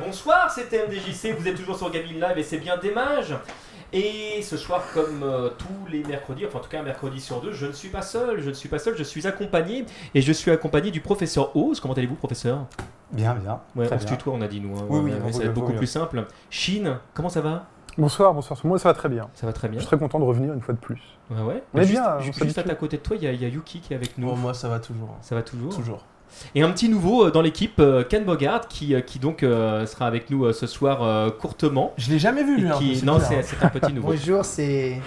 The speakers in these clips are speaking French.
Bonsoir, c'était MDJC, vous êtes toujours sur Gaming Live et c'est bien Démage. Et ce soir, comme euh, tous les mercredis, enfin en tout cas un mercredi sur deux, je ne suis pas seul, je ne suis pas seul, je suis accompagné et je suis accompagné du professeur Oz. Comment allez-vous, professeur? Bien, bien. Ouais, Très on se bien. tutoie, on a dit nous. hein. Oui, Ouais, oui, ouais, ça va être beaucoup plus simple. Chine, comment ça va? Bonsoir, bonsoir. Moi, ça va très bien. Ça va très bien. Je suis très content de revenir une fois de plus. Ouais, ouais. On est juste, bien, on ju- s'habitue. juste à côté de toi, il y, a- il y a Yuki qui est avec nous. Bon, moi, ça va toujours. Ça va toujours? Toujours. Et un petit nouveau euh, dans l'équipe, euh, Ken Bogart, qui, euh, qui donc euh, sera avec nous ce soir euh, courtement. Je l'ai jamais vu, lui. hein, qui... Non, hein. c'est un petit nouveau. Bonjour, c'est.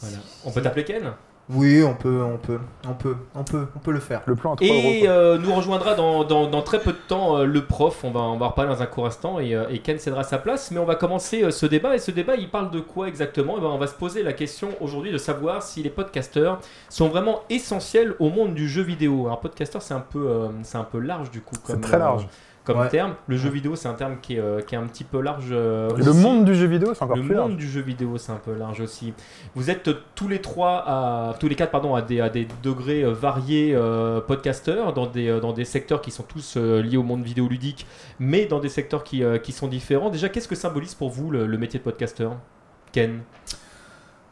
Voilà. On peut t'appeler Ken Oui, on peut, on peut, on peut, on peut, on peut le faire. Le plan à 3 Et euros. euh, nous rejoindra dans, dans- dans très peu de temps euh, le prof, on va, on va en reparler dans un court instant et, euh, et Ken cédera sa place, mais on va commencer euh, ce débat et ce débat il parle de quoi exactement? Et ben, On va se poser la question aujourd'hui de savoir si les podcasteurs sont vraiment essentiels au monde du jeu vidéo. Alors podcasteur c'est un, peu, euh, c'est un peu large du coup C'est très euh, large. Comme Ouais. terme. Le jeu vidéo c'est un terme qui est, euh, qui est un petit peu large. euh, le aussi. monde du jeu vidéo, c'est encore Le plus monde large. du jeu vidéo, c'est un peu large aussi. Vous êtes tous les trois, à, tous les quatre, pardon, à des, à des degrés euh, variés euh, podcasteurs, dans des, euh, dans des secteurs qui sont tous euh, liés au monde vidéoludique, mais dans des secteurs qui, euh, qui sont différents. Déjà, qu'est-ce que symbolise pour vous le, le métier de podcasteur? Ken?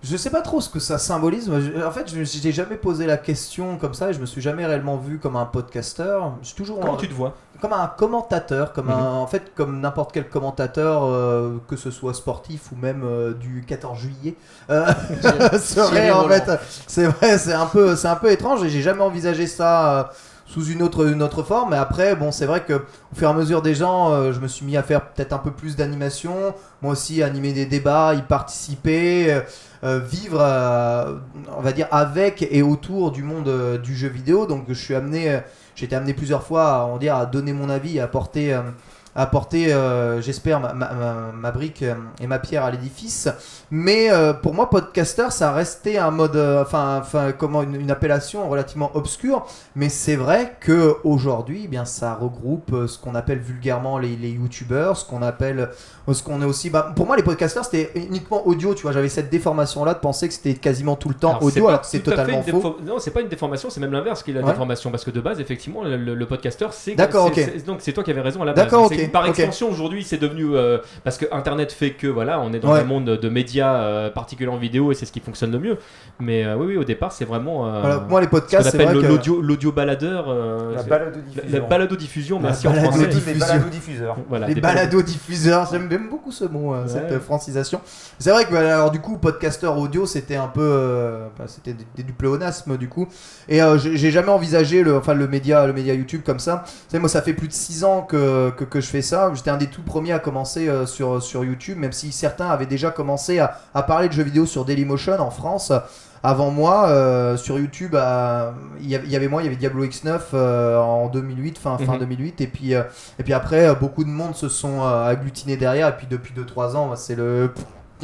Je sais pas trop ce que ça symbolise. En fait, je t'ai jamais posé la question comme ça et je me suis jamais réellement vu comme un podcasteur. Je suis toujours Comment en- tu te vois? Comme un commentateur, comme Mhm. un, en fait, comme n'importe quel commentateur, euh, que ce soit sportif ou même euh, du 14 juillet, euh, serait en fait. C'est vrai, c'est un peu, c'est un peu étrange et j'ai jamais envisagé ça. sous une autre, une autre forme, mais après, bon, c'est vrai que au fur et à mesure des gens, euh, je me suis mis à faire peut-être un peu plus d'animation, moi aussi animer des débats, y participer, euh, vivre, euh, on va dire, avec et autour du monde du jeu vidéo. Donc, je suis amené, j'ai été amené plusieurs fois, à, on à donner mon avis, à apporter, euh, apporter, euh, j'espère, ma, ma- ma- ma brique euh, et ma pierre à l'édifice. Mais euh, pour moi, podcaster, ça a resté un mode, euh, enfin, enfin, comment une, une appellation relativement obscure. Mais c'est vrai que aujourd'hui, eh bien, ça regroupe ce qu'on appelle vulgairement les, les youtubeurs, ce qu'on appelle, ce qu'on est aussi. Bah, pour moi, les podcasters, c'était uniquement audio. Tu vois, j'avais cette déformation-là de penser que c'était quasiment tout le temps Alors, audio, c'est totalement faux. Non, c'est pas une déformation, c'est même l'inverse qui est la Ouais. déformation. Parce que de base, effectivement, le, le- le podcasteur, c'est. D'accord, ok. Donc c'est toi qui avais raison à la base. D'accord, C'est- ok, Par extension, aujourd'hui, c'est devenu. euh, parce que Internet fait que, voilà, on est dans Ouais. un monde de médias, euh, particulièrement vidéo, et c'est ce qui fonctionne le mieux. Mais euh, oui, oui, au départ, c'est vraiment. euh, Voilà, moi, les podcasts, c'est l'audio l'audio baladeur. euh, La balado-diffusion. la, la balado-diffusion, La merci en balado- français. Diffusion. balado-diffuseurs. Voilà, les des balados-diffuseurs, j'aime même beaucoup ce mot, euh, Ouais. cette euh, francisation. C'est vrai que bah, alors du coup, podcasteur audio, c'était un peu, euh, bah, c'était du pléonasme du coup. Et euh, j'ai jamais envisagé le, enfin le média, le média YouTube comme ça. Tu sais, moi, ça fait plus de 6 ans que, que, que je fais ça. J'étais un des tout premiers à commencer euh, sur sur YouTube, même si certains avaient déjà commencé à, à parler de jeux vidéo sur Dailymotion en France. Avant moi, euh, sur YouTube, euh, il y avait- moi, il y avait Diablo X9 euh, en 2008, fin, fin Mhm. 2008, et puis et puis après, beaucoup de monde se sont agglutinés derrière. Et puis depuis 2-3 ans, c'est le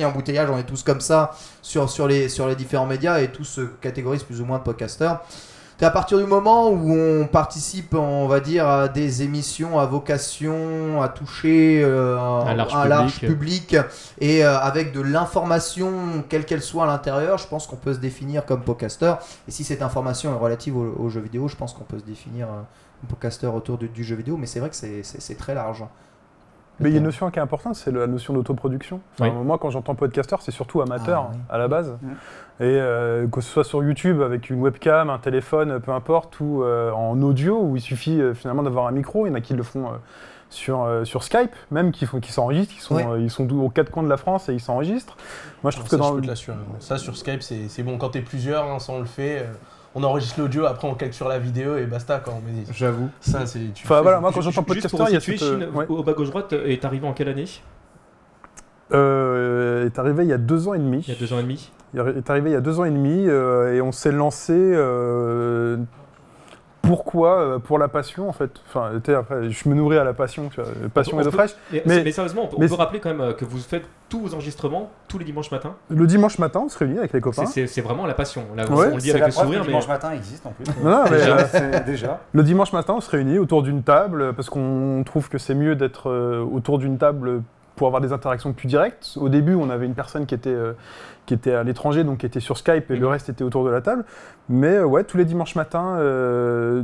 embouteillage. On est tous comme ça sur, sur, les, sur les différents médias et tous se catégorisent plus ou moins de podcasteurs. À partir du moment où on participe, on va dire, à des émissions à vocation à toucher euh, Un large public. public et euh, avec de l'information, quelle qu'elle soit à l'intérieur, je pense qu'on peut se définir comme podcasteur. Et si cette information est relative au, au jeu vidéo, je pense qu'on peut se définir euh, comme podcasteur autour du, du jeu vidéo. Mais c'est vrai que c'est très large. Mais il y a une notion qui est importante, c'est la notion d'autoproduction. Enfin, Moi, quand j'entends podcasteur, c'est surtout amateur Ah, oui. à la base. Mm. Et euh, que ce soit sur YouTube avec une webcam, un téléphone, peu importe, ou euh, en audio, où il suffit euh, finalement d'avoir un micro. Il y en a qui le font sur, sur Skype, même qui, font, qui s'enregistrent. Ils sont, ils sont aux quatre coins de la France et ils s'enregistrent. Moi, je trouve Ça, que dans. je peux te l'assurer. Ça, sur Skype, c'est c'est bon. Quand t'es plusieurs, hein, ça on le fait. Euh, On enregistre l'audio, après on calque sur la vidéo et basta quoi. J'avoue. ça, c'est. tu Enfin fais- voilà, moi quand j'entends podcasteur, il y a cette. euh, Chine, ouais. au bas gauche droite, est arrivé en quelle année? Euh, est arrivé il y a deux ans et demi. Il y a deux ans et demi. Il est arrivé il y a deux ans et demi euh, et on s'est lancé. euh, pourquoi euh, Pour la passion en fait. Enfin, après, je me nourris à la passion, tu vois, passion On et peut- fraîche. Mais, sérieusement, on peut, on rappeler quand même euh, que vous faites tous vos enregistrements tous les dimanches matins. Le dimanche matin, on se réunit avec les copains. C'est vraiment la passion. Là, Ouais, on le dit avec la le sourire, mais dimanche matin existe en plus. Non, non, mais, déjà, euh, c'est- déjà. le dimanche matin, on se réunit autour d'une table euh, parce qu'on trouve que c'est mieux d'être euh, autour d'une table pour avoir des interactions plus directes. Au début, on avait une personne qui était, euh, qui était à l'étranger, donc qui était sur Skype, et le reste était autour de la table. Mais euh, ouais, tous les dimanches matins, euh,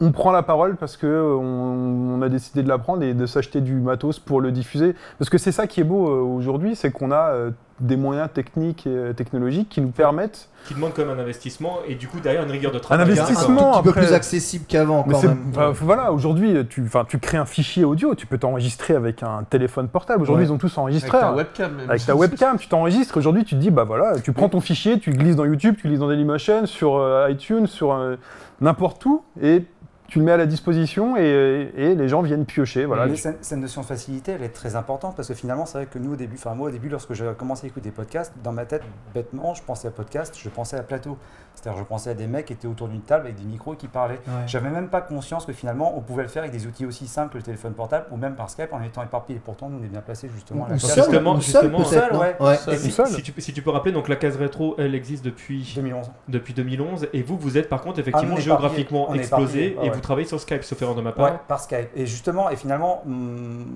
on prend la parole parce que on, on a décidé de la prendre et de s'acheter du matos pour le diffuser. Parce que c'est ça qui est beau aujourd'hui, c'est qu'on a des moyens techniques et euh, technologiques qui nous permettent. Qui demande quand même un investissement et du coup derrière une rigueur de Un travail. investissement un petit peu après- plus accessible qu'avant quand voilà, aujourd'hui, tu, enfin, tu crées un fichier audio, tu peux t'enregistrer avec un téléphone portable. Aujourd'hui, Ouais. ils ont tous Avec enregistré. ta webcam même. Avec ta webcam, tu t'enregistres. Aujourd'hui, tu te dis, bah voilà, tu prends ton fichier, tu glisses dans YouTube, tu glisses dans Dailymotion, sur euh, iTunes, sur euh, n'importe où, et tu le mets à la disposition et, les gens viennent piocher. Voilà. Cette notion de facilité, elle est très importante parce que finalement, c'est vrai que nous, au début, enfin moi, au début, lorsque j'ai commencé à écouter des podcasts, dans ma tête, bêtement, je pensais à podcast, je pensais à plateau. C'est-à-dire, je pensais à des mecs qui étaient autour d'une table avec des micros et qui parlaient. Ouais. J'avais même pas conscience que finalement, on pouvait le faire avec des outils aussi simples que le téléphone portable ou même par Skype en étant éparpillé. Pourtant, nous, on est bien placés justement à la Ou case. seul, Justement- ou seul justement, peut-être, seul, non ouais. Ouais. Seul. Et si, Seul. si tu, si tu peux rappeler, donc la case rétro, elle existe depuis 2011. depuis 2011 et vous, vous êtes par contre effectivement Ah, géographiquement explosé et vous travaillez sur Skype, sauf erreur de ma Ouais, part. par Skype. Et justement, et finalement, hum,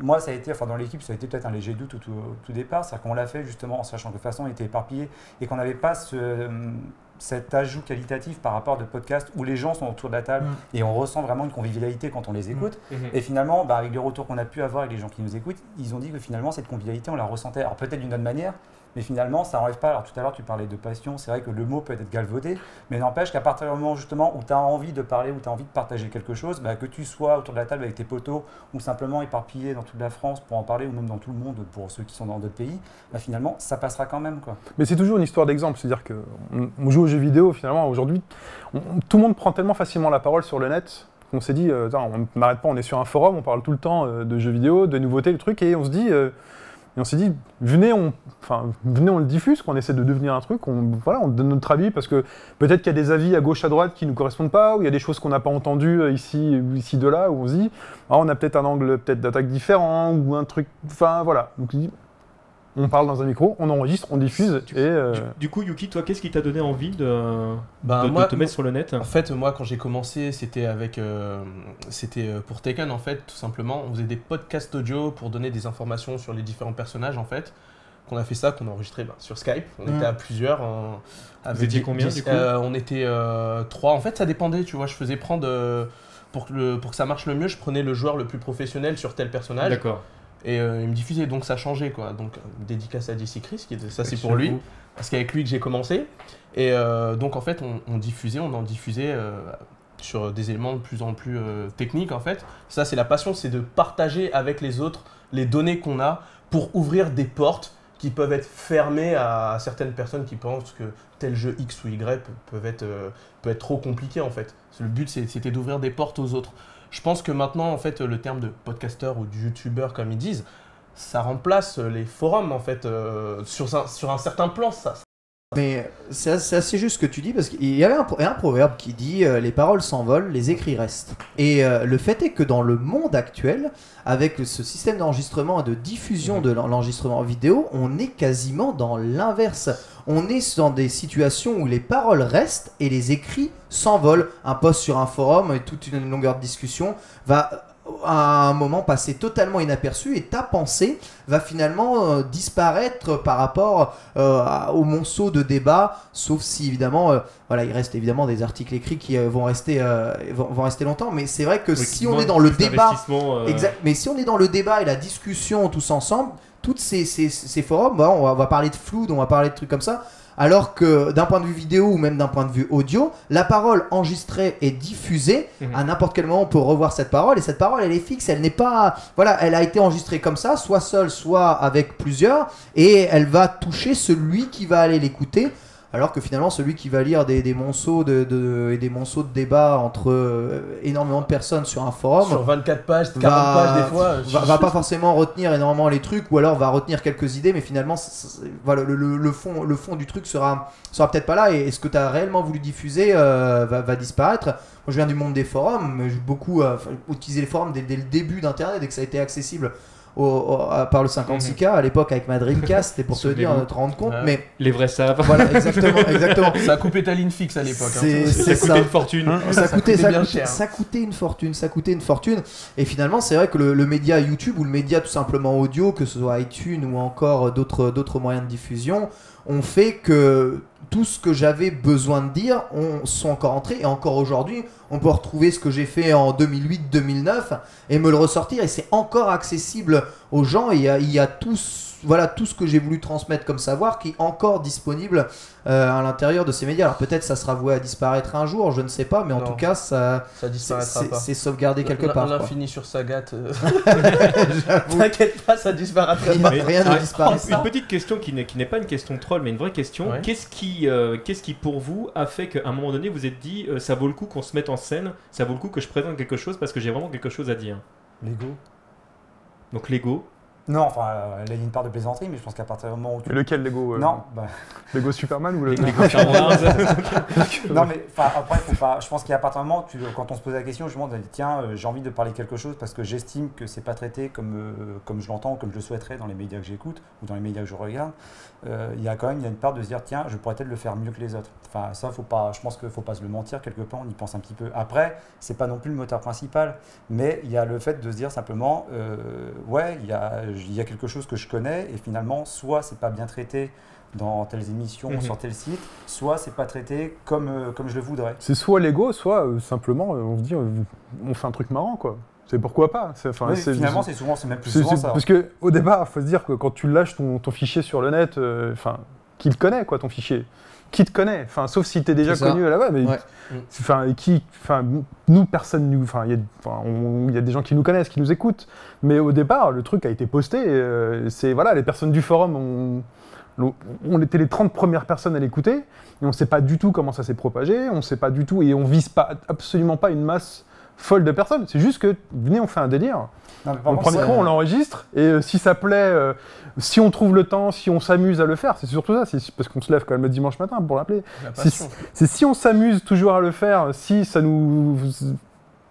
moi, ça a été, enfin dans l'équipe, ça a été peut-être un léger doute au tout, au tout départ, c'est-à-dire qu'on l'a fait justement en sachant que de toute façon, on était éparpillé et qu'on n'avait pas ce, hum, cet ajout qualitatif par rapport de podcasts où les gens sont autour de la table Mm. et on ressent vraiment une convivialité quand on les écoute. Mhm. Et finalement, bah, avec les retours qu'on a pu avoir avec les gens qui nous écoutent, ils ont dit que finalement, cette convivialité, on la ressentait. Alors peut-être d'une autre manière, mais finalement, ça n'enlève pas. Alors tout à l'heure, tu parlais de passion, c'est vrai que le mot peut être galvaudé, mais n'empêche qu'à partir du moment justement où tu as envie de parler, où tu as envie de partager quelque chose, bah, que tu sois autour de la table avec tes potos ou simplement éparpillé dans toute la France pour en parler, ou même dans tout le monde pour ceux qui sont dans d'autres pays, bah, finalement, ça passera quand même. Quoi. Mais c'est toujours une histoire d'exemple. C'est-à-dire qu'on on joue aux jeux vidéo, finalement, aujourd'hui, on- tout le monde prend tellement facilement la parole sur le net qu'on s'est dit, euh, on n'arrête pas, on est sur un forum, on parle tout le temps euh, de jeux vidéo, de nouveautés, le truc, et on se dit, euh, et on s'est dit, venez, on, enfin, venez, on le diffuse, qu'on essaie de devenir un truc, on, voilà, on donne notre avis, parce que peut-être qu'il y a des avis à gauche, à droite qui nous correspondent pas, ou il y a des choses qu'on n'a pas entendues euh, ici ou ici de là, où on se dit, ah, on a peut-être un angle peut-être d'attaque différent, ou un truc, enfin voilà. On parle dans un micro, on enregistre, on diffuse, et... euh, Du, du coup, Yuki, toi, qu'est-ce qui t'a donné envie de, de- de moi, te mettre sur le net En fait, moi, quand j'ai commencé, c'était avec, euh, c'était euh, pour Taken en fait, tout simplement. On faisait des podcasts audio pour donner des informations sur les différents personnages en fait. Qu'on a fait ça, qu'on a enregistré ben, sur Skype. On Mm. était à plusieurs. en- avec étiez combien, du coup euh, On était euh, trois. En fait, ça dépendait. Tu vois, je faisais prendre euh, pour que le, pour que ça marche le mieux, je prenais le joueur le plus professionnel sur tel personnage D'accord. Et euh, il me diffusait. Donc ça changeait quoi. Donc euh, dédicace à Jesse Chris, qui était, ça c'est pour lui parce qu'avec lui que j'ai commencé. Et euh, donc en fait, on, on diffusait, on en diffusait euh, sur des éléments de plus en plus techniques en fait. Ça, c'est la passion, c'est de partager avec les autres les données qu'on a pour ouvrir des portes qui peuvent être fermées à certaines personnes qui pensent que tel jeu X ou Y peuvent être, euh, peut être trop compliqué en fait. Le but, c'était d'ouvrir des portes aux autres. Je pense que maintenant, en fait, le terme de podcasteur ou de youtubeur, comme ils disent, ça remplace les forums en fait euh, sur, un, sur un certain plan. Ça, Mais c'est assez, juste ce que tu dis parce qu'il y avait un, pro- un proverbe qui dit euh, les paroles s'envolent, les écrits restent. Et euh, le fait est que dans le monde actuel, avec ce système d'enregistrement et de diffusion de l'en- l'enregistrement vidéo, on est quasiment dans l'inverse. On est dans des situations où les paroles restent et les écrits s'envolent. Un post sur un forum et toute une longueur de discussion va à un moment passer totalement inaperçu et ta pensée va finalement euh, disparaître par rapport euh, à- au monceau de débat, sauf si évidemment, euh, voilà, il reste évidemment des articles écrits qui vont rester, vont, vont rester longtemps. Mais c'est vrai que Oui, si on est dans le débat, exact, mais si on est dans le débat et la discussion tous ensemble, toutes ces, ces, ces forums, bah, on, va, on va parler de flou, on va parler de trucs comme ça. Alors que d'un point de vue vidéo ou même d'un point de vue audio, la parole enregistrée et diffusée, Mhm. à n'importe quel moment on peut revoir cette parole et cette parole elle est fixe, elle n'est pas voilà, elle a été enregistrée comme ça, soit seule, soit avec plusieurs et elle va toucher celui qui va aller l'écouter. Alors que finalement, celui qui va lire des, des monceaux de, de- et des monceaux de débat entre euh, énormément de personnes sur un forum, sur 24 pages, 40 va- pages des fois. va, va pas forcément retenir énormément les trucs ou alors va retenir quelques idées mais finalement c- c- voilà, le, le- le fond, le fond du truc sera, sera peut-être pas là et, et ce que tu as réellement voulu diffuser euh, va, va disparaître. Moi je viens du monde des forums, mais j'ai beaucoup euh, utilisé les forums dès, dès le début d'internet dès que ça a été accessible au- au- à- par le 56K à l'époque avec ma Dreamcast c'était pour te dire Souvenez-vous. te rendre compte Ouais. mais Les vrais savent. voilà exactement exactement Ça a coupé ta ligne fixe à l'époque. hein. Ça coûtait ça. une fortune. Hein ça, Ça coûtait, coûtait ça, bien coûtait- cher. ça coûtait une fortune, ça coûtait une fortune. Et finalement, c'est vrai que le, le média YouTube ou le média tout simplement audio, que ce soit iTunes ou encore d'autres d'autres moyens de diffusion, ont fait que tout ce que j'avais besoin de dire on, sont encore entrés. Et encore aujourd'hui, on peut retrouver ce que j'ai fait en 2008-2009 et me le ressortir. Et c'est encore accessible aux gens. Et il y y a tous voilà tout ce que j'ai voulu transmettre comme savoir qui est encore disponible euh, à l'intérieur de ces médias. Alors peut-être ça sera voué à disparaître un jour, je ne sais pas, mais en Non. tout cas ça, Ça disparaîtra c'est pas. c'est sauvegardé quelque part. quoi. L'infini sur Sagat. euh, T'inquiète pas, ça disparaîtra rien, pas. rien ne disparaît. Une petite question qui n'est qui n'est pas une question troll, mais une vraie question. Ouais. Qu'est-ce qui, euh, qu'est-ce qui pour vous a fait qu'à un moment donné vous êtes dit euh, ça vaut le coup qu'on se mette en scène, ça vaut le coup que je présente quelque chose parce que j'ai vraiment quelque chose à dire? Lego Donc Lego. Non, enfin, euh, il y a une part de plaisanterie, mais je pense qu'à partir du moment où tu. Mais lequel Lego euh, Non, bah, Lego Superman ou le. Lego non, mais enfin, après, faut pas. Je pense qu'à partir du moment où tu, quand on se pose la question, je me demande, tiens, euh, j'ai envie de parler quelque chose parce que j'estime que c'est pas traité comme, euh, comme je l'entends, ou comme je le souhaiterais dans les médias que j'écoute ou dans les médias que je regarde. Euh, Il y a quand même il y a une part de se dire, tiens, je pourrais peut-être le faire mieux que les autres. Enfin, ça, faut pas. Je pense qu'il faut pas se le mentir quelque part. On y pense un petit peu. Après, c'est pas non plus le moteur principal, mais il y a le fait de se dire simplement, euh, ouais, il y a, il y a quelque chose que je connais et finalement, soit c'est pas bien traité dans telles émissions Mhm. sur tel site, soit c'est pas traité comme, euh, comme je le voudrais. C'est soit Lego, soit euh, simplement euh, on se dit on fait un truc marrant quoi. C'est pourquoi pas. C'est- enfin, Oui, c'est- finalement, c'est souvent, c'est même plus c'est- souvent c'est- ça. Parce que au départ, faut se dire que quand tu lâches ton, ton fichier sur le net, euh, enfin, qui te connaît quoi ton fichier? Qui te connaît? Enfin, sauf si tu es déjà connu à la. Mais Ouais. enfin, qui, enfin, nous personne, nous, enfin, il y a, enfin, on- il y a des gens qui nous connaissent, qui nous écoutent. Mais au départ, le truc a été posté. euh, c'est voilà, les personnes du forum ont on- on était les 30 premières personnes à l'écouter, et on ne sait pas du tout comment ça s'est propagé, on ne sait pas du tout, et on vise pas, absolument pas une masse folle de personnes. C'est juste que, venez, on fait un délire. Non, on prend le micro, on l'enregistre, et euh, si ça plaît, euh, si on trouve le temps, si on s'amuse à le faire, c'est surtout ça, c'est parce qu'on se lève quand même le dimanche matin pour l'appeler. La c'est si on s'amuse toujours à le faire, si ça nous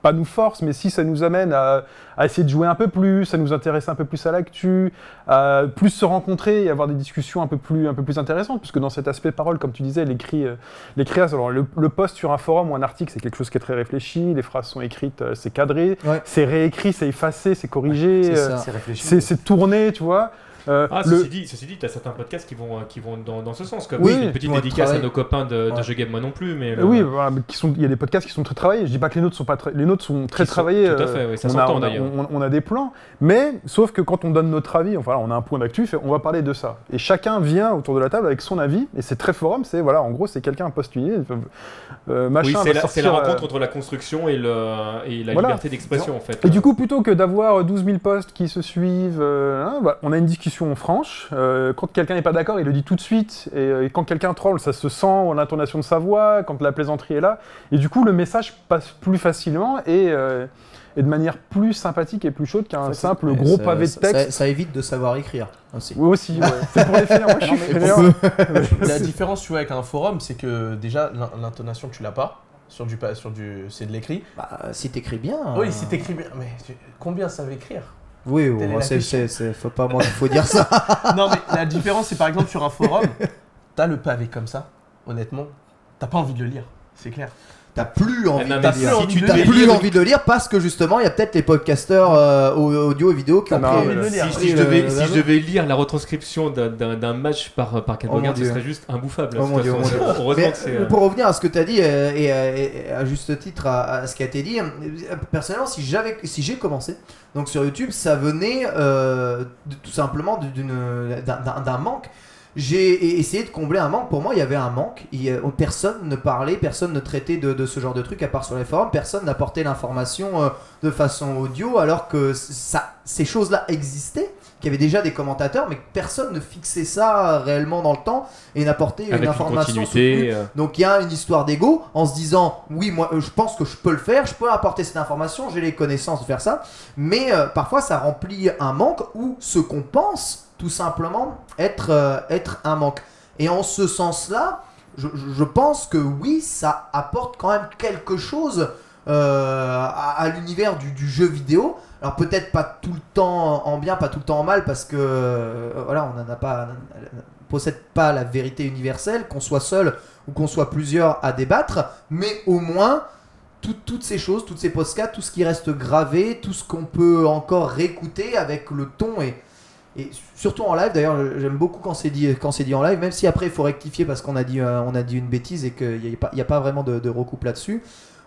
pas nous force, mais si ça nous amène à, à essayer de jouer un peu plus, à nous intéresser un peu plus à l'actu, à plus se rencontrer et avoir des discussions un peu plus, un peu plus intéressantes, puisque dans cet aspect parole, comme tu disais, l'écrit, euh, l'écrit, alors le, le post sur un forum ou un article, c'est quelque chose qui est très réfléchi, les phrases sont écrites, euh, c'est cadré, Ouais. c'est réécrit, c'est effacé, c'est corrigé, C'est euh, ça. c'est réfléchi. c'est c'est tourné, tu vois. Euh, Ah, le- ceci dit, ceci dit, t'as certains podcasts qui vont, euh, qui vont dans, dans ce sens. Comme Oui, une petite dédicace à nos copains de, de Ouais. Jeux Game, moi non plus, mais. Euh, le- Oui, voilà, mais qui sont, il y a des podcasts qui sont très travaillés. Je dis pas que les nôtres sont pas très, les nôtres sont très Qui sont- travaillés. tout à fait, oui, ça s'entend, d'ailleurs. on- on a des plans, mais sauf que quand on donne notre avis, enfin, on a un point d'actu, on va parler de ça. Et chacun vient autour de la table avec son avis. Et c'est très forum, c'est voilà, en gros, c'est quelqu'un idée, euh, machin Oui, c'est la, sortir, la rencontre entre la construction et, le, et la Voilà. liberté d'expression, en fait. Et du coup, plutôt que d'avoir 12 000 posts qui se suivent, hein, voilà, on a une discussion franche. Euh, quand quelqu'un n'est pas d'accord, il le dit tout de suite. Et, euh, et quand quelqu'un troll, ça se sent en intonation de sa voix, quand la plaisanterie est là. Et du coup, le message passe plus facilement et, euh, et de manière plus sympathique et plus chaude qu'un simple gros ça- pavé de texte. Ça, ça évite de savoir écrire aussi. Oui, aussi, ouais. c'est pour les fainéants. Moi, je suis Non. La différence, tu vois, avec un forum, c'est que déjà, l'in- l'intonation, tu l'as pas. Sur du, sur du, c'est de l'écrit. Bah, si t'écris bien. Oui, euh, si t'écris bien. Mais tu- combien savent écrire? Oui, c'est, faut pas moi qu'il faut dire ça. Non, mais la différence, c'est par exemple sur un forum, t'as le pavé comme ça, honnêtement, t'as pas envie de le lire, c'est clair. T'as plus envie de lire. si tu T'as plus envie de le lire parce que justement, il y a peut-être les podcasteurs euh, au- audio et vidéo qui ont Non, pris. mais envie de le Si, si je devais, le- si le- je devais lire la retranscription d'un- match par, par Ken Oh ce serait juste imbouffable. Oh Dieu, façon, oh mon Dieu. Heureusement Mais, que c'est. euh, pour revenir à ce que tu as dit euh, et, euh, et à juste titre à, à ce qui a été dit, euh, personnellement, si j'avais, si j'ai commencé donc sur YouTube, ça venait euh, de- tout simplement d'un manque. J'ai essayé de combler un manque. Pour moi, il y avait un manque. Il a- personne ne parlait, personne ne traitait de, de ce genre de truc à part sur les forums. Personne n'apportait l'information euh, de façon audio, alors que ça, ces choses-là existaient. Qu'il y avait déjà des commentateurs, mais personne ne fixait ça réellement dans le temps et n'apportait une une information continuité. euh, Donc il y a une histoire d'ego en se disant oui moi euh, je pense que je peux le faire, je peux apporter cette information, j'ai les connaissances de faire ça, mais euh, parfois ça remplit un manque ou ce qu'on pense tout simplement être, euh, être un manque. Et en ce sens-là, je, pense que oui ça apporte quand même quelque chose euh, à, l'univers du, jeu vidéo. Alors peut-être pas tout le temps en bien, pas tout le temps en mal parce que euh, voilà on n'en a pas possède pas la vérité universelle, qu'on soit seul ou qu'on soit plusieurs à débattre, mais au moins tout- toutes ces choses, toutes ces podcasts, tout ce qui reste gravé, tout ce qu'on peut encore réécouter avec le ton et Et surtout en live, d'ailleurs, j'aime beaucoup quand c'est dit, quand c'est dit en live, même si après il faut rectifier parce qu'on a dit, euh, on a dit une bêtise et qu'il n'y a, a pas vraiment de, de recoupe là-dessus.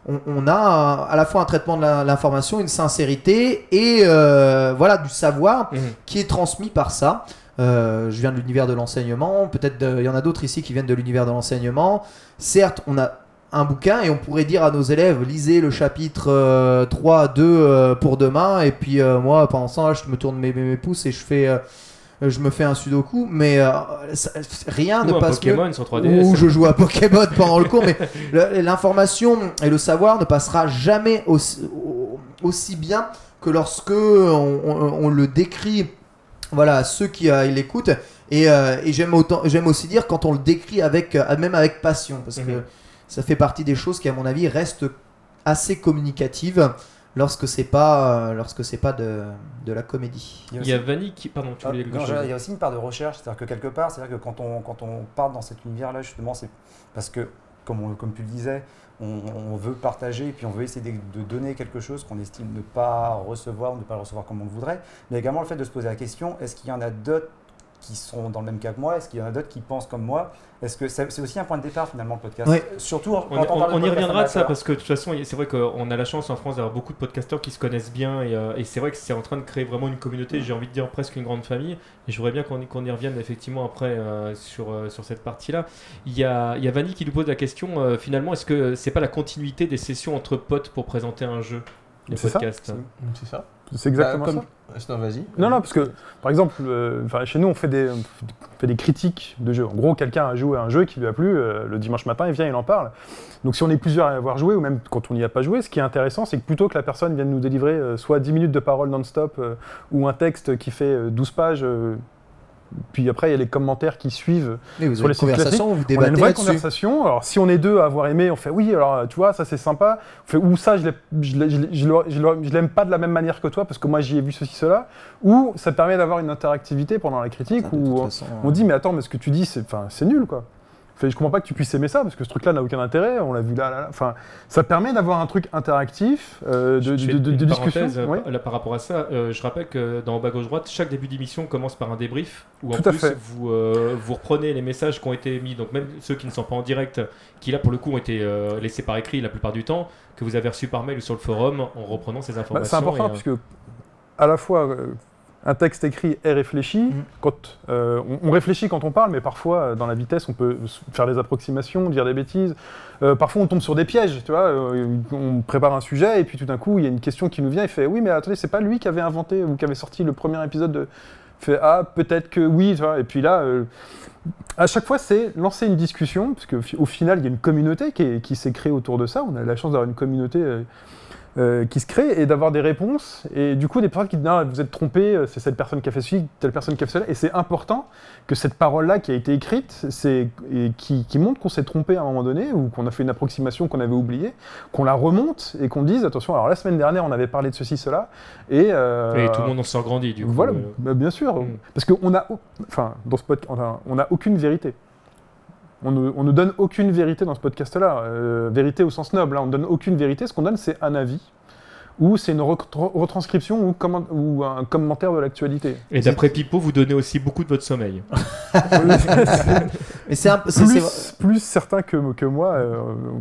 On, on a à la fois un traitement de l'information, une sincérité et euh, voilà du savoir Mhm. qui est transmis par ça. Euh, je viens de l'univers de l'enseignement, peut-être il y en a d'autres ici qui viennent de l'univers de l'enseignement. Certes, on a un bouquin et on pourrait dire à nos élèves lisez le chapitre euh, 3, 2 euh, pour demain et puis euh, moi pendant ça je me tourne mes, mes, mes pouces et je fais euh, je me fais un sudoku mais euh, ça- rien Ou ne passe mieux Pokémon sur 3DS. ou je joue à Pokémon pendant le cours, mais l'information et le savoir ne passera jamais aussi, au- aussi bien que lorsque on, on- on le décrit voilà, à ceux qui euh, l'écoutent. Et, euh, et j'aime autant, j'aime aussi dire quand on le décrit avec, euh, même avec passion, parce que Mhm. Ça fait partie des choses qui, à mon avis, restent assez communicatives lorsque c'est pas, euh, lorsque c'est pas de, de la comédie. Il y a Il y a aussi- Vanny qui. Pardon, tu Ah, voulais non, il y a aussi une part de recherche, c'est-à-dire que quelque part, c'est-à-dire que quand on, quand on part dans cet univers-là, justement, c'est parce que, comme, on- comme tu le disais, on, on veut partager et puis on veut essayer de, de donner quelque chose qu'on estime ne pas recevoir ou ne pas le recevoir comme on le voudrait, mais également le fait de se poser la question, est-ce qu'il y en a d'autres qui sont dans le même cas que moi Est-ce qu'il y en a d'autres qui pensent comme moi Est-ce que c'est aussi un point de départ finalement le podcast Ouais. Surtout quand On, on, on- parle de on y reviendra de ça parce que de toute façon, c'est vrai qu'on a la chance en France d'avoir beaucoup de podcasteurs qui se connaissent bien et, euh, et c'est vrai que c'est en train de créer vraiment une communauté, j'ai envie de dire presque une grande famille. Et je voudrais bien qu'on y, qu'on y revienne effectivement après euh, sur, euh, sur cette partie-là. Il y a, il y a Vanny qui nous pose la question euh, finalement, est-ce que c'est pas la continuité des sessions entre potes pour présenter un jeu les C'est ça, podcasts? C'est ça C'est exactement Bah, ça. Non, vas-y. Non, non, parce que, par exemple, euh, chez nous, on fait, des, on fait des critiques de jeux. En gros, quelqu'un a joué à un jeu qui lui a plu, euh, le dimanche matin, il vient, il en parle. Donc, si on est plusieurs à avoir joué, ou même quand on n'y a pas joué, ce qui est intéressant, c'est que plutôt que la personne vienne nous délivrer euh, soit 10 minutes de parole non-stop, ou un texte qui fait euh, 12 pages, puis après, il y a les commentaires qui suivent. Vous Sur les sites conversation, vous On a une vraie conversation. Alors, si on est deux à avoir aimé, on fait oui, alors tu vois, ça c'est sympa. On fait ou ça, je l'aime pas de la même manière que toi parce que moi j'y ai vu ceci, cela. Ou ça permet d'avoir une interactivité pendant la critique Ça, où façon, on dit, mais attends, mais ce que tu dis, c'est nul quoi. Fait, je comprends pas que tu puisses aimer ça parce que ce truc-là n'a aucun intérêt. On l'a vu là, là, là. Enfin, ça permet d'avoir un truc interactif euh, de, de- discussion. euh, par- là, par rapport à ça, euh, je rappelle que dans Bas gauche droite, chaque début d'émission commence par un débrief où en Tout plus vous, euh, vous reprenez les messages qui ont été mis, donc même ceux qui ne sont pas en direct, qui là pour le coup ont été laissés par écrit la plupart du temps, que vous avez reçus par mail ou sur le forum en reprenant ces Bah, informations. c'est important euh, puisque à la fois un texte écrit est réfléchi. Mhm. Quand euh, on, on réfléchit quand on parle, mais parfois euh, dans la vitesse on peut faire des approximations, dire des bêtises. Euh, parfois on tombe sur des pièges, tu vois. euh, on prépare un sujet et puis tout d'un coup il y a une question qui nous vient. Il fait oui mais attendez c'est pas lui qui avait inventé ou qui avait sorti le premier épisode de. Fait ah peut-être que oui. Tu vois, et puis là. à chaque fois, c'est lancer une discussion, parce qu'au final, il y a une communauté qui s'est créée autour de ça. On a la chance d'avoir une communauté euh, qui se crée et d'avoir des réponses. Et du coup, des personnes qui disent Non, vous êtes trompé, euh, c'est cette personne qui a fait ceci, telle personne qui a fait cela. Et c'est important que cette parole-là qui a été écrite, c'est, qui, qui montre qu'on s'est trompé à un moment donné ou qu'on a fait une approximation qu'on avait oubliée, qu'on la remonte et qu'on dise Attention, alors la semaine dernière, on avait parlé de ceci, cela. Et, euh, et tout le monde en sort grandi du coup. voilà, bah, bien sûr. Mm. Parce qu'on a, enfin, dans ce podcast, on a- on n'a aucune vérité. On ne, on ne donne aucune vérité dans ce podcast-là. Euh, vérité au sens noble. hein. On ne donne aucune vérité. Ce qu'on donne, c'est un avis ou c'est une retr- retranscription ou, comment- ou un commentaire de l'actualité. Et d'après Pipo, vous donnez aussi beaucoup de votre sommeil. Mais c'est plus certain que, que moi, euh,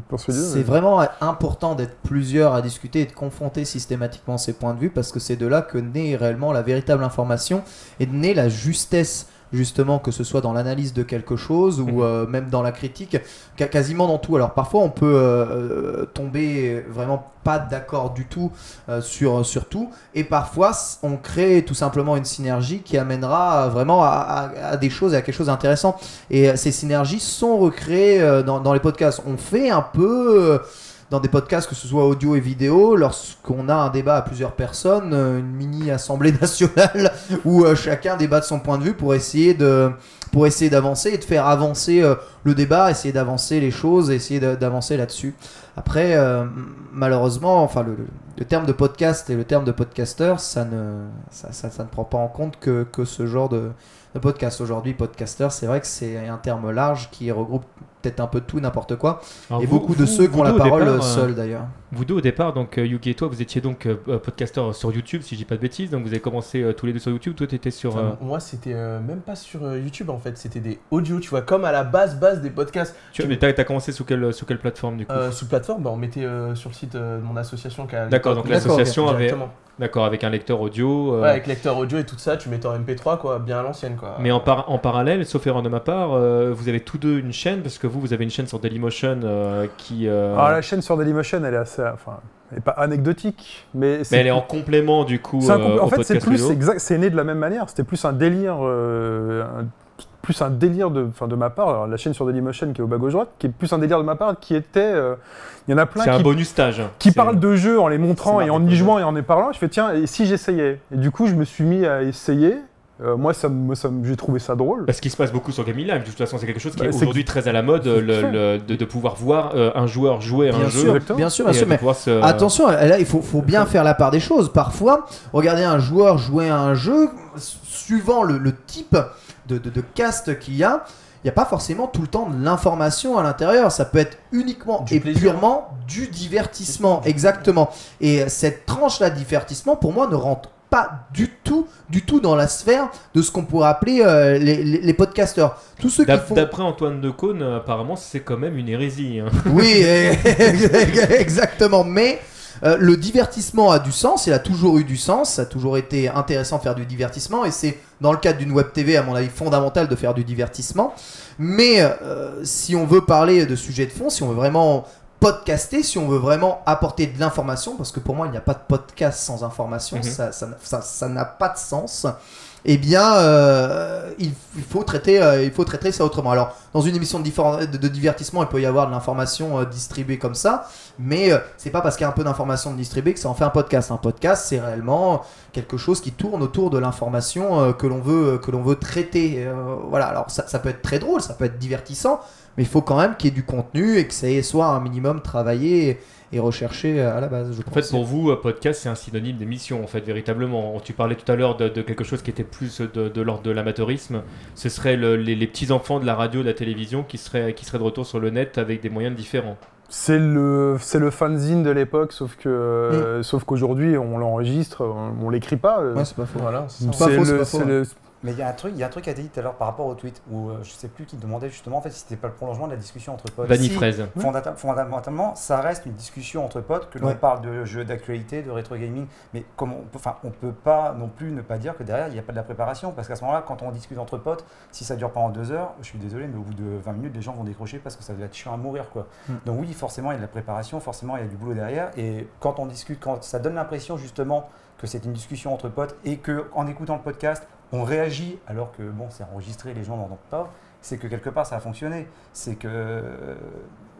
pour ce C'est vraiment important d'être plusieurs à discuter et de confronter systématiquement ces points de vue parce que c'est de là que naît réellement la véritable information et de naît la justesse justement que ce soit dans l'analyse de quelque chose ou Mhm. euh, même dans la critique, quasiment dans tout. Alors parfois on peut euh, euh, tomber vraiment pas d'accord du tout euh, sur, sur tout et parfois on crée tout simplement une synergie qui amènera vraiment à, à- à des choses et à quelque chose d'intéressant. Et ces synergies sont recréées dans, dans les podcasts. On fait un peu dans des podcasts, que ce soit audio et vidéo, lorsqu'on a un débat à plusieurs personnes, euh, une mini assemblée nationale où euh, chacun débat de son point de vue pour essayer de pour essayer d'avancer et de faire avancer euh, le débat, essayer d'avancer les choses, essayer d'avancer là-dessus. Après, malheureusement, enfin le, le- terme de podcast et le terme de podcasteur, ça ne ça- ça ne prend pas en compte que, que ce genre de, de podcast. Aujourd'hui, podcaster, c'est vrai que c'est un terme large qui regroupe peut-être un peu tout, n'importe quoi. Alors et vous- beaucoup de ceux qui ont la parole départ, euh, seuls d'ailleurs. Vous deux au départ, donc euh, Yuki et toi, vous étiez donc euh, euh, podcasteur sur YouTube, si je dis pas de bêtises, donc vous avez commencé euh, tous les deux sur YouTube. Toi, t'étais sur. euh, Enfin, Moi, c'était euh, même pas sur euh, YouTube en fait, c'était des audios, tu vois, comme à la base, base des podcasts. tu mais t'as, t'as commencé sous quelle, sous quelle plateforme du coup? Euh, sous plateforme, bah, on mettait euh, sur le site euh, de mon association. qui a- D'accord, donc l'association avait. D'accord, avec un lecteur audio. euh, Ouais, avec lecteur audio et tout ça, tu mettais en MP3, quoi, bien à l'ancienne, quoi. Mais en, par- en parallèle, sauf erreur de ma part, euh, vous avez tous deux une chaîne, parce que vous, vous avez une chaîne sur Dailymotion euh, qui. euh, Alors, la chaîne sur Dailymotion, elle est assez. Enfin, elle est pas anecdotique, mais. mais elle est en complément du coup. un euh, compl- en fait, c'est plus c'est né de la même manière. C'était plus un délire, euh, un- plus un délire de, enfin, de ma part. Alors, la chaîne sur Dailymotion qui est au bas gauche droite, qui est plus un délire de ma part, qui était, euh, il y en a plein C'est un qui, bonus stage. qui C'est- parlent de jeux en les montrant et en y jouant et en y parlant. Je fais tiens, et si j'essayais? Et du coup, je me suis mis à essayer. Euh, moi, ça, me- moi, ça, me- j'ai trouvé ça drôle. Parce qu'il se passe beaucoup sur Gaming Live, de toute façon, c'est quelque chose qui Bah, est aujourd'hui très à la mode, le- le- de, de pouvoir voir euh, un joueur jouer à un jeu. exactement. bien sûr, bien sûr, mais se- Attention, là il faut, faut bien faire la part des choses. Parfois, regarder un joueur jouer à un jeu, suivant le, le type de, de, de cast qu'il y a, il n'y a pas forcément tout le temps de l'information à l'intérieur. Ça peut être uniquement Du et plaisir. purement du divertissement. Exactement. Et cette tranche-là de divertissement, pour moi, ne rentre pas du tout, du tout dans la sphère de ce qu'on pourrait appeler euh, les, les, les podcasteurs. Tous ceux qui font... D'après Antoine Decaune, euh, apparemment, c'est quand même une hérésie. hein. Oui, exactement. Mais euh, le divertissement a du sens, il a toujours eu du sens, ça a toujours été intéressant de faire du divertissement, et c'est dans le cadre d'une web TV, à mon avis, fondamental de faire du divertissement. Mais euh, si on veut parler de sujets de fond, si on veut vraiment podcaster, si on veut vraiment apporter de l'information, parce que pour moi, il n'y a pas de podcast sans information, Mhm. ça ça n'a- ça- ça n'a pas de sens. Eh bien, euh, il, il faut traiter, euh, il faut traiter ça autrement. Alors, dans une émission de, diffé- de- de divertissement, il peut y avoir de l'information euh, distribuée comme ça, mais c'est pas parce qu'il y a un peu d'information distribuée que ça en fait un podcast. Un podcast, c'est réellement quelque chose qui tourne autour de l'information que l'on veut, que l'on veut traiter. Voilà. Alors, ça, ça peut être très drôle, ça peut être divertissant, mais il faut quand même qu'il y ait du contenu et que ça soit un minimum travaillé et recherché à la base. Je En pense. fait, pour vous, euh, podcast, c'est un synonyme d'émission, en fait, véritablement. Tu parlais tout à l'heure de, de quelque chose qui était plus de, l'ordre de l'amateurisme. Ce serait le- les, les petits-enfants de la radio, de la télévision qui seraient, qui seraient de retour sur le net avec des moyens différents. C'est le, c'est le fanzine de l'époque, sauf que, euh, sauf qu'aujourd'hui, on l'enregistre, on, on l'écrit pas. euh, Ouais, c'est pas faux. Voilà, c'est ça. C'est pas c'est faux, c'est le- pas faux, c'est le- Mais il y a un truc, il y a un truc qui a été dit tout à l'heure par rapport au tweet où euh, je sais plus qui demandait justement en fait si c'était pas le prolongement de la discussion entre potes. Vanille Si, fraise. fondata- fondamentalement, ça reste une discussion entre potes que l'on Ouais. parle de jeux d'actualité, de rétro gaming, mais comme on peut, enfin, on peut pas non plus ne pas dire que derrière il n'y a pas de la préparation parce qu'à ce moment-là, quand on discute entre potes, si ça dure pendant deux heures, je suis désolé, mais au bout de 20 minutes, les gens vont décrocher parce que ça va être chiant à mourir quoi. Mm. Donc oui, forcément il y a de la préparation, forcément il y a du boulot derrière, et quand on discute, quand ça donne l'impression justement que c'est une discussion entre potes et que en écoutant le podcast, on réagit alors que bon, c'est enregistré, les gens n'entendent pas. C'est que quelque part ça a fonctionné. C'est que euh,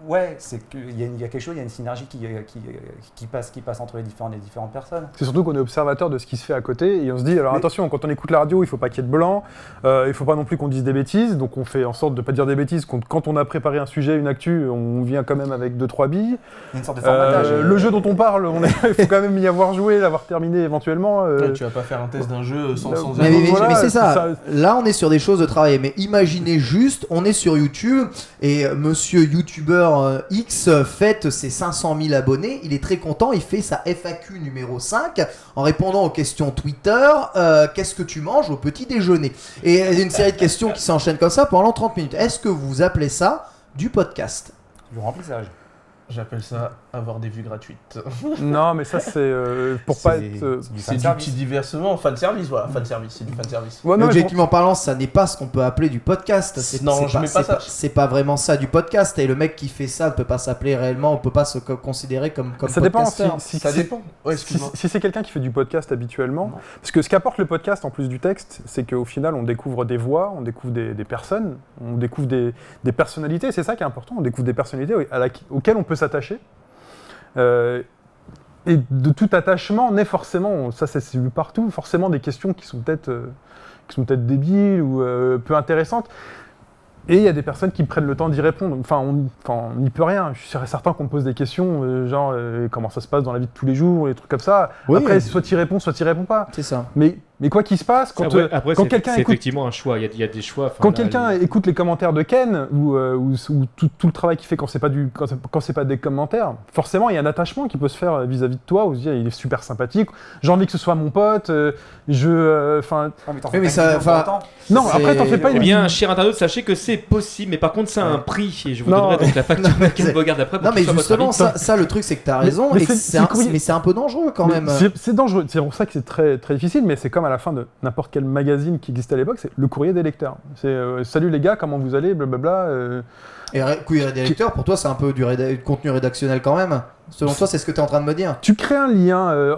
ouais, c'est qu'il y, a une- il y a quelque chose, il y a une synergie qui, euh, qui, euh, qui passe, qui passe entre les différentes, les différentes personnes. C'est surtout qu'on est observateur de ce qui se fait à côté et on se dit alors Mais- attention quand on écoute la radio il faut pas qu'il y ait de blanc, euh, il faut pas non plus qu'on dise des bêtises donc on fait en sorte de pas dire des bêtises quand, on a préparé un sujet une actu on vient quand même avec deux trois billes. Il y a une sorte de Euh, formatage. le jeu dont on parle on est- il faut quand même y avoir joué l'avoir terminé éventuellement. euh, Ouais, tu vas pas faire un test d'un jeu sans, sans Mais- Mais, Voilà, mais c'est ça. ça. Là, on est sur des choses de travail. Mais imaginez juste, on est sur YouTube et euh, monsieur YouTuber euh, X euh, fête ses 500 000 abonnés. Il est très content. Il fait sa FAQ numéro 5 en répondant aux questions Twitter. euh, Qu'est-ce que tu manges au petit déjeuner? Et a une série de questions qui s'enchaînent comme ça pendant 30 minutes. Est-ce que vous appelez ça du podcast? Du remplissage. J'appelle ça avoir des vues gratuites. non mais ça c'est euh, pour pas être. euh, c'est du petit diversement, fan service, voilà, fan service, c'est du fan service. ouais, non, mais pour- Objectivement parlant, ça n'est pas ce qu'on peut appeler du podcast. C'est- Non, c'est je mets pas c'est ça. C'est pas vraiment ça du podcast. Et le mec qui fait ça ne peut pas s'appeler réellement, on peut pas se co- considérer comme, comme ça dépend si, podcasteur. si- Ça si- dépend. Ouais, Si, excuse-moi. si c'est quelqu'un qui fait du podcast habituellement, Non. parce que ce qu'apporte le podcast en plus du texte, c'est qu'au final on découvre des voix, on découvre des, des personnes, on découvre des, des personnalités, c'est ça qui est important, on découvre des personnalités à la- auxquelles on peut s'attacher. Euh, et de tout attachement naît forcément, ça c'est vu partout, forcément des questions qui sont peut-être euh, qui sont peut-être débiles ou euh, peu intéressantes. Et il y a des personnes qui prennent le temps d'y répondre. Enfin, on n'y peut rien. Je suis certain qu'on me pose des questions, euh, genre euh, comment ça se passe dans la vie de tous les jours, des trucs comme ça. Oui. Après, soit tu y réponds, soit tu y réponds pas. C'est ça. Mais Mais quoi qu'il se passe, quand, Après, euh, après, quand c'est- quelqu'un c'est écoute effectivement un choix. Il y a, il y a des choix. Quand quelqu'un les- écoute les commentaires de Ken ou, euh, ou- ou tout, tout le travail qu'il fait quand c'est pas du quand c'est, quand c'est pas des commentaires, forcément il y a un attachement qui peut se faire euh, vis-à-vis de toi. Ou se dire il est super sympathique. J'ai envie que ce soit mon pote. euh, je, euh, enfin, Ouais, mais Oui, fais mais pas ça- non. Après t'en fais pas Eh une. bien, cher internaute, sachez que c'est possible, mais par contre, ça a un prix. Et je vous Non. donnerai donc la facture de Ken Bogard après pour Non, mais justement, ça, ça, le truc, c'est que tu as Mais- raison, mais c'est- un- peu dangereux quand même. C'est, c'est dangereux. C'est pour ça que c'est très très difficile. Mais c'est comme à la fin de n'importe quel magazine qui existait à l'époque. C'est le courrier des lecteurs. C'est euh, salut les gars, comment vous allez, blablabla. euh, Et queer des lecteurs, pour toi, c'est un peu du réda- contenu rédactionnel quand même. Selon toi, c'est ce que tu es en train de me dire. Tu crées un lien. euh,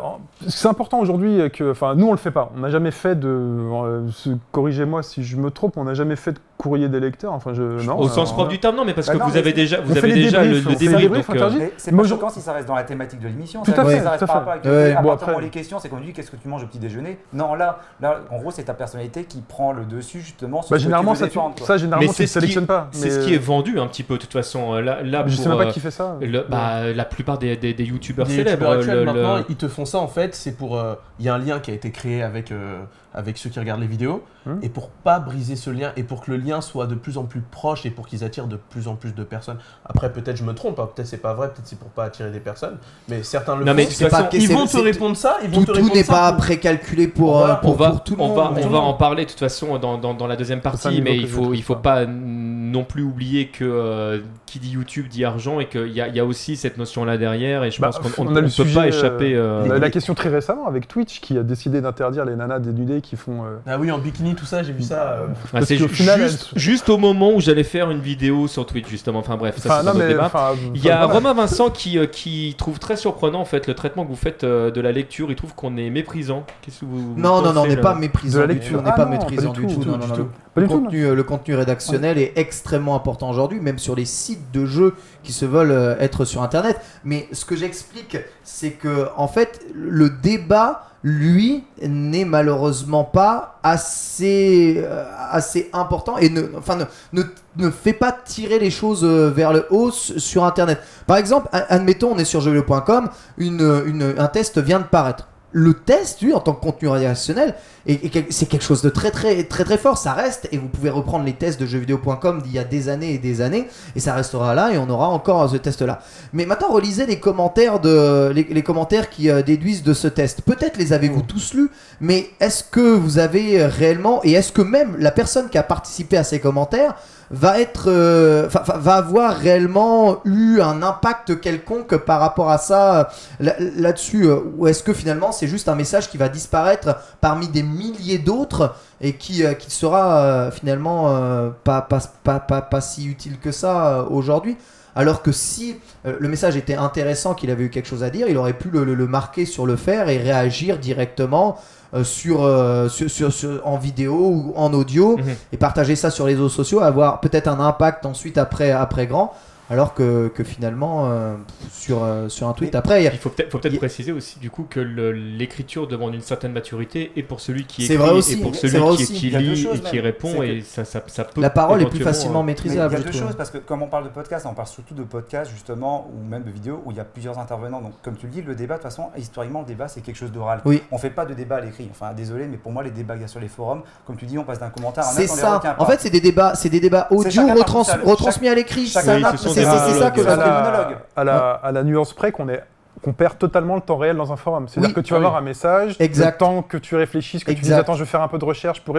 c'est important aujourd'hui que, enfin, nous on le fait pas. On n'a jamais fait de. euh, Corrigez-moi si je me trompe. On n'a jamais fait de courrier des lecteurs. Enfin, je. Non. Au sens euh, propre du terme, non, mais parce Bah que non, vous avez déjà, vous avez déjà le, débriefs, débrief. euh, c'est Moi, pas choquant si ça reste dans la thématique de l'émission. Tout C'est à fait, ça reste à par rapport avec Ouais. à Bon, après- les questions, c'est qu'on dit qu'est-ce que tu manges au petit déjeuner? Non, là, là, en gros, c'est ta personnalité qui prend le dessus justement sur Bah, généralement, ça, tu, ça, généralement, ne sélectionnes pas. C'est ce qui est vendu un petit peu, de toute façon. Là, Je sais même pas qui fait ça. bah, la plupart des, des, des youtubeurs célèbres. actuels, le- maintenant, le- ils te font ça en fait, c'est pour. euh, Il y a un lien qui a été créé avec, euh, avec ceux qui regardent les vidéos, Hmm. et pour pas briser ce lien, et pour que le lien soit de plus en plus proche, et pour qu'ils attirent de plus en plus de personnes. Après, peut-être je me trompe, hein, peut-être c'est pas vrai, peut-être c'est pour pas attirer des personnes, mais certains le Non, font. mais de C'est toute façon, pas- ils vont te répondre ça, ils vont Tout, te tout répondre n'est ça pas pour- précalculé pour, Voilà, euh, pour, on va, pour tout le on monde. va, Tout on va en parler de toute façon dans, dans, dans la deuxième partie, mais il faut, il faut pas. non plus oublier que euh, qui dit YouTube dit argent et qu'il y a, il y a aussi cette notion-là derrière. Et je Bah, pense qu'on ne peut pas échapper. euh, eu la question très récemment avec Twitch qui a décidé d'interdire les nanas dénudées qui font. euh, Ah oui, en bikini, tout ça, j'ai vu ça. euh, ah, parce c'est qu'au ju- final, juste, elles- juste au moment où j'allais faire une vidéo sur Twitch, justement. Enfin bref, ça Enfin, c'est non, un autre mais. débat. enfin, Il y a voilà. Romain Vincent qui, euh, qui trouve très surprenant en fait le traitement que vous faites euh, de la lecture. Il trouve qu'on est méprisant. Qu'est-ce que vous vous Non, non, non, on pensez, n'est là pas méprisant De la du lecture. On n'est Ah pas non, pas méprisant du du tout, tout. du non, tout, non, du non. tout. Le tout, contenu, euh, le contenu rédactionnel est extrêmement important aujourd'hui, même sur les sites de jeux qui se veulent euh, être sur Internet. Mais ce que j'explique, c'est que en fait, le débat, lui, n'est malheureusement pas assez, euh, assez important et ne, enfin, ne, ne, ne fait pas tirer les choses vers le haut sur Internet. Par exemple, admettons, on est sur jeuxvideo.com, une, une, un test vient de paraître. Le test, lui, en tant que contenu rédactionnel, et, c'est quelque chose de très très très très fort. Ça reste et vous pouvez reprendre les tests de jeuxvideo.com d'il y a des années et des années et ça restera là et on aura encore ce test là. Mais maintenant relisez les commentaires de les, les commentaires qui euh, déduisent de ce test. Peut-être les avez-vous tous lus, mais est-ce que vous avez réellement et est-ce que même la personne qui a participé à ces commentaires va être euh, va avoir réellement eu un impact quelconque par rapport à ça euh, là- là-dessus euh, ou est-ce que finalement c'est juste un message qui va disparaître parmi des milliers d'autres et qui, euh, qui sera euh, finalement euh, pas, pas, pas, pas, pas si utile que ça euh, aujourd'hui alors que si euh, le message était intéressant, qu'il avait eu quelque chose à dire, il aurait pu le, le- le marquer sur le fer et réagir directement euh, sur, euh, sur, sur- sur- en vidéo ou en audio Mhm. et partager ça sur les réseaux sociaux, avoir peut-être un impact ensuite après, après grand, alors que, que finalement euh, sur, euh, sur un tweet Mais- après, il faut peut-être faut peut-être Il- préciser aussi du coup que le- l'écriture demande une certaine maturité et pour celui qui écrit vrai aussi, et pour celui vrai qui, lit choses et qui répond et ça, ça, ça peut la parole est plus facilement euh, Mais il y maîtrisable. a deux choses, parce que comme on parle de podcast, on parle surtout de podcast justement, ou même de vidéos, où il y a plusieurs intervenants. Donc comme tu le dis, le débat, de toute façon, historiquement, le débat, c'est quelque chose d'oral. Oui. On fait pas de débat à l'écrit. Enfin, désolé, mais pour moi, les débats qu'il y a sur les forums, comme tu dis, on passe d'un commentaire à un C'est ça. En fait, c'est des débats, c'est des débats audio retransmis à l'écrit. Ça n'a- C'est ça que à la- monologue. à la, nuance près qu'on est qu'on perd totalement le temps réel dans un forum. C'est-à-dire Oui. que tu vas Ah oui. avoir un message, Exact. le temps que tu réfléchisses, que tu Exact. attends, je vais faire un peu de recherche pour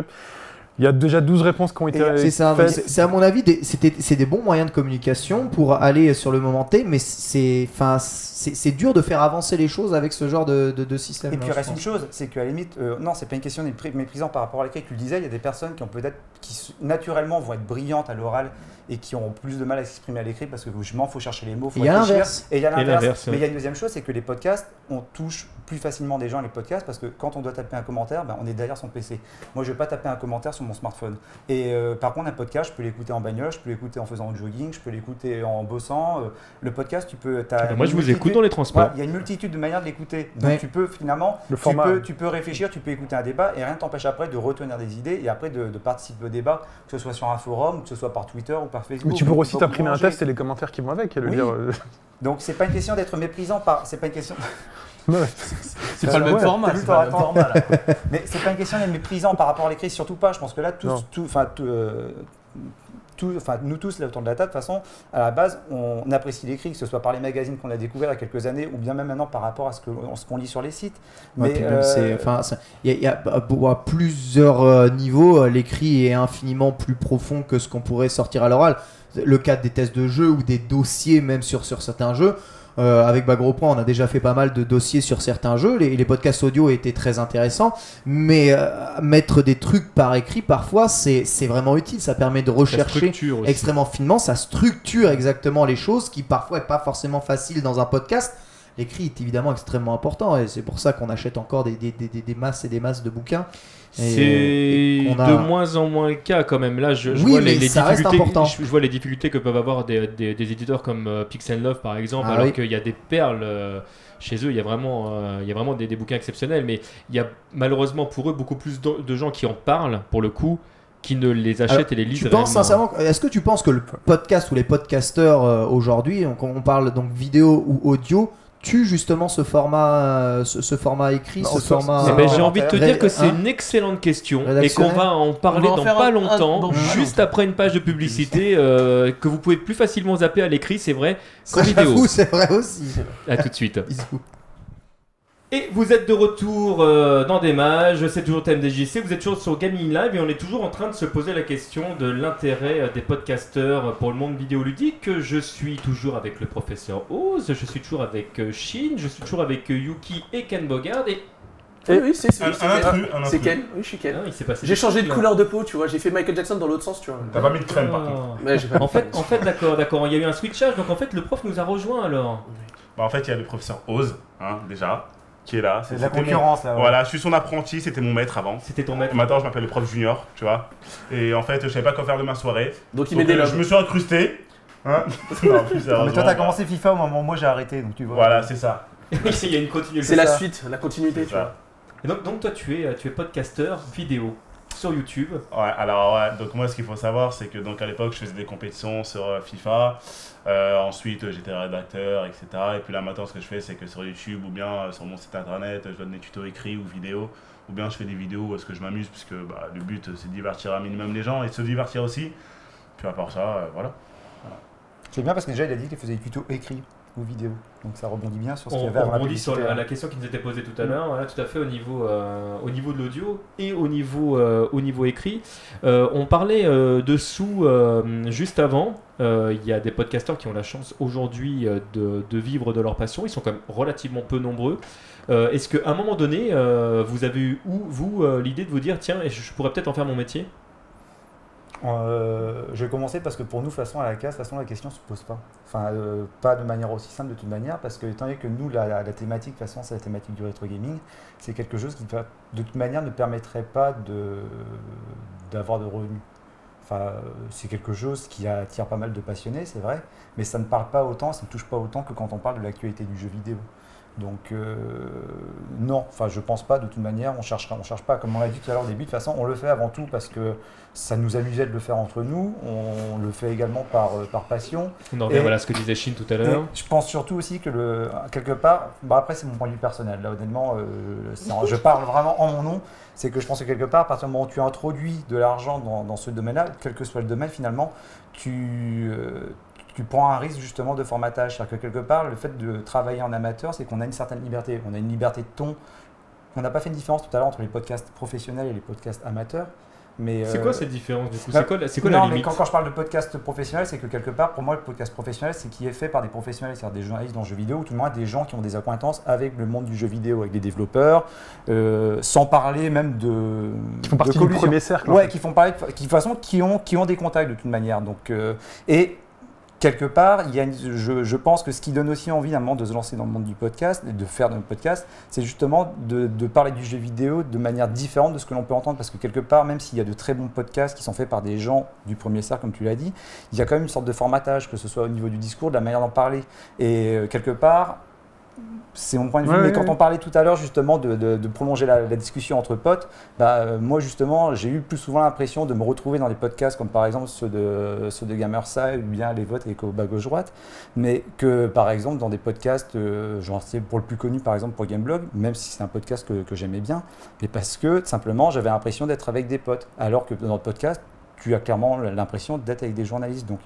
Il y a déjà 12 réponses qui ont été C'est ça, faites. c'est c'est à mon avis, des- c'était- c'est des bons moyens de communication pour aller sur le moment T, mais c'est, enfin, c'est c'est dur de faire avancer les choses avec ce genre de, de, de système. Et puis il je reste une chose, c'est qu'à la limite, euh, non, c'est pas une question d'être méprisant par rapport à l'écrit. Tu le disais, il y a des personnes qui ont peut-être, qui naturellement vont être brillantes à l'oral et qui auront plus de mal à s'exprimer à l'écrit parce que justement, il faut chercher les mots, faut Il y a réfléchir. l'inverse. Et il y a Et l'inverse. l'inverse, Mais ouais. il y a une deuxième chose, c'est que les podcasts, on touche plus facilement des gens les podcasts parce que quand on doit taper un commentaire, ben, on est derrière son PC. Moi, je vais pas taper un commentaire sur mon smartphone. Et euh, par contre, un podcast, je peux l'écouter en bagnole, je peux l'écouter en faisant du jogging, je peux l'écouter en bossant. Euh, le podcast, tu peux. t'as Ah bah, moi je vous écoute dans les transports. Ouais, il y a une multitude de manières de l'écouter. Donc Ouais. tu peux finalement, Le tu, format. peux, tu peux réfléchir, tu peux écouter un débat et rien ne t'empêche après de retenir des idées et après de, de participer au débat, que ce soit sur un forum, que ce soit par Twitter ou par Facebook. Mais tu peux aussi t'imprimer un test et les commentaires qui vont avec. et le Oui. dire, euh, Donc c'est pas une question d'être méprisant par, c'est pas une question. C'est pas le même Ouais, format. C'est pas le format là. Mais c'est pas une question d'être méprisant par rapport à l'écrit, surtout pas. Je pense que là, tous, tout, enfin, tout, euh, tout- nous tous là autour de la table, de toute façon, à la base, on apprécie l'écrit, que ce soit par les magazines qu'on a découverts il y a quelques années, ou bien même maintenant par rapport à ce qu'on lit sur les sites. Mais euh, il y a, y a à- plusieurs euh, niveaux, euh, l'écrit est infiniment plus profond que ce qu'on pourrait sortir à l'oral. Le cas des tests de jeu ou des dossiers, même sur, sur certains jeux. Euh, avec Bagro Point, on a déjà fait pas mal de dossiers sur certains jeux. Les, les podcasts audio étaient très intéressants, mais euh, mettre des trucs par écrit, parfois, c'est vraiment utile. Ça permet de rechercher extrêmement finement, ça structure exactement les choses, qui parfois est pas forcément facile dans un podcast. L'écrit est évidemment extrêmement important et c'est pour ça qu'on achète encore des, des- des- des masses et des masses de bouquins. C'est a- de moins en moins le cas quand même. Là, je, je Oui, vois les, difficultés. Je, je vois les difficultés que peuvent avoir des, des- des éditeurs comme euh, Pixel Love par exemple, Ah alors oui. qu'il y a des perles euh, chez eux. Il y a vraiment, euh, il y a vraiment des, des bouquins exceptionnels, mais il y a malheureusement pour eux beaucoup plus de, de gens qui en parlent pour le coup, qui ne les achètent Alors, et les lisent. Tu penses réellement. sincèrement, est-ce que tu penses que le podcast ou les podcasteurs euh, aujourd'hui, donc on parle donc vidéo ou audio, tue justement ce format, ce, ce format écrit, Bah, ce format. Eh ben, J'ai envie de te dire que c'est hein une excellente question et qu'on va en parler On va en dans pas un- longtemps, un- dans pas juste longtemps. après une page de publicité euh, que vous pouvez plus facilement zapper à l'écrit, c'est vrai, qu'en vidéo. c'est vrai aussi. À tout de suite. Bisous. Et vous êtes de retour euh, dans des mages, c'est toujours TMDJC, vous êtes toujours sur Gaming Live et on est toujours en train de se poser la question de l'intérêt euh, des podcasteurs pour le monde vidéoludique. Je suis toujours avec le professeur Oz, je suis toujours avec euh, Shin, je suis toujours avec Yuki et Ken Bogard et Oui, oui, c'est c'est- Un- c'est un Ken. intrus, un C'est intrus. Ken, oui, je suis Ken. Ah, il s'est passé J'ai des changé trucs, de là. couleur de peau, tu vois. J'ai fait Michael Jackson dans l'autre sens, tu vois. T'as pas mis de crème par contre. Ah. Mais j'ai pas En fait, en fait d'accord, d'accord, il y a eu un switchage, donc en fait le prof nous a rejoint alors. Bah, en fait, il y a le professeur Oz, hein, déjà, qui est là. c'est la mon- concurrence là. ouais. Voilà, je suis son apprenti, c'était mon maître avant. C'était ton Et maître. maintenant, je m'appelle le prof junior, tu vois. Et en fait, je savais pas quoi faire de ma soirée. Donc il des euh, je me suis incrusté. Hein non, plus Mais toi, t'as commencé FIFA au moment où moi j'ai arrêté, donc tu vois. Voilà, c'est ça. il y a une continuité. C'est la ça. suite, la continuité, tu vois. Et donc, donc toi tu es, tu es podcasteur vidéo sur YouTube. Ouais, alors ouais, donc moi ce qu'il faut savoir c'est que donc à l'époque je faisais des compétitions sur euh, FIFA, Euh, ensuite euh, j'étais rédacteur, etc. Et puis là maintenant ce que je fais c'est que sur YouTube ou bien euh, sur mon site internet je donne des tutos écrits ou vidéos, ou bien je fais des vidéos où est-ce que je m'amuse puisque bah, le but c'est de divertir un minimum les gens et de se divertir aussi. Puis à part ça, euh, voilà. C'est bien parce que déjà il a dit qu'il faisait des tutos écrits ou vidéo, donc ça rebondit bien sur ce qu'il y On, avait on avant la rebondit sur la, hein. la question qui nous était posée tout à l'heure, voilà, tout à fait au niveau, euh, au niveau de l'audio et au niveau, euh, au niveau écrit. Euh, on parlait euh, dessous euh, juste avant. Euh, Il y a des podcasteurs qui ont la chance aujourd'hui de, de vivre de leur passion. Ils sont quand même relativement peu nombreux. Euh, Est-ce qu'à un moment donné, euh, vous avez eu, ou vous, euh, l'idée de vous dire, tiens, je, je pourrais peut-être en faire mon métier? Euh, je vais commencer parce que pour nous, façon, à la case, façon, la question se pose pas. Enfin, euh, pas de manière aussi simple de toute manière, parce que étant donné que nous, la, la- la thématique, façon, c'est la thématique du rétro gaming, c'est quelque chose qui, de toute manière, ne permettrait pas de d'avoir de revenus. Enfin, c'est quelque chose qui attire pas mal de passionnés, c'est vrai, mais ça ne parle pas autant, ça ne touche pas autant que quand on parle de l'actualité du jeu vidéo. Donc euh, non, enfin je pense pas de toute manière, on cherchera, on cherche pas, comme on l'a dit tout à l'heure au début, de toute façon on le fait avant tout parce que ça nous amusait de le faire entre nous, on le fait également par, euh, par passion. On en revient Et- voilà ce que disait Shin tout à l'heure. je pense surtout aussi que le, quelque part, bon après c'est mon point de vue personnel, là honnêtement, euh, je parle vraiment en mon nom, c'est que je pense que quelque part, à partir du moment où tu introduis de l'argent dans, dans ce domaine-là, quel que soit le domaine finalement, tu, euh, tu prends un risque justement de formatage. C'est-à-dire que quelque part, le fait de travailler en amateur, c'est qu'on a une certaine liberté. On a une liberté de ton. On n'a pas fait une différence tout à l'heure entre les podcasts professionnels et les podcasts amateurs. Mais, C'est euh, quoi cette différence du coup? bah, C'est quoi, c'est quoi non, la mais limite? quand, quand je parle de podcast professionnel, c'est que quelque part, pour moi, le podcast professionnel, c'est qui est fait par des professionnels, c'est-à-dire des journalistes dans le jeu vidéo, ou tout le moins des gens qui ont des acquaintances avec le monde du jeu vidéo, avec des développeurs, euh, sans parler même de. Qui font partie de du premier cercle. en Ouais, fait. qui font parler, de- qui, de toute façon, qui ont, qui ont des contacts de toute manière. Donc, euh, et quelque part, il y a une- je, pense que ce qui donne aussi envie à un moment de se lancer dans le monde du podcast de faire un podcast, c'est justement de, de parler du jeu vidéo de manière différente de ce que l'on peut entendre. Parce que quelque part, même s'il y a de très bons podcasts qui sont faits par des gens du premier cercle, comme tu l'as dit, il y a quand même une sorte de formatage, que ce soit au niveau du discours, de la manière d'en parler. Et euh, quelque part, c'est mon point de vue. Ouais, mais ouais, quand ouais. on parlait tout à l'heure justement de, de- de prolonger la, la discussion entre potes, bah, euh, moi justement j'ai eu plus souvent l'impression de me retrouver dans des podcasts comme par exemple ceux de, ceux de ou bien les votes avec au bas gauche droite, mais que par exemple dans des podcasts, euh, genre c'est pour le plus connu par exemple pour Gameblog, même si c'est un podcast que, que j'aimais bien, mais parce que simplement j'avais l'impression d'être avec des potes, alors que dans le podcast tu as clairement l'impression d'être avec des journalistes. Donc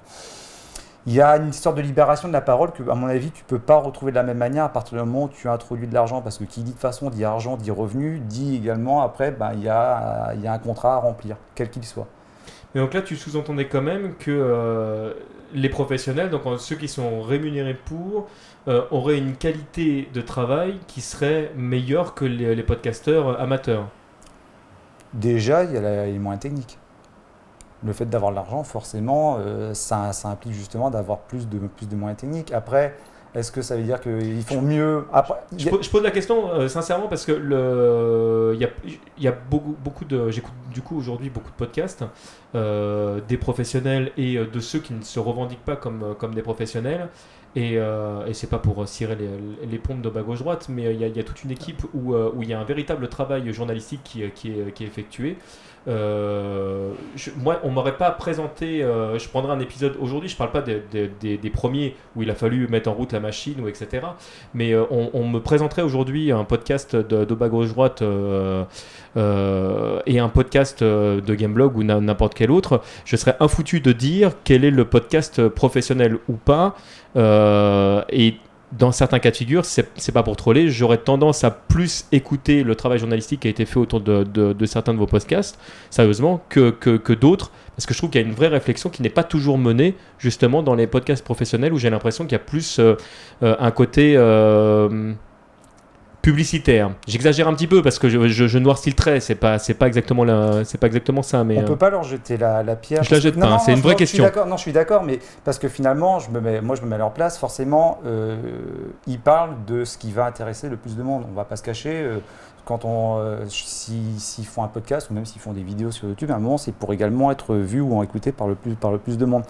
il y a une sorte de libération de la parole que, à mon avis, tu peux pas retrouver de la même manière à partir du moment où tu introduis de l'argent. Parce que qui dit de façon dit argent, dit revenu, dit également après, ben, il y, a, il y a un contrat à remplir, quel qu'il soit. Mais donc là, tu sous-entendais quand même que euh, les professionnels, donc ceux qui sont rémunérés pour, euh, auraient une qualité de travail qui serait meilleure que les, les podcasteurs amateurs. Déjà, il y a les moyens techniques. Le fait d'avoir de l'argent, forcément, euh, ça, implique justement d'avoir plus de, plus de moyens techniques. Après, est-ce que ça veut dire qu'ils font mieux Je, pose la question euh, sincèrement parce que beaucoup, de, j'écoute du coup aujourd'hui beaucoup de podcasts, euh, des professionnels et de ceux qui ne se revendiquent pas comme des professionnels. Et, euh, et c'est pas pour cirer les, les pompes de bas gauche droite, mais il y, a- il y a toute une équipe où, euh, où il y a un véritable travail journalistique qui, est, effectué. Euh, moi, on m'aurait pas présenté. euh, je prendrai un épisode aujourd'hui. Je parle pas des, premiers où il a fallu mettre en route la machine ou etc. Mais euh, on, me présenterait aujourd'hui un podcast de, bas gauche droite euh, euh, et un podcast euh, de Gameblog ou n'importe quel autre. Je serais infoutu de dire quel est le podcast professionnel ou pas. Euh, et dans certains cas de figure, c'est pas pour troller, j'aurais tendance à plus écouter le travail journalistique qui a été fait autour de, certains de vos podcasts, sérieusement, que, que, d'autres, parce que je trouve qu'il y a une vraie réflexion qui n'est pas toujours menée, justement, dans les podcasts professionnels, où j'ai l'impression qu'il y a plus euh, euh, un côté publicitaire. J'exagère un petit peu, parce que je, je, je noircis le trait, c'est pas, c'est pas, exactement la- c'est pas exactement ça, mais... On euh, peut pas leur jeter la, la pierre. Je la que- jette pas, c'est une vraie question. d'accord- Non, je suis d'accord, mais parce que finalement, je me mets, moi, je me mets à leur place. Forcément, euh, ils parlent de ce qui va intéresser le plus de monde. On va pas se cacher. euh, quand on, euh, si- s'ils font un podcast ou même s'ils font des vidéos sur YouTube, à un moment, c'est pour également être vu ou écouté par le plus, par le plus de monde.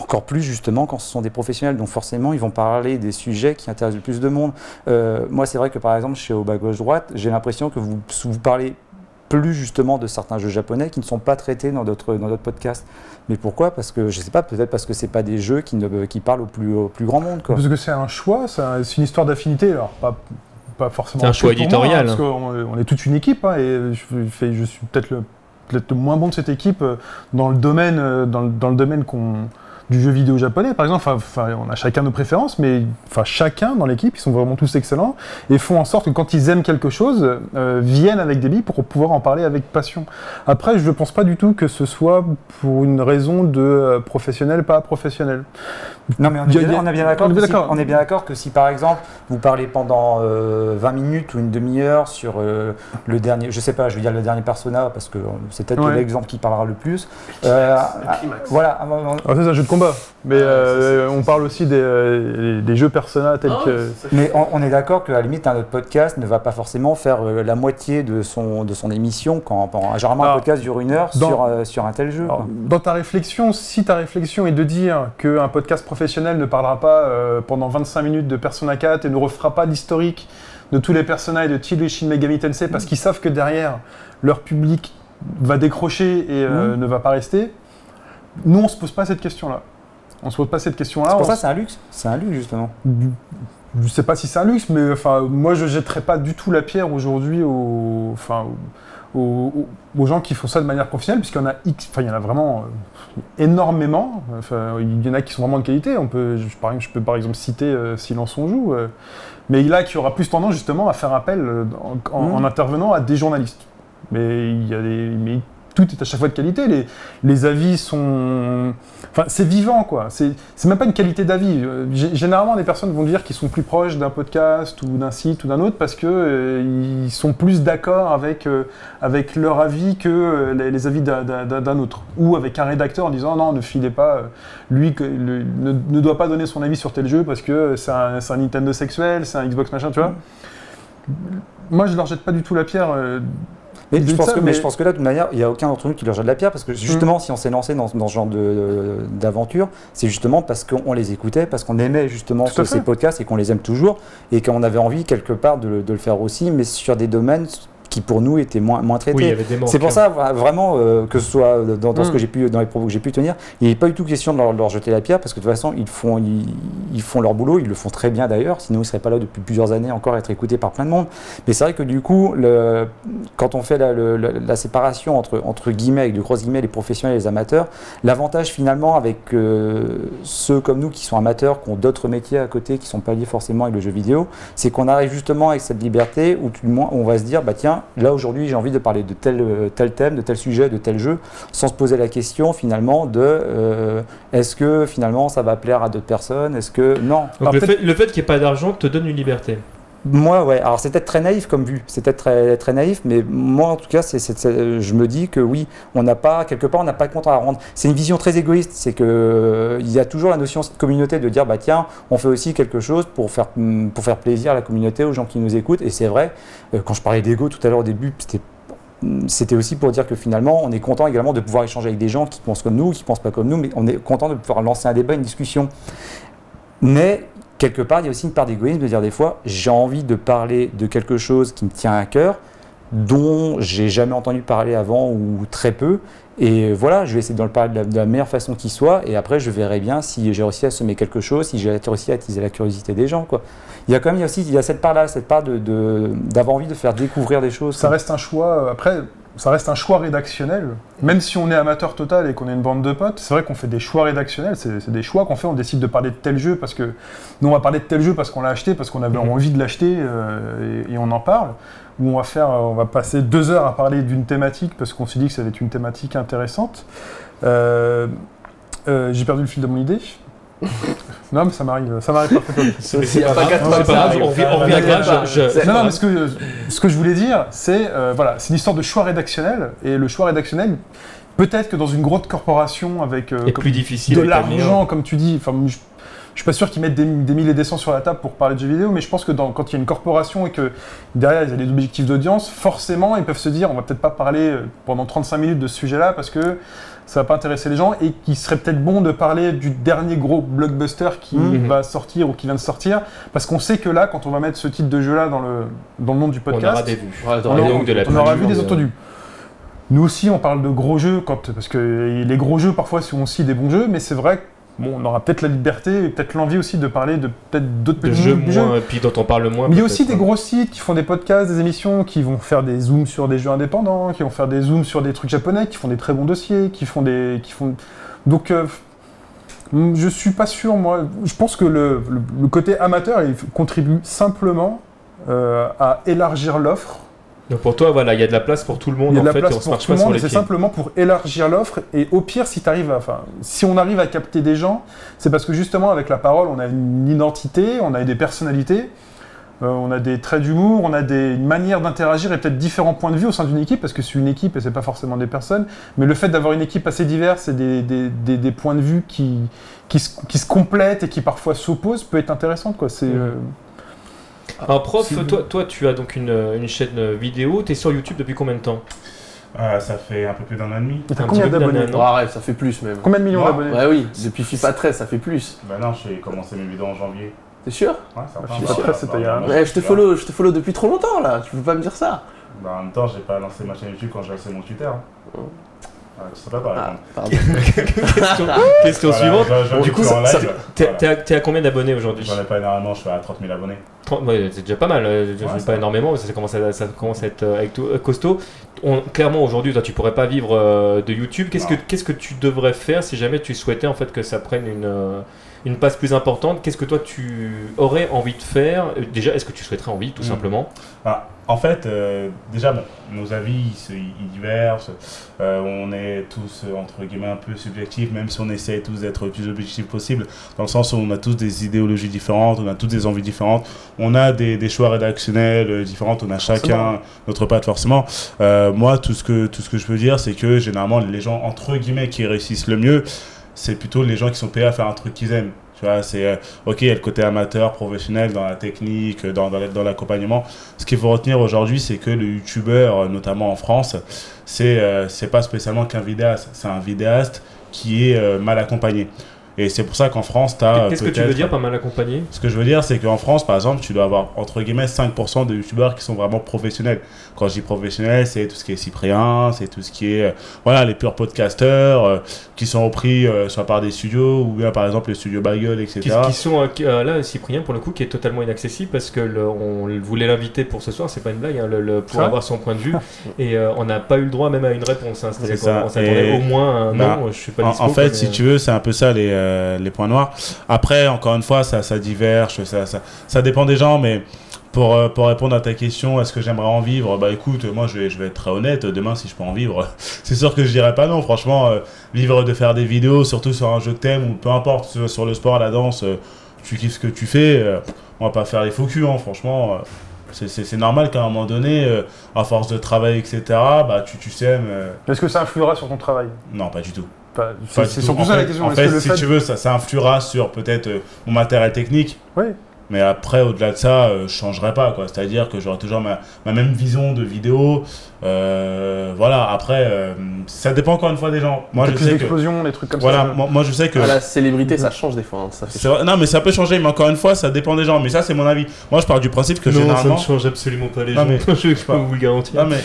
Encore plus justement quand ce sont des professionnels, donc forcément ils vont parler des sujets qui intéressent le plus de monde. Euh, moi c'est vrai que par exemple chez Au bas gauche droite, j'ai l'impression que vous, vous parlez plus justement de certains jeux japonais qui ne sont pas traités dans d'autres dans d'autres podcasts. Mais pourquoi? Parce que je sais pas, peut-être parce que c'est pas des jeux qui, ne, qui parlent au plus, au plus grand monde. Quoi. Parce que c'est un choix, c'est un- c'est une histoire d'affinité, alors pas, pas forcément. C'est un choix moi, éditorial. hein, parce qu'on on est toute une équipe, hein, et je, fais- je suis peut-être le, peut le moins bon de cette équipe euh, dans le domaine, euh, dans le, dans le domaine qu'on du jeu vidéo japonais, par exemple. Enfin, enfin, on a chacun nos préférences, mais enfin, chacun dans l'équipe, ils sont vraiment tous excellents et font en sorte que quand ils aiment quelque chose, euh, viennent avec des billes pour pouvoir en parler avec passion. Après, je ne pense pas du tout que ce soit pour une raison de euh, professionnel, pas professionnel. Non, mais on est bien, bien d'accord on est que, bien si- d'accord. on est bien d'accord que si par exemple vous parlez pendant euh, 20 minutes ou une demi-heure sur euh, le dernier, je sais pas, je vais dire le dernier Persona parce que c'est peut-être Ouais. l'exemple qui parlera le plus. Voilà, ah, ah, Alors ça, c'est un jeu de combat, mais Ouais, euh, on parle aussi des, euh, des jeux Persona tels Ah, que... mais on, on est d'accord qu'à la limite un autre podcast ne va pas forcément faire euh, la moitié de son, de son émission quand, quand- généralement un Alors, podcast dure une heure dans- sur, euh, sur un tel jeu. Alors, quoi. dans ta réflexion, si ta réflexion est de dire qu'un podcast professionnel ne parlera pas euh, pendant 25 minutes de Persona 4 et ne refera pas l'historique de tous les personnages de Chilo et Shin Megami Tensei parce qu'ils savent que derrière, leur public va décrocher et euh, Mhm. ne va pas rester, nous, on se pose pas cette question-là. On se pose pas cette question-là. C'est pour ça c'est un luxe, c'est un luxe justement. je sais pas si c'est un luxe, mais enfin, moi je jetterais pas du tout la pierre aujourd'hui aux, enfin, aux, gens qui font ça de manière professionnelle, puisqu'il y en a X, enfin il y en a vraiment euh, énormément. Enfin, il y en a qui sont vraiment de qualité. On peut, je, par exemple, je peux par exemple citer euh, Silence on joue, euh, mais là qui aura plus tendance justement à faire appel euh, en, en- Mhm. en intervenant à des journalistes. Mais il y a des, mais tout est à chaque fois de qualité. Les, avis sont. Enfin, c'est vivant, quoi. C'est même pas une qualité d'avis. Euh, gé- Généralement, les personnes vont dire qu'ils sont plus proches d'un podcast ou d'un site ou d'un autre parce que euh, ils sont plus d'accord avec, euh, avec leur avis que euh, les, avis d'un- autre. Ou avec un rédacteur en disant non, ne filez pas, lui ne, doit pas donner son avis sur tel jeu parce que c'est un, un Nintendo sexuel, c'est un Xbox machin, tu vois. Moi, je leur jette pas du tout la pierre. Mais, je pense, ça, que, mais mais- je pense que là, de toute manière, il n'y a aucun d'entre nous qui leur jette de la pierre parce que justement, si on s'est lancé dans, dans ce genre d'aventure, c'est justement parce qu'on les écoutait, parce qu'on aimait justement ce- ces podcasts et qu'on les aime toujours et qu'on avait envie quelque part de le faire aussi, mais sur des domaines qui pour nous étaient moins, moins traités. Oui. C'est pour ça vra- vraiment euh, que ce soit dans, dans ce Mm. que j'ai pu dans les propos que j'ai pu tenir, il n'est pas du tout question de leur, leur jeter la pierre parce que de toute façon ils font ils, ils font leur boulot, ils le font très bien d'ailleurs, sinon ils seraient pas là depuis plusieurs années encore à être écoutés par plein de monde. Mais c'est vrai que du coup, le, quand on fait la, le- la- la séparation entre entre guillemets avec de grosses guillemets les professionnels et les amateurs, l'avantage finalement avec euh, ceux comme nous qui sont amateurs, qui ont d'autres métiers à côté, qui sont pas liés forcément avec le jeu vidéo, c'est qu'on arrive justement avec cette liberté où tout le moins on va se dire bah tiens là aujourd'hui j'ai envie de parler de tel euh, tel thème, de tel sujet, de tel jeu, sans se poser la question finalement de euh, est-ce que finalement ça va plaire à d'autres personnes, est-ce que non. Donc le fait- fait, le fait qu'il n'y ait pas d'argent te donne une liberté. Moi, ouais. Alors, c'est peut-être très naïf comme vue. C'est peut-être très, très naïf, mais moi, en tout cas, je me dis que oui, on n'a pas, quelque part, on n'a pas de compte à rendre. C'est une vision très égoïste. C'est que euh, y a toujours la notion de communauté de dire, bah tiens, on fait aussi quelque chose pour faire, hum, pour faire plaisir à la communauté, aux gens qui nous écoutent. Et c'est vrai, euh, quand je parlais d'ego tout à l'heure au début, c'était c'était aussi pour dire que finalement, on est content également de pouvoir échanger avec des gens qui pensent comme nous, qui pensent pas comme nous, mais on est content de pouvoir lancer un débat, une discussion. Mais quelque part, il y a aussi une part d'égoïsme de dire des fois, j'ai envie de parler de quelque chose qui me tient à cœur, dont j'ai jamais entendu parler avant ou très peu. Et voilà, je vais essayer de le parler de la, de la meilleure façon qui soit. Et après, je verrai bien si j'ai réussi à semer quelque chose, si j'ai réussi à attiser la curiosité des gens. Quoi. Il y a quand même il y a aussi il y a cette part-là, cette part de, de- d'avoir envie de faire découvrir des choses. Ça quoi. reste un choix. euh, Après, ça reste un choix rédactionnel. Même si on est amateur total et qu'on est une bande de potes, c'est vrai qu'on fait des choix rédactionnels. C'est des choix qu'on fait. On décide de parler de tel jeu parce que nous on va parler de tel jeu parce qu'on l'a acheté, parce qu'on avait Mhm. envie de l'acheter euh, et, et on en parle. Ou on va faire, euh, on va passer deux heures à parler d'une thématique parce qu'on s'est dit que ça allait être une thématique intéressante. Euh, euh, J'ai perdu le fil de mon idée. non, mais ça m'arrive, ça m'arrive parfaitement. Il a pas quatre on revient à Non, non, mais ce que, ce que je voulais dire, c'est euh, voilà, c'est une histoire de choix rédactionnel. Et le choix rédactionnel, peut-être que dans une grosse corporation avec euh, est comme- plus difficile de l'argent, comme tu dis, enfin, je, suis pas sûr qu'ils mettent des, des milliers et des cents sur la table pour parler de jeux vidéo, mais je pense que dans- quand il y a une corporation et que derrière il y a des objectifs d'audience, forcément ils peuvent se dire on va peut-être pas parler euh, pendant 35 minutes de ce sujet-là parce que ça va pas intéresser les gens et qu'il serait peut-être bon de parler du dernier gros blockbuster qui Mhm. va sortir ou qui vient de sortir parce qu'on sait que là quand on va mettre ce type de jeu-là dans le, dans le monde du On podcast, aura des vues. Ouais, on aura, donc de la on aura vu des de- entendus. Nous aussi, on parle de gros jeux, quand, parce que les gros jeux, parfois, sont aussi des bons jeux, mais c'est vrai qu'on aura peut-être la liberté et peut-être l'envie aussi de parler de peut-être d'autres De petits jeux jeux. moins, puis dont on parle moins. Mais il y a aussi des gros sites qui font des podcasts, des émissions, qui vont faire des zooms sur des jeux indépendants, qui vont faire des zooms sur des trucs japonais, qui font des très bons dossiers, qui font des... Qui font... Donc, euh, je suis pas sûr, moi. Je pense que le, le- le côté amateur, il contribue simplement euh, à élargir l'offre Donc pour toi, voilà, il y a de la place pour tout le monde il y a en de la fait, place pour tout le monde, c'est simplement pour élargir l'offre. Et au pire, si, à- enfin, si on arrive à capter des gens, c'est parce que justement, avec la parole, on a une identité, on a des personnalités, euh, on a des traits d'humour, on a des, une manière d'interagir et peut-être différents points de vue au sein d'une équipe, parce que c'est une équipe et c'est pas forcément des personnes. Mais le fait d'avoir une équipe assez diverse et des, des- des- des points de vue qui, qui, se, qui se complètent et qui parfois s'opposent peut être intéressant. Quoi. C'est, Mhm. euh, Alors prof, C'est- toi, toi tu as donc une, une chaîne vidéo, tu es sur YouTube depuis combien de temps? Ah, ça fait un peu plus d'un an et demi. t'as Un combien d'abonnés Oh, arrête, ça fait plus même. Combien de millions d'abonnés? Ouais, oui, depuis FIFA 13, ça fait plus. Bah non, j'ai commencé mes vidéos en janvier. T'es sûr? Ouais, ça Bah, va. FIFA Bah, 13, c'était il y a un bah, je te follow, je te follow depuis trop longtemps là, tu peux pas me dire ça. Bah, en même temps, j'ai pas lancé ma chaîne YouTube quand j'ai lancé mon Twitter. Oh. Ah, répondre. pardon. Question, question Voilà, suivante. je- je- Du je coup. T'es Voilà. à, combien d'abonnés aujourd'hui J'en ai pas énormément, je suis à 30 000 abonnés. 30 ouais, c'est déjà pas mal, euh, je Ouais, pas va. énormément, mais ça commence à, ça commence à être euh, avec tout- euh, costaud. On- clairement, aujourd'hui, toi, tu pourrais pas vivre euh, de YouTube. Qu'est-ce que, Non. qu'est-ce que tu devrais faire si jamais tu souhaitais en fait que ça prenne une, euh, une place plus importante? Qu'est-ce que toi, tu aurais envie de faire? Déjà, est-ce que tu souhaiterais envie, tout Mm. simplement? Bah, en fait, euh, déjà, bon, nos avis, ils, ils divergent. Euh, on est tous, euh, entre guillemets, un peu subjectifs, même si on essaie tous d'être le plus objectifs possible, dans le sens où on a tous des idéologies différentes, on a tous des envies différentes, on a des, des choix rédactionnels différents, on a chacun Forcément. notre patte, forcément. Euh, moi, tout ce, que, tout ce que je peux dire, c'est que généralement, les gens, entre guillemets, qui réussissent le mieux, c'est plutôt les gens qui sont payés à faire un truc qu'ils aiment. Tu vois, c'est euh, ok, il y a le côté amateur, professionnel dans la technique, dans, dans, l'accompagnement. Ce qu'il faut retenir aujourd'hui, c'est que le youtubeur, euh, notamment en France, c'est euh, pas spécialement qu'un vidéaste, c'est un vidéaste qui est euh, mal accompagné. Et c'est pour ça qu'en France, tu as. Qu'est-ce que tu veux dire par mal accompagné? Ce que je veux dire, c'est qu'en France, par exemple, tu dois avoir entre guillemets 5% de youtubeurs qui sont vraiment professionnels. Quand je dis professionnel, c'est tout ce qui est Cyprien, c'est tout ce qui est. euh, voilà, les purs podcasteurs euh, qui sont repris euh, soit par des studios ou bien par exemple les studios Bagel, etc. qui, qui sont euh, qui- euh, là Cyprien pour le coup qui est totalement inaccessible parce que le- on voulait l'inviter pour ce soir c'est pas une blague hein, le- le- pour avoir son point de vue et euh, on n'a pas eu le droit même à une réponse hein. c'est-à-dire qu'on s'attendait au moins à un Bah, non je suis pas En, dispo en fait, mais, si tu veux, c'est un peu ça les, euh, les points noirs. Après, encore une fois, ça, ça diverge, ça, ça, ça dépend des gens, mais pour, euh, pour répondre à ta question, est-ce que j'aimerais en vivre? Bah écoute, moi je vais, je vais être très honnête, demain si je peux en vivre, c'est sûr que je dirais pas non, franchement, euh, vivre de faire des vidéos, surtout sur un jeu que t'aimes, ou peu importe, sur, le sport, la danse, euh, tu kiffes ce que tu fais, on va pas faire les faux culs, hein, franchement. c'est- normal qu'à un moment donné, euh, à force de travail, etc., bah tu, tu euh, Est-ce que ça influera sur ton travail? Non, pas du tout. C'est surtout en ça fait, la question. En fait, que le si fait tu veux, ça, ça influera sur peut-être euh, mon matériel technique. Oui. Mais après, au-delà de ça, euh, je changerai pas. quoi. C'est-à-dire que j'aurai toujours ma, ma même vision de vidéo. Euh, voilà, après, euh, ça dépend encore une fois des gens. Moi, je plus sais que. d'explosions, des trucs comme Voilà, ça. moi, moi, je sais que. Ah, la célébrité, ça change des fois. hein, ça fait non, mais ça peut changer, mais encore une fois, ça dépend des gens. Mais ça, c'est mon avis. Moi, je pars du principe que non ça généralement. ne change absolument pas les Non, gens mais- je peux vous le garantir Non mais,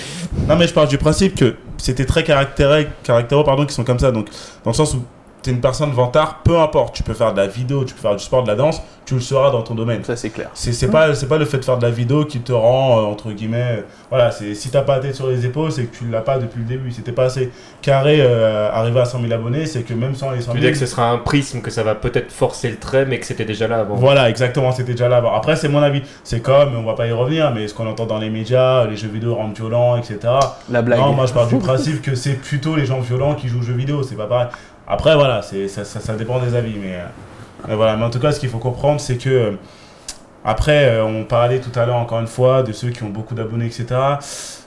non mais je pars du principe que c'était très caractéré, caractéraux pardon, qui sont comme ça. Donc dans le sens où tu es une personne vantard, peu importe, tu peux faire de la vidéo, tu peux faire du sport, de la danse, tu le seras dans ton domaine. Ça, c'est clair. C'est c'est pas, c'est pas le fait de faire de la vidéo qui te rend, euh, entre guillemets, euh, voilà, c'est si t'as pas la tête sur les épaules, c'est que tu l'as pas depuis le début. C'était pas assez carré, euh, arriver à 100 000 abonnés, c'est que même sans les 100 tu 000... dis que ce sera un prisme que ça va peut-être forcer le trait mais que c'était déjà là avant Voilà, exactement, c'était déjà là avant. Après, c'est mon avis. C'est comme, on va pas y revenir, mais ce qu'on entend dans les médias, les jeux vidéo rendent violents, etc. La blague. Non, moi je pars du principe que c'est plutôt les gens violents qui jouent aux jeux vidéo, c'est pas pareil. Après, voilà, ça, ça, dépend des avis, mais, euh, mais voilà. Mais en tout cas, ce qu'il faut comprendre, c'est que. euh, après, euh, on parlait tout à l'heure, encore une fois, de ceux qui ont beaucoup d'abonnés, etc.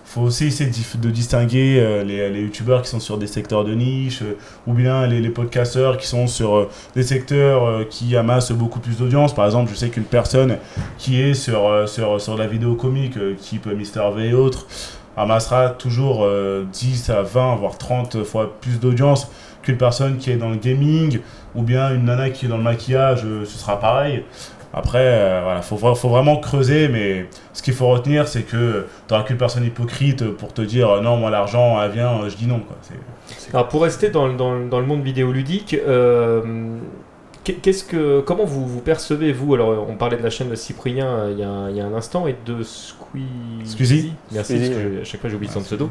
faut aussi essayer de, distinguer les, les youtubeurs qui sont sur des secteurs de niche, ou bien les, les podcasteurs qui sont sur des secteurs qui amassent beaucoup plus d'audience. Par exemple, je sais qu'une personne qui est sur, sur, sur la vidéo comique, type Mister V et autres, amassera toujours euh, 10 à 20, voire 30 fois plus d'audience qu'une personne qui est dans le gaming, ou bien une nana qui est dans le maquillage, euh, ce sera pareil. Après, euh, voilà, faut, vra- faut vraiment creuser, mais ce qu'il faut retenir, c'est que tu n'auras qu'une personne hypocrite pour te dire euh, non, moi l'argent, elle vient, euh, je dis non. Quoi. C'est- Alors pour rester dans, le- dans, le- dans le monde vidéoludique, euh, qu'est- qu'est-ce que, comment vous, vous percevez vous? Alors on parlait de la chaîne de Cyprien euh, il y a, un- il y a un instant et de Squeezie. Squeezie. Merci, Squeezie, parce que je- à chaque fois j'oublie son pseudo.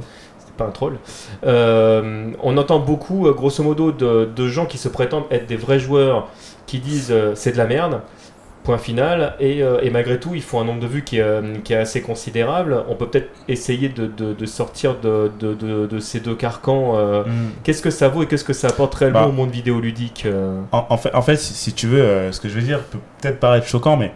Pas un troll. Euh, on entend beaucoup, euh, grosso modo, de, de gens qui se prétendent être des vrais joueurs qui disent euh, c'est de la merde. Point final, et, euh, et malgré tout, ils font un nombre de vues qui est, qui est assez considérable. On peut peut-être essayer de, de- de sortir de, de- de- de ces deux carcans. euh, Qu'est-ce que ça vaut et qu'est-ce que ça apporte réellement Bah. au monde vidéoludique En, en fait, en fait si, si tu veux, ce que je veux dire peut peut-être paraître choquant, mais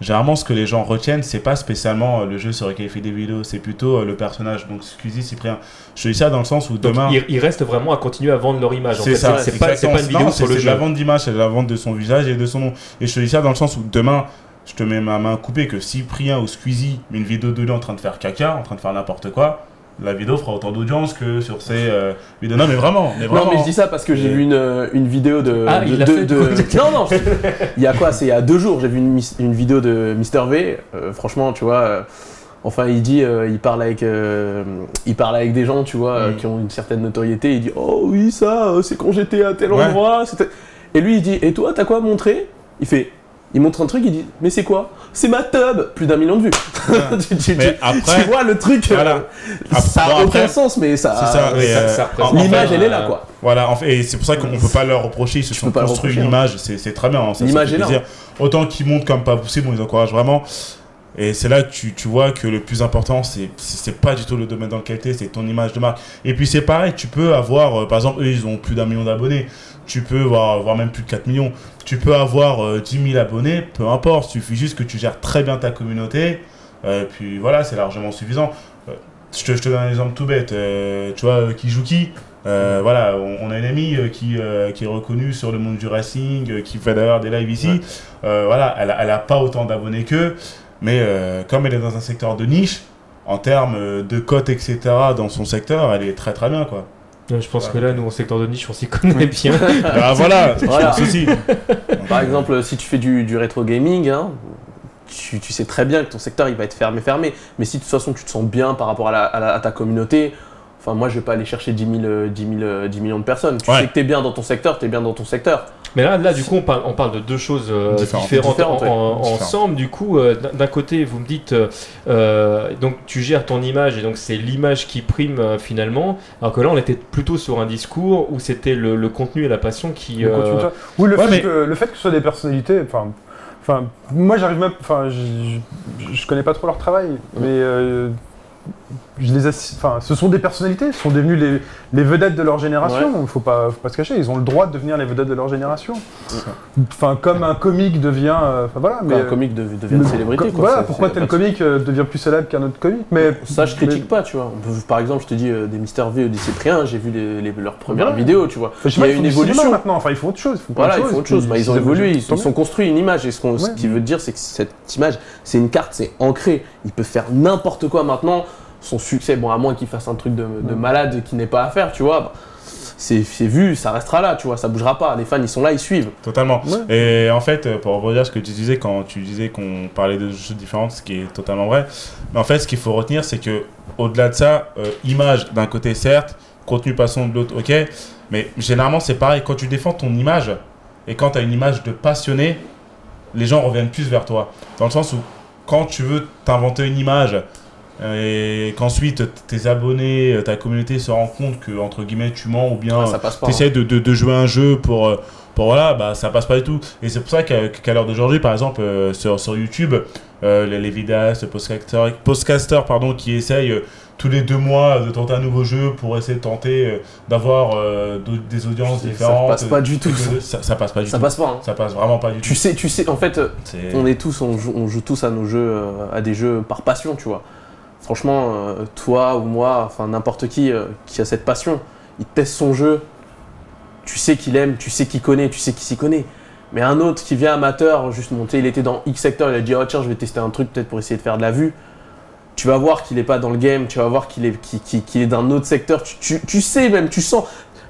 généralement, ce que les gens retiennent, c'est pas spécialement euh, le jeu sur lequel il fait des vidéos, c'est plutôt euh, le personnage. Donc, Squeezie, Cyprien. Je te dis ça dans le sens où Donc, demain. ils, ils restent vraiment à continuer à vendre leur image. en C'est ça, c'est pas, c'est exactement pas une vidéo non, sur c'est- le c'est jeu. la vente d'image, c'est la vente de son visage et de son nom. Et je te dis ça dans le sens où demain, je te mets ma main coupée que Cyprien ou Squeezie met une vidéo de lui en train de faire caca, en train de faire n'importe quoi, la vidéo fera autant d'audience que sur ces euh, vidéos. Non, mais vraiment, mais vraiment. Non, mais je dis ça parce que j'ai vu une, euh, une vidéo de. Ah, de, il l'a de- fait. Non, non, je- il y a quoi C'est il y a deux jours, j'ai vu une, vidéo de Mister V. euh, franchement, tu vois. euh, Enfin, il dit, euh, il parle avec, euh, il parle avec des gens, tu vois, euh, Mm. qui ont une certaine notoriété. Il dit, oh oui, ça, c'est quand j'étais à tel endroit. Et lui, il dit, et toi, t'as quoi à montrer? Il fait, il montre un truc, il dit, mais c'est quoi? C'est ma tub, plus d'un million de vues. tu, tu- Mais tu- après- tu vois le truc, euh, ça Bon, a aucun sens, mais ça. Ça, euh, L'image, elle est là, euh, quoi. Voilà, en fait, et c'est pour ça qu'on ne peut pas leur reprocher, ils se Tu sont construits une hein. image, c'est très bien. hein, L'image est là, plaisir. Autant qu'ils montent comme pas possible, on les encourage vraiment. Et c'est là que tu, tu vois que le plus important, c'est pas du tout le domaine dans lequel t'es, c'est ton image de marque. Et puis c'est pareil, tu peux avoir, euh, par exemple, eux, ils ont plus d'un million d'abonnés. Tu peux voir, voir même plus de 4 millions. Tu peux avoir euh, 10 000 abonnés, peu importe. Il suffit juste que tu gères très bien ta communauté. Euh, puis voilà, c'est largement suffisant. Euh, je, te, je te donne un exemple tout bête. Euh, tu vois, euh, Kijuki, Euh, voilà, on, on a une amie euh, qui, euh, qui est reconnue sur le monde du racing, euh, qui fait d'ailleurs des lives ici. Euh, voilà, elle, a- elle a pas autant d'abonnés qu'eux, mais euh, comme elle est dans un secteur de niche, en termes euh, de cote, etc., dans son secteur, elle est très très bien, quoi. Je pense que là, nous, en secteur de niche, on s'y connaît bien. Ah, voilà, je Voilà. pense aussi. Par exemple, si tu fais du, du rétro gaming, hein, tu, tu sais très bien que ton secteur il va être fermé, fermé. Mais si de toute façon tu te sens bien par rapport à, la- à la- à ta communauté, enfin moi je vais pas aller chercher 10, 000, euh, 10, 000, euh, 10 millions de personnes. Tu Ouais. sais que t'es bien dans ton secteur, t'es bien dans ton secteur. Mais là, là, du coup, on parle, on parle de deux choses euh, Différentes. différentes, Différentes, en- ouais. en- Différentes. ensemble. Du coup, euh, d'un côté, vous me dites, euh, donc tu gères ton image et donc c'est l'image qui prime euh, finalement. Alors que là, on était plutôt sur un discours où c'était le, le contenu et la passion qui. Le euh. Oui, le, ouais, fait mais- que, le fait que ce soit des personnalités, enfin, enfin, moi j'arrive même, enfin, je, je- je connais pas trop leur travail, mais euh, je les assi- enfin, ce sont des personnalités, ce sont devenus les, les vedettes de leur génération. Il faut pas, faut pas se cacher, ils ont le droit de devenir les vedettes de leur génération. Enfin, comme un comique devient, euh, enfin voilà, mais un comique dev- devient une célébrité. quoi. Voilà, pourquoi tel comique euh, devient plus célèbre qu'un autre comique, mais Ça, je critique mais- pas, tu vois. Par exemple, je te dis euh, des Mister V ou des Cyprien, j'ai vu les, les- leurs premières Voilà. vidéos, tu vois. Il y a une évolution. maintenant. Enfin, ils font autre chose. Ils font plein Voilà, de ils choses, font autre chose. puis Bah, ils ont évolué, ils tant se sont construits une image. Et ce, qu'on- ce qui veut dire, c'est que cette image, c'est une carte, c'est ancré. Il peut faire n'importe quoi maintenant. Son succès, bon, à moins qu'il fasse un truc de, de malade qui n'est pas à faire, tu vois. bah, c'est c'est vu, ça restera là, tu vois, ça bougera pas. Les fans, ils sont là, ils suivent. Totalement. Ouais. Et en fait, euh, pour rebondir ce que tu disais quand tu disais qu'on parlait de choses différentes, ce qui est totalement vrai, mais en fait, ce qu'il faut retenir, c'est que au-delà de ça, euh, image d'un côté, certes, contenu passant de l'autre, ok, mais généralement, c'est pareil. Quand tu défends ton image et quand tu as une image de passionné, les gens reviennent plus vers toi. Dans le sens où, quand tu veux t'inventer une image et qu'ensuite tes abonnés, euh, ta communauté se rend compte que, entre guillemets, tu mens ou bien Ah, ça passe pas. hein. de, de, de jouer un jeu pour, euh, pour voilà, bah ça passe pas du tout. Et c'est pour ça qu'à l'heure d'aujourd'hui, par exemple, euh, sur, sur YouTube, euh, les, les vidéastes, podcasters, podcasters pardon, qui essayent euh, tous les deux mois de tenter un nouveau jeu pour essayer de tenter euh, d'avoir euh, des audiences Ça différentes. passe pas du tout. Euh, Ça, ça passe pas du Ça tout. passe pas. hein. Ça passe vraiment pas du Tu tout. sais, tu sais, en fait, euh, on est tous, on joue, on joue tous à nos jeux, euh, à des jeux par passion, tu vois. Franchement, euh, toi ou moi, enfin n'importe qui euh, qui a cette passion, il teste son jeu, tu sais qu'il aime, tu sais qu'il connaît, tu sais qu'il s'y connaît. Mais un autre qui vient amateur, juste monter, il était dans X secteur, il a dit oh tiens je vais tester un truc peut-être pour essayer de faire de la vue. Tu vas voir qu'il est pas dans le game, tu vas voir qu'il est, qu'il- qu'il est d'un autre secteur. Tu, sais même, tu sens.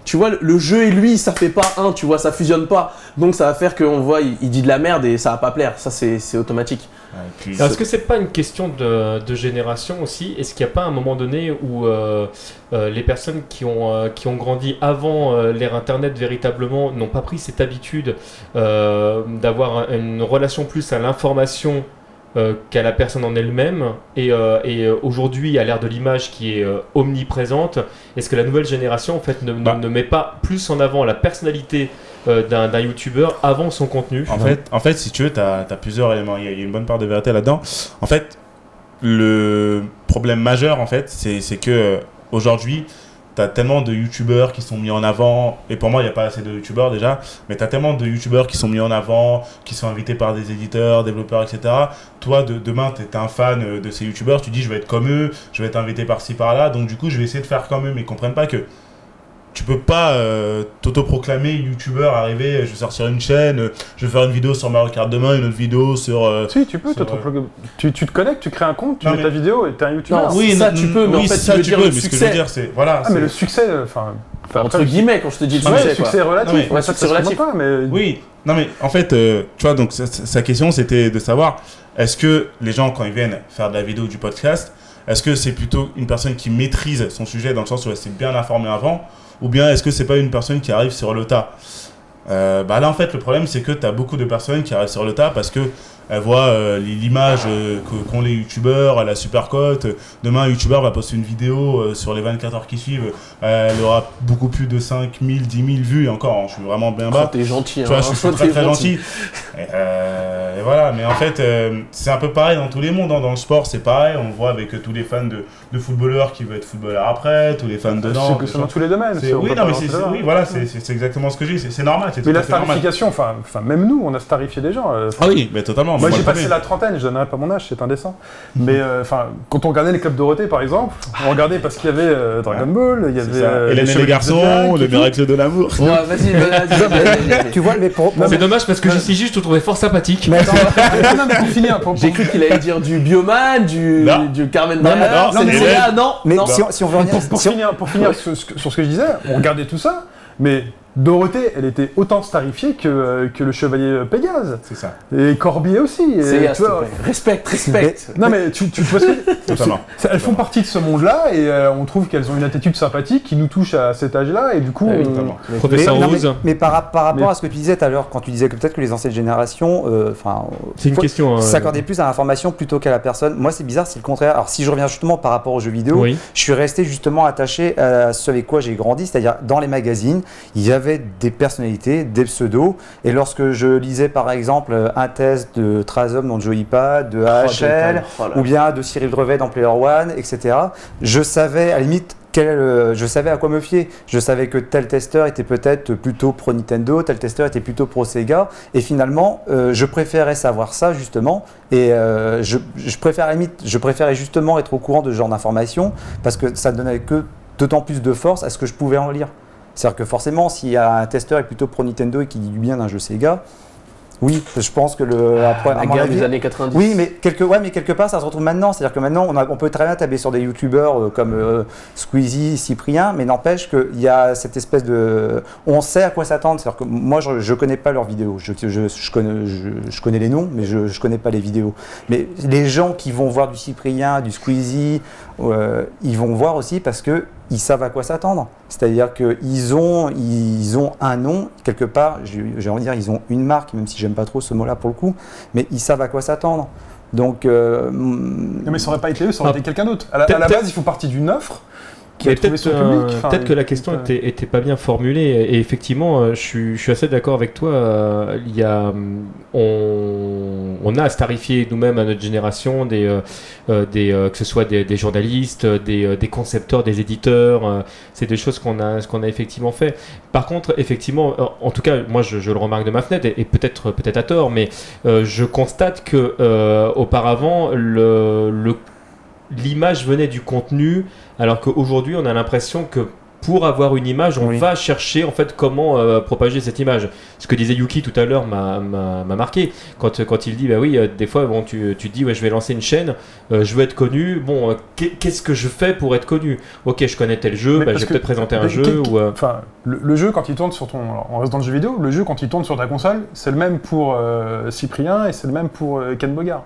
Tu vois, le jeu et lui, ça fait pas un, tu vois, ça fusionne pas. Donc ça va faire qu'on voit, il, il dit de la merde et ça va pas plaire. Ça, c'est automatique. Ouais, Est-ce que c'est pas une question de, de génération aussi? Est-ce qu'il n'y a pas un moment donné où euh, euh, les personnes qui ont, euh, qui ont grandi avant euh, l'ère Internet véritablement n'ont pas pris cette habitude euh, d'avoir une relation plus à l'information euh, qu'à la personne en elle-même? Et, et aujourd'hui, à l'ère de l'image qui est euh, omniprésente, est-ce que la nouvelle génération en fait ne, ne- Bah. ne met pas plus en avant la personnalité euh, d'un youtubeur avant son contenu En fait, en fait, si tu veux, tu as, plusieurs éléments. Il y, a, une bonne part de vérité là-dedans. En fait, le problème majeur, en fait, c'est que euh, aujourd'hui, tu as tellement de youtubeurs qui sont mis en avant. Et pour moi, il n'y a pas assez de youtubeurs déjà. Mais tu as tellement de youtubeurs qui sont mis en avant, qui sont invités par des éditeurs, développeurs, etc. Toi, de, demain, tu es un fan euh, de ces youtubeurs. Tu dis, je vais être comme eux, je vais être invité par-ci, par-là. Donc, du coup, je vais essayer de faire comme eux. Mais ils comprennent pas que tu peux pas euh, t'autoproclamer youtubeur, arriver, euh, je vais sortir une chaîne, euh, je vais faire une vidéo sur Mario Kart demain, une autre vidéo sur. euh, Si, tu peux, Sur, te tu, tu te connectes, tu crées un compte, tu Non, mets mais- ta vidéo et t'es un youtubeur. Oui, ça, tu peux, mais en oui, fait, ça, tu veux tu dire peux, le mais ce que je succès. veux dire, c'est. Voilà. Ah, mais le succès, euh, enfin. enfin, Entre guillemets, quand je te dis le Ouais, succès, le quoi. succès est relatif. Non, mais- Ouais, Ouais, ça, succès ça se relatif. pas, mais. Oui, non mais en fait, euh, tu vois, donc sa, sa question c'était de savoir est-ce que les gens, quand ils viennent faire de la vidéo ou du podcast, est-ce que c'est plutôt une personne qui maîtrise son sujet dans le sens où elle s'est bien informée avant ou bien est-ce que c'est pas une personne qui arrive sur le tas? Euh, bah là en fait le problème c'est que tu as beaucoup de personnes qui arrivent sur le tas parce que elles voient euh, l'image euh, qu'ont les youtubeurs la super cote. Demain un youtubeur va poster une vidéo euh, sur les 24 heures qui suivent, euh, elle aura beaucoup plus de 5000, 10 000 vues et encore, hein, je suis vraiment bien Oh, bas. t'es gentil, Tu vois, hein. je suis très très gentil. Et, euh, et voilà, mais en fait, euh, c'est un peu pareil dans tous les mondes. hein. Dans le sport, c'est pareil. On voit avec euh, tous les fans de, de footballeurs qui veulent être footballeurs après, tous les fans de C'est Nantes, que des c'est dans tous les domaines. Oui, non, mais c'est oui, voilà, exactement ce que j'ai. C'est c'est normal. Mais tout la starification, enfin, enfin, même nous, on a starifié des gens. euh, Ah oui, mais totalement. Moi j'ai passé pas la trentaine, je donnerai pas mon âge, c'est indécent. Mais euh, enfin, quand on regardait les clubs Dorothée par exemple, on regardait parce qu'il y avait euh, Dragon Ball, il y avait. Euh, Hélène et les garçons, le miracle de l'amour. Ouais, vas-y. Tu vois, mais pour. C'est dommage parce que jusqu'ici, je te trouvais fort sympathique. Mais attends, non, non, mais pour finir, J'ai cru qu'il allait dire du Bioman, du, Carmen Non, non, mais non, si on, veut revenir. pour, finir, pour finir sur, ce que- sur ce que je disais, on regardait tout ça, mais Dorothée, elle était autant starifiée que, euh, que le chevalier Pégase. C'est ça. Et Corbier aussi. et tu vois. Respect, respect. Non mais tu, tu vois ce que Totalement. Elles font partie de ce monde-là et euh, on trouve qu'elles ont une attitude sympathique qui nous touche à cet âge-là et du coup Ah oui, on- Totalement. Mais, Professeur non, mais- Rose. mais par, par rapport Mais- à ce que tu disais tout à l'heure, quand tu disais que peut-être que les anciennes générations, euh, enfin, C'est une question. hein. s'accordaient plus à l'information plutôt qu'à la personne. Moi, c'est bizarre, c'est le contraire. Alors, si je reviens justement par rapport aux jeux vidéo, Oui. je suis resté justement attaché à ce avec quoi j'ai grandi, c'est-à-dire dans les magazines, il y avait des personnalités, des pseudos, et lorsque je lisais par exemple un test de Trazom dans Joypad, de AHL, Oh ou bien de Cyril Drevet dans Player One, etc. Je savais à la limite quel, je savais à quoi me fier. Je savais que tel testeur était peut-être plutôt pro Nintendo, tel testeur était plutôt pro Sega, et finalement, euh, je préférais savoir ça justement, et euh, je, je préfère à la limite, je préférais justement être au courant de ce genre d'informations parce que ça donnait que d'autant plus de force à ce que je pouvais en lire. C'est-à-dire que forcément, s'il y a un testeur est plutôt pro Nintendo et qui dit du bien d'un jeu Sega, oui, je pense que le après, à La guerre des années 90. oui, mais quelque, ouais, mais quelque part, ça se retrouve maintenant. C'est-à-dire que maintenant, on, a- on peut très bien tabler sur des youtubeurs euh, comme euh, Squeezie, Cyprien, mais n'empêche qu'il y a cette espèce de. On sait à quoi s'attendre. C'est-à-dire que moi, je ne connais pas leurs vidéos. Je, je, je connais, je, je connais les noms, mais je ne connais pas les vidéos. Mais les gens qui vont voir du Cyprien, du Squeezie, euh, ils vont voir aussi parce que ils savent à quoi s'attendre. C'est-à-dire qu'ils ont, ils ont un nom, quelque part, j'ai envie de dire, ils ont une marque, même si j'aime pas trop ce mot-là pour le coup, mais ils savent à quoi s'attendre. Donc, euh, Non, mais ça aurait pas été eux, ça aurait été quelqu'un d'autre. À la base, ils font partie d'une offre qui Mais a trouvé peut-être son euh, public. Enfin, peut-être que la question euh, était, était pas bien formulée et effectivement euh, je suis, je suis assez d'accord avec toi euh, il y a hum, on, on a starifié nous-mêmes à notre génération des, euh, euh, des euh, que ce soit des, des journalistes des, euh, des concepteurs des éditeurs euh, c'est des choses qu'on a qu'on a effectivement fait par contre effectivement euh, en tout cas moi je, je le remarque de ma fenêtre et, et peut-être peut-être à tort mais euh, je constate que euh, auparavant le, le l'image venait du contenu, alors qu'aujourd'hui, on a l'impression que pour avoir une image, on Oui. va chercher en fait comment euh, propager cette image. Ce que disait Yuki tout à l'heure m'a- m'a m'a marqué quand, quand il dit bah oui, euh, des fois bon, tu, tu te dis ouais, je vais lancer une chaîne, euh, je veux être connu. Bon, qu'est- qu'est-ce que je fais pour être connu? Ok, je connais tel jeu, bah, je vais peut-être présenter un jeu ou. Enfin, le, le jeu, quand il tourne sur ton. alors, on reste dans le jeu vidéo, le jeu, quand il tourne sur ta console, c'est le même pour Cyprien et c'est le même pour Ken Bogard.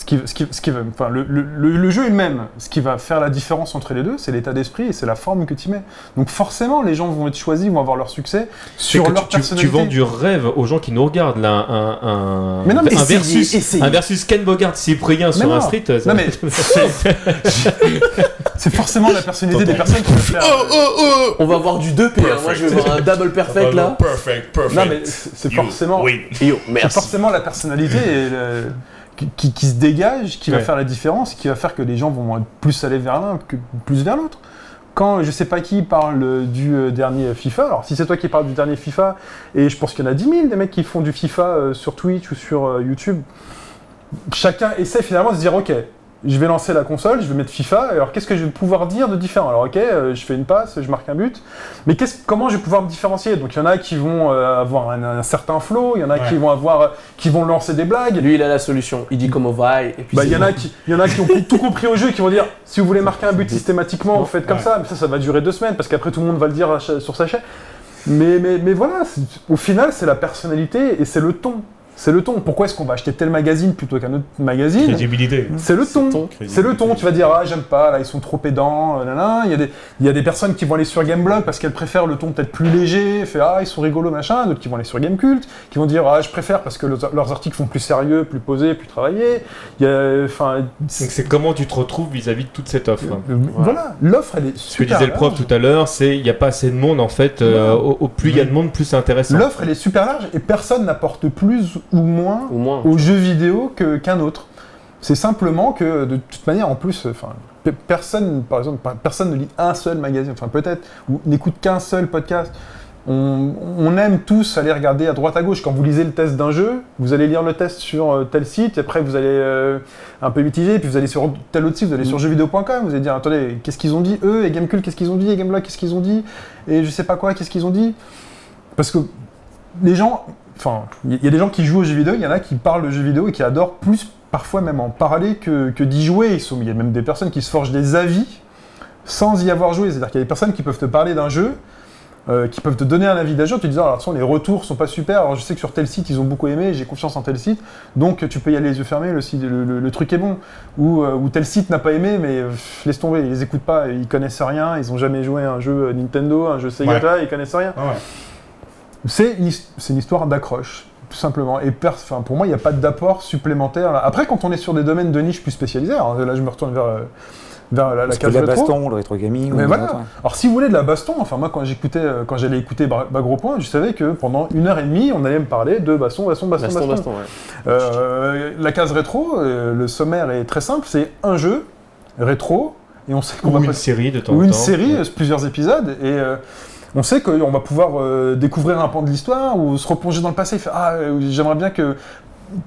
Ce qui, ce qui, ce qui va, enfin, le, le- le- jeu est le même. Ce qui va faire la différence entre les deux, c'est l'état d'esprit et c'est la forme que tu mets. Donc forcément, les gens vont être choisis, vont avoir leur succès sur leur tu, tu- tu personnalité. vends du rêve aux gens qui nous regardent là, un, un, Mais non, mais un essayez, versus, essayez. un versus Ken Bogart Cyprien sur non. un street. ça- Non, mais c'est forcément la personnalité des personnes qui va faire. Oh, On va voir du 2P, hein. moi je vais voir un double perfect là. Perfect, perfect. Non, mais c'est forcément. forcément la personnalité et le- qui, se dégage, qui va faire la différence, qui va faire que les gens vont être plus aller vers l'un que plus vers l'autre. Quand je sais pas qui parle du euh, dernier FIFA, alors si c'est toi qui parles du dernier FIFA, et je pense qu'il y en a 10 000 des mecs qui font du FIFA euh, sur Twitch ou sur euh, YouTube, chacun essaie finalement de se dire ok, je vais lancer la console, je vais mettre FIFA, alors qu'est-ce que je vais pouvoir dire de différent? Alors ok, euh, je fais une passe, je marque un but, mais qu'est-ce- comment je vais pouvoir me différencier? Donc il y en a qui vont euh, avoir un, un certain flow, il y en a Ouais. qui vont avoir, qui vont lancer des blagues. Lui il a la solution, il dit comment va et puis Bah, il y en a qui, il y en a qui ont tout compris au jeu, qui vont dire si vous voulez marquer un but systématiquement, vous faites comme Ouais. ça. Mais ça, ça va durer deux semaines parce qu'après tout le monde va le dire sur sa chaîne. Mais, mais, mais voilà, au final, c'est la personnalité et c'est le ton. C'est le ton. Pourquoi est-ce qu'on va acheter tel magazine plutôt qu'un autre magazine? Crédibilité. C'est le ton. C'est le ton. Tu vas dire, ah, j'aime pas, là, ils sont trop pédants. euh, nanana. Il y, a des, il y a des personnes qui vont aller sur Gameblog parce qu'elles préfèrent le ton peut-être plus léger, fait, ah, ils sont rigolos, machin. D'autres qui vont aller sur Gamecult, qui vont dire, ah, je préfère parce que leurs, leurs articles font plus sérieux, plus posés, plus travaillés. Il y a, enfin, Donc c'est comment tu te retrouves vis-à-vis de toute cette offre. euh, voilà, l'offre, elle est Ce que super disait le prof large. tout à l'heure, c'est il n'y a pas assez de monde en fait. euh, au, au plus il y a de monde, plus c'est intéressant. L'offre, elle est super large et personne n'apporte plus ou moins Au moins. aux jeux vidéo que- qu'un autre. C'est simplement que, de toute manière, en plus, enfin, pe- personne, par exemple, personne ne lit un seul magazine, enfin peut-être, ou n'écoute qu'un seul podcast. on, on aime tous aller regarder à droite à gauche. Quand vous lisez le test d'un jeu, vous allez lire le test sur euh, tel site, et après vous allez euh, un peu mitiger, puis vous allez sur tel autre site, vous allez sur jeuxvideo.com, vous allez dire attendez, qu'est-ce qu'ils ont dit eux, et Gamecube, qu'est-ce qu'ils ont dit, et Gameblog, qu'est-ce qu'ils ont dit, et je sais pas quoi, qu'est-ce qu'ils ont dit. Parce que les gens, enfin, il y a des gens qui jouent aux jeux vidéo, il y en a qui parlent de jeux vidéo et qui adorent plus, parfois même en parler que, que d'y jouer. Il y a même des personnes qui se forgent des avis sans y avoir joué. C'est-à-dire qu'il y a des personnes qui peuvent te parler d'un jeu, euh, qui peuvent te donner un avis d'un jeu, te disant alors attention, les retours sont pas super, alors je sais que sur tel site ils ont beaucoup aimé, j'ai confiance en tel site, donc tu peux y aller les yeux fermés, le, site- le, le- le truc est bon. Ou, euh, ou tel site n'a pas aimé, mais euh, pff, laisse tomber, ils les écoutent pas, ils connaissent rien, ils ont jamais joué à un jeu Nintendo, un jeu Sega, ils connaissent rien. Ah ouais. C'est une, une histoire d'accroche, tout simplement. Et per- pour moi, il n'y a pas d'apport supplémentaire. là. Après, quand on est sur des domaines de niche plus spécialisés, alors là, je me retourne vers, euh, vers la, la case la rétro. baston, le rétro gaming. Mais ou voilà. autre. Alors, si vous voulez de la baston, enfin, moi, quand j'écoutais, euh, quand j'allais écouter Bagro Point, je savais que pendant une heure et demie, on allait me parler de baston, baston, baston, Baston, baston. baston, ouais. Euh, la case rétro, euh, le sommaire est très simple c'est un jeu rétro, et on sait qu'on Ou va une série de temps ou en une temps. série, Ouais. euh, plusieurs épisodes, et euh, on sait qu'on va pouvoir euh, découvrir un pan de l'histoire ou se replonger dans le passé. faire, ah, euh, j'aimerais bien que.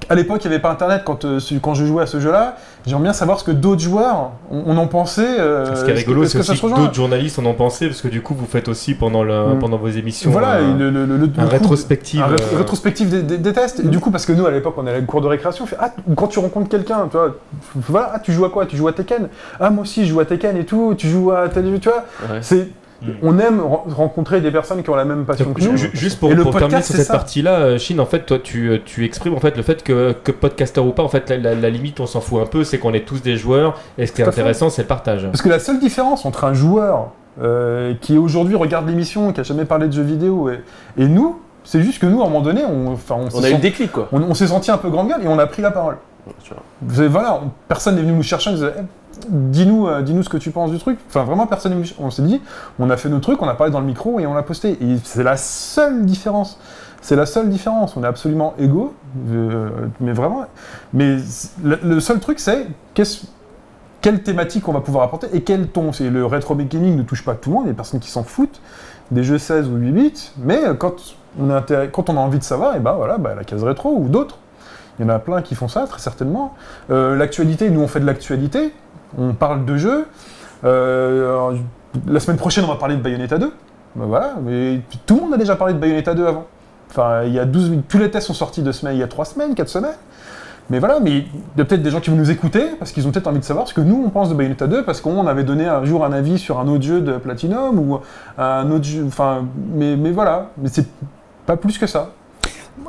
À l'époque, il n'y avait pas Internet quand, euh, quand je jouais à ce jeu-là. J'aimerais bien savoir ce que d'autres joueurs on, en pensait. euh, Ce qui est rigolo, c'est aussi que d'autres journalistes en ont pensé, parce que du coup, vous faites aussi pendant, le, Mm. pendant vos émissions Voilà, un, le, le- le- le- un rétrospective. un ré- euh, rétrospective des, des- des tests. Et du coup, parce que nous, à l'époque, on allait à la cours de récréation, on fait Ah, quand tu rencontres quelqu'un, tu vois, voilà, ah, tu joues à quoi? Tu joues à Tekken Ah, moi aussi, je joue à Tekken et tout, tu joues à tel tu vois. Ouais. C'est, Mm. on aime ren- rencontrer des personnes qui ont la même passion Donc, que nous. ju- juste pour, Et le pour terminer sur cette partie-là, euh, Chine, en fait, toi, tu, euh, tu exprimes en fait le fait que, que podcaster ou pas, en fait, la, la- la limite, on s'en fout un peu, c'est qu'on est tous des joueurs, et ce qui est intéressant, c'est le partage. Parce que la seule différence entre un joueur euh, qui aujourd'hui regarde l'émission, qui a jamais parlé de jeux vidéo, et, et nous, c'est juste que nous, à un moment donné, on, a eu le senti- déclic, quoi. on- on s'est senti un peu grande gueule et on a pris la parole. Voilà, on- personne n'est venu nous chercher, on disait, Eh, dis-nous, euh, dis-nous ce que tu penses du truc. Enfin, vraiment, personne On s'est dit, on a fait nos trucs, on a parlé dans le micro et on l'a posté. Et c'est la seule différence. C'est la seule différence. On est absolument égaux, euh, mais vraiment. Mais le, seul truc, c'est qu'est-ce- quelle thématique on va pouvoir apporter et quel ton. C'est le rétro gaming ne touche pas tout le monde. Il y a des personnes qui s'en foutent des jeux 16 ou 8 bits, mais quand on, a envie de savoir, et ben voilà, bah, la case rétro ou d'autres. Il y en a plein qui font ça, très certainement. Euh, l'actualité, nous on fait de l'actualité, on parle de jeux. Euh, la semaine prochaine, on va parler de Bayonetta 2. Ben voilà, tout le monde a déjà parlé de Bayonetta 2 avant. Enfin, il y a 12, tous les tests sont sortis de semaines, il y a 3 semaines, 4 semaines. Mais voilà, mais il y a peut-être des gens qui vont nous écouter parce qu'ils ont peut-être envie de savoir ce que nous on pense de Bayonetta 2 parce qu'on avait donné un jour un avis sur un autre jeu de Platinum ou un autre jeu. Enfin, mais, mais voilà, mais c'est pas plus que ça.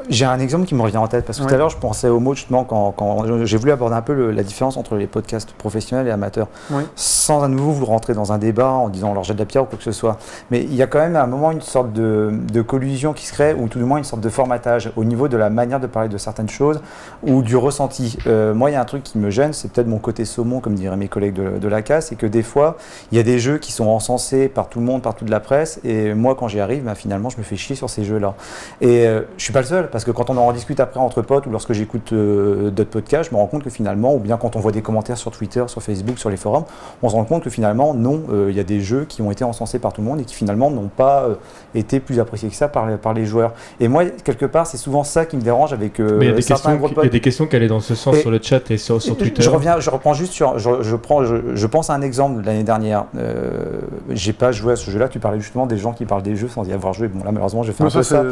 J'ai un exemple qui me revient en tête parce que tout à l'heure je pensais au mot justement quand, quand j'ai voulu aborder un peu le- la différence entre les podcasts professionnels et amateurs sans à nouveau vous rentrer dans un débat en disant on leur jette de la pierre ou quoi que ce soit. Mais il y a quand même à un moment une sorte de, de collusion qui se crée ou tout du moins une sorte de formatage au niveau de la manière de parler de certaines choses ou du ressenti. Euh, moi il y a un truc qui me gêne, c'est peut-être mon côté saumon comme diraient mes collègues de, de la casse, c'est que des fois il y a des jeux qui sont encensés par tout le monde, par toute la presse et moi quand j'y arrive, bah, finalement je me fais chier sur ces jeux-là. Et euh, je suis pas le seul, parce que quand on en discute après entre potes ou lorsque j'écoute euh, d'autres podcasts, je me rends compte que finalement, ou bien quand on voit des commentaires sur Twitter, sur Facebook, sur les forums, on se rend compte que finalement, non, euh, il y a des jeux qui ont été encensés par tout le monde et qui finalement n'ont pas euh, été plus appréciés que ça par, les- par les joueurs. Et moi, quelque part, c'est souvent ça qui me dérange avec euh, Mais il y a des certains questions, il y a des questions qui allaient dans ce sens Et- sur le chat et sur, sur Twitter. Je reviens, je reprends juste sur, je, je prends, je, je pense à un exemple de l'année dernière. Euh, j'ai pas joué à ce jeu-là. Tu parlais justement des gens qui parlent des jeux sans y avoir joué. Bon là, malheureusement, j'ai fait un peu ça,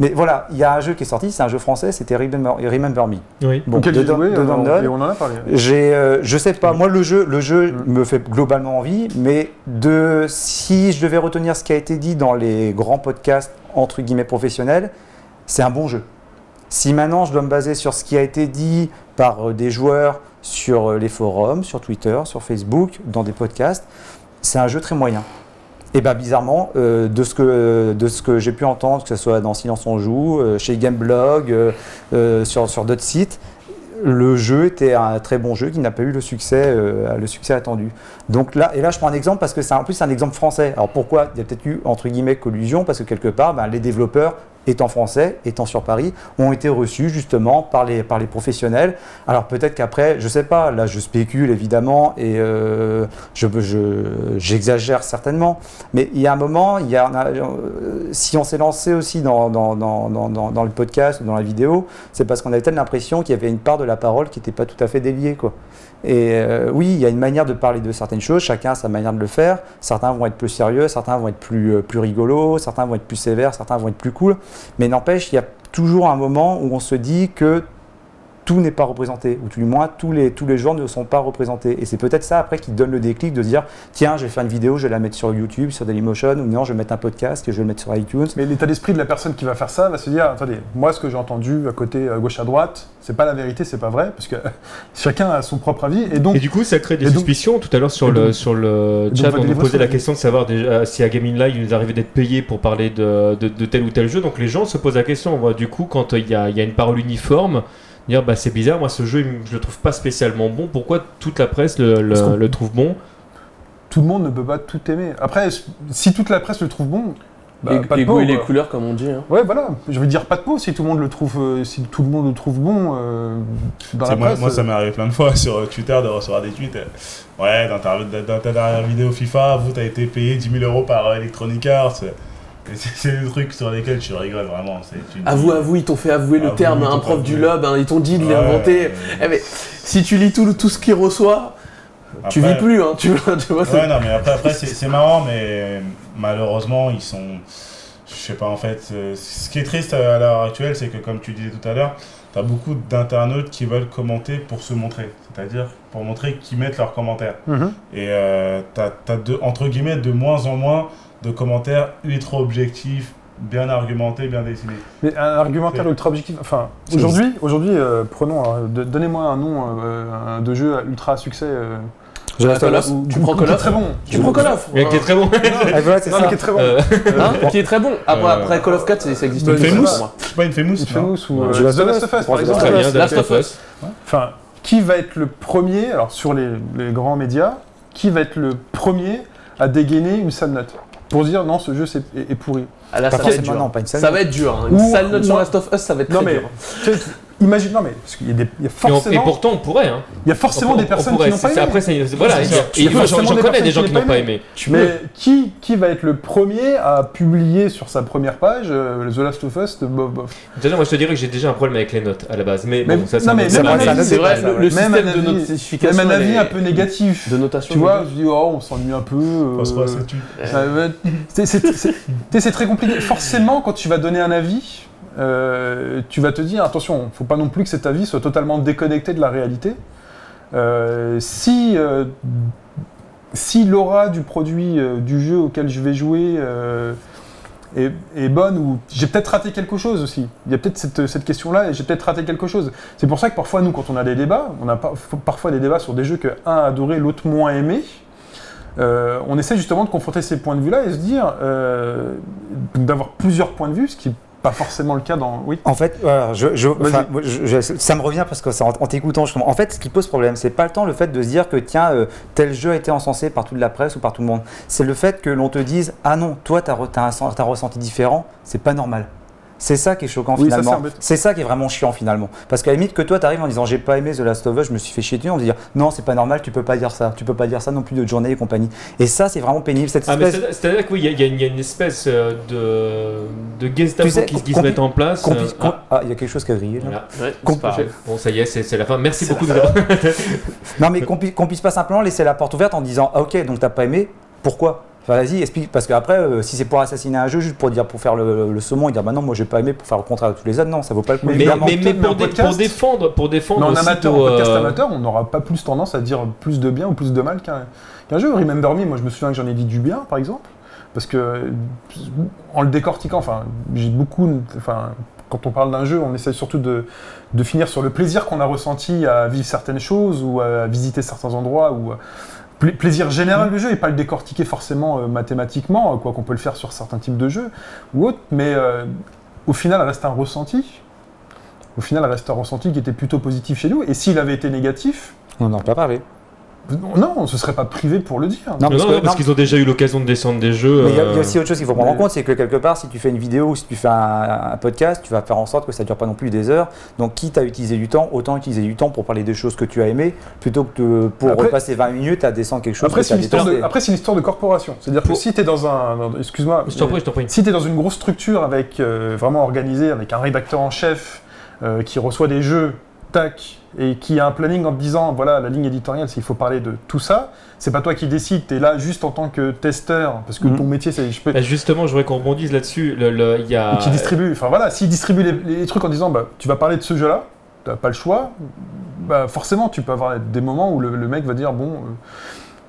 Mais voilà, il y a un jeu qui est sorti. C'est un jeu français. C'était Remember, Remember Me. Oui. Bon, auquel de, joué, de euh, et on en a parlé. J'ai, euh, je sais pas, moi le jeu, le jeu Mm. me fait globalement envie, mais de si je devais retenir ce qui a été dit dans les grands podcasts entre guillemets professionnels, c'est un bon jeu. Si maintenant je dois me baser sur ce qui a été dit par euh, des joueurs sur euh, les forums, sur Twitter, sur Facebook, dans des podcasts, c'est un jeu très moyen. Et bien bizarrement, euh, de ce que, que j'ai pu entendre, que ce soit dans Silence on joue, euh, chez Gameblog, euh, sur, sur d'autres sites, le jeu était un très bon jeu qui n'a pas eu le succès, le succès attendu. Donc là, et là je prends un exemple parce que c'est en plus un exemple français. Alors pourquoi il y a peut-être eu entre guillemets collusion? Parce que quelque part ben, les développeurs étant français, étant sur Paris, ont été reçus justement par les, par les professionnels. Alors peut-être qu'après, je sais pas, là je spécule évidemment et euh, je, je- j'exagère certainement, mais il y a un moment, il y a, euh, si on s'est lancé aussi dans, dans, dans, dans, le podcast ou dans la vidéo, c'est parce qu'on avait peut-être l'impression qu'il y avait une part de la parole qui n'était pas tout à fait déliée. Quoi. Et euh, oui, il y a une manière de parler de certaines choses, chacun a sa manière de le faire. Certains vont être plus sérieux, certains vont être plus, euh, plus rigolos, certains vont être plus sévères, certains vont être plus cool. Mais n'empêche, il y a toujours un moment où on se dit que tout n'est pas représenté, ou tout du moins tous les, tous les genres ne sont pas représentés. Et c'est peut-être ça après qui donne le déclic de dire tiens, je vais faire une vidéo, je vais la mettre sur YouTube, sur Dailymotion, ou non, je vais mettre un podcast, je vais le mettre sur iTunes. Mais l'état d'esprit de la personne qui va faire ça va se dire attendez, moi ce que j'ai entendu à côté, à gauche, à droite, c'est pas la vérité, c'est pas vrai, parce que chacun a son propre avis. Et donc, Et du coup, ça crée des Et donc- suspicions. Tout à l'heure sur et le donc- sur le chat, on nous posait la question de savoir déjà si à Gaming Live il nous arrivait d'être payé pour parler de, de, de tel ou tel jeu. Donc les gens se posent la question. Du coup, quand il y a, il y a une parole uniforme, dire bah c'est bizarre. Moi, ce jeu, je le trouve pas spécialement bon. Pourquoi toute la presse le, le- trouve bon? Tout le monde ne peut pas tout aimer. Après, si toute la presse le trouve bon, bah, les, pas de les peau, goûts et les couleurs, comme on dit. hein. Ouais, voilà. Je veux dire pas de peau si tout le monde le trouve, euh, si tout le monde le trouve bon euh, dans C'est la moi, presse. moi, ça euh, m'est arrivé plein de fois sur Twitter de recevoir des tweets. euh, Ouais, dans ta, dans ta dernière vidéo FIFA, vous, t'as été payé 10 000 euros par Electronic Arts. C'est des trucs sur lesquels tu rigoles vraiment. tu dis- Avoue, avoue, ils t'ont fait avouer le Avoue, terme un prof du lob, hein, ils t'ont dit de Ouais, l'inventer. euh, Eh, mais si tu lis tout, tout ce qu'il reçoit, tu après- vis plus, hein, tu vois. Tu Ouais, non, mais après, après c'est c'est marrant, mais malheureusement, ils sont. Je sais pas, en fait. euh, Ce qui est triste à l'heure actuelle, c'est que, comme tu disais tout à l'heure, t'as beaucoup d'internautes qui veulent commenter pour se montrer. C'est-à-dire pour montrer qu'ils mettent leurs commentaires. mhm. Et euh, t'as, t'as de, entre guillemets de moins en moins de commentaires ultra objectifs, bien argumentés, bien dessinés. Mais un argumentaire ultra objectif. Enfin, aujourd'hui, aujourd'hui, euh, prenons, euh, de- donnez-moi un nom euh, de jeu ultra succès. euh, là. of, ou- tu ou- prends ou Call qui est of très bon. Tu prends Call of Il y a qui est très bon. Ah, voilà, c'est Non, ça. mais qui est très bon. Euh, hein, qui est très bon. Après, Euh, après Call of 4, c'est- ça existe pour moi. C'est pas une famous, Infamous ou euh, The Last of Us, par exemple. Très bien, Last of of Us. Enfin, qui va être le premier, alors sur les, les grands médias, qui va être le premier à dégainer une sale note? Pour dire non, ce jeu c'est- est, est pourri. Ah, là, ça va être dur. non, pas une. Ça va être dur. hein. Une Ou- sale note sur Last of Us, ça va être Non très mais, dur. Imagine, non mais, parce qu'il y a, des, il y a Et, on- forcément, et pourtant, on pourrait. Hein. il y a forcément On- des on personnes pourrait. qui n'ont pas aimé. Après, c'est- voilà. Il y a- ça. et Il y a moi, J'en forcément connais des gens qui n'ont pas aimé. Mais qui, qui va être le premier à publier sur sa première page euh, The Last of Us de Bob Bob? Déjà, moi, je te dirais que j'ai déjà un problème avec les notes à la base. Mais, Mais- bon, ça, c'est C'est vrai, le, Même système un de avis- notification. Même un avis un peu négatif. De notation. Tu vois, je dis, oh, on s'ennuie un peu. c'est très compliqué. Forcément, quand tu vas donner un avis, euh, tu vas te dire, attention, faut pas non plus que cet avis soit totalement déconnecté de la réalité. Euh, si, euh, si l'aura du produit, du jeu auquel je vais jouer est, bonne, ou j'ai peut-être raté quelque chose aussi. Il y a peut-être cette, cette question-là, et j'ai peut-être raté quelque chose. C'est pour ça que parfois, nous, quand on a des débats, on a par- parfois des débats sur des jeux que un a adoré, l'autre moins aimé. On essaie justement de confronter ces points de vue-là et se dire d'avoir plusieurs points de vue, ce qui pas forcément le cas dans. Oui. En fait, je, je- je- ça me revient parce que ça, en, en t'écoutant, comprends. En fait, ce qui pose problème, c'est pas le temps le fait de se dire que tiens, euh, tel jeu a été encensé par toute la presse ou par tout le monde. C'est le fait que l'on te dise ah non, toi un, sen- t'as un ressenti différent, c'est pas normal. C'est ça qui est choquant Oui, finalement. C'est ça qui est vraiment chiant finalement. Parce qu'à la limite que toi t'arrives en disant j'ai pas aimé The Last of Us, je me suis fait chier dessus, on va dire non c'est pas normal, tu peux pas dire ça, tu peux pas dire ça non plus de journée et compagnie. Et ça c'est vraiment pénible cette Ah, espèce. c'est- c'est-à-dire qu'il y, a- il y a une- il y a une espèce euh, de, de Gestapo Tu sais, qui, se met en place. euh, qu'on- Ah, il y a quelque chose qui a grillé. là. voilà. Ouais, pas. Bon, ça y est, c'est la fin. Merci beaucoup. de- Non, mais qu'on puisse, qu'on puisse pas simplement laisser la porte ouverte en disant ah, Ok, donc t'as pas aimé, pourquoi? Enfin, vas-y, explique. Parce qu'après, euh, si c'est pour assassiner un jeu, juste pour dire pour faire le, le saumon et dire bah non, moi j'ai pas aimé pour faire le contraire de tous les autres, non, ça vaut pas le coup. Mais- Mais, mais, mais mais en pour, dé- podcast- pour défendre, pour défendre Mais en aussi amateur, en podcast euh, amateur, on n'aura pas plus tendance à dire plus de bien ou plus de mal qu'un qu'un jeu. Remember Me, moi je me souviens que j'en ai dit du bien, par exemple, parce que en le décortiquant, enfin, j'ai beaucoup, enfin, quand on parle d'un jeu, on essaie surtout de, de finir sur le plaisir qu'on a ressenti à vivre certaines choses ou à visiter certains endroits ou pla- plaisir général du jeu et pas le décortiquer forcément euh, mathématiquement, euh, quoi qu'on peut le faire sur certains types de jeux ou autres, mais euh, au final reste un ressenti. Au final, reste un ressenti qui était plutôt positif chez nous. Et s'il avait été négatif, On n'en pas parlé. Non, ce serait pas privé pour le dire. Non, parce non, que- non, parce non, qu'ils ont déjà eu l'occasion de descendre des jeux. Mais il y, a- il y a euh, aussi autre chose qu'il faut prendre en compte, c'est que quelque part, si tu fais une vidéo ou si tu fais un, un podcast, tu vas faire en sorte que ça dure pas non plus des heures. Donc, quitte à utiliser du temps, autant utiliser du temps pour parler des choses que tu as aimées, plutôt que de- pour Après- repasser 20 minutes à descendre quelque chose Après, que c'est une, histoire de- détesté. après, c'est une histoire de corporation. C'est-à-dire que si tu es dans un. Excuse-moi. Je t'en mais- prie, je t'en prie. Si tu es dans une grosse structure avec euh, vraiment organisée, avec un rédacteur en chef euh, qui reçoit des jeux, tac, et qui a un planning en te disant voilà, la ligne éditoriale, c'est il faut parler de tout ça, c'est pas toi qui décides, tu es là juste en tant que testeur, parce que Mhm. ton métier, c'est. Je peux, Bah, justement, je voudrais qu'on rebondisse là-dessus. Le- le- Il y a... et qui distribue. Enfin voilà, s'il distribue les, les trucs en disant bah, tu vas parler de ce jeu-là, tu pas le choix, bah, forcément, tu peux avoir des moments où le, le mec va dire bon. euh,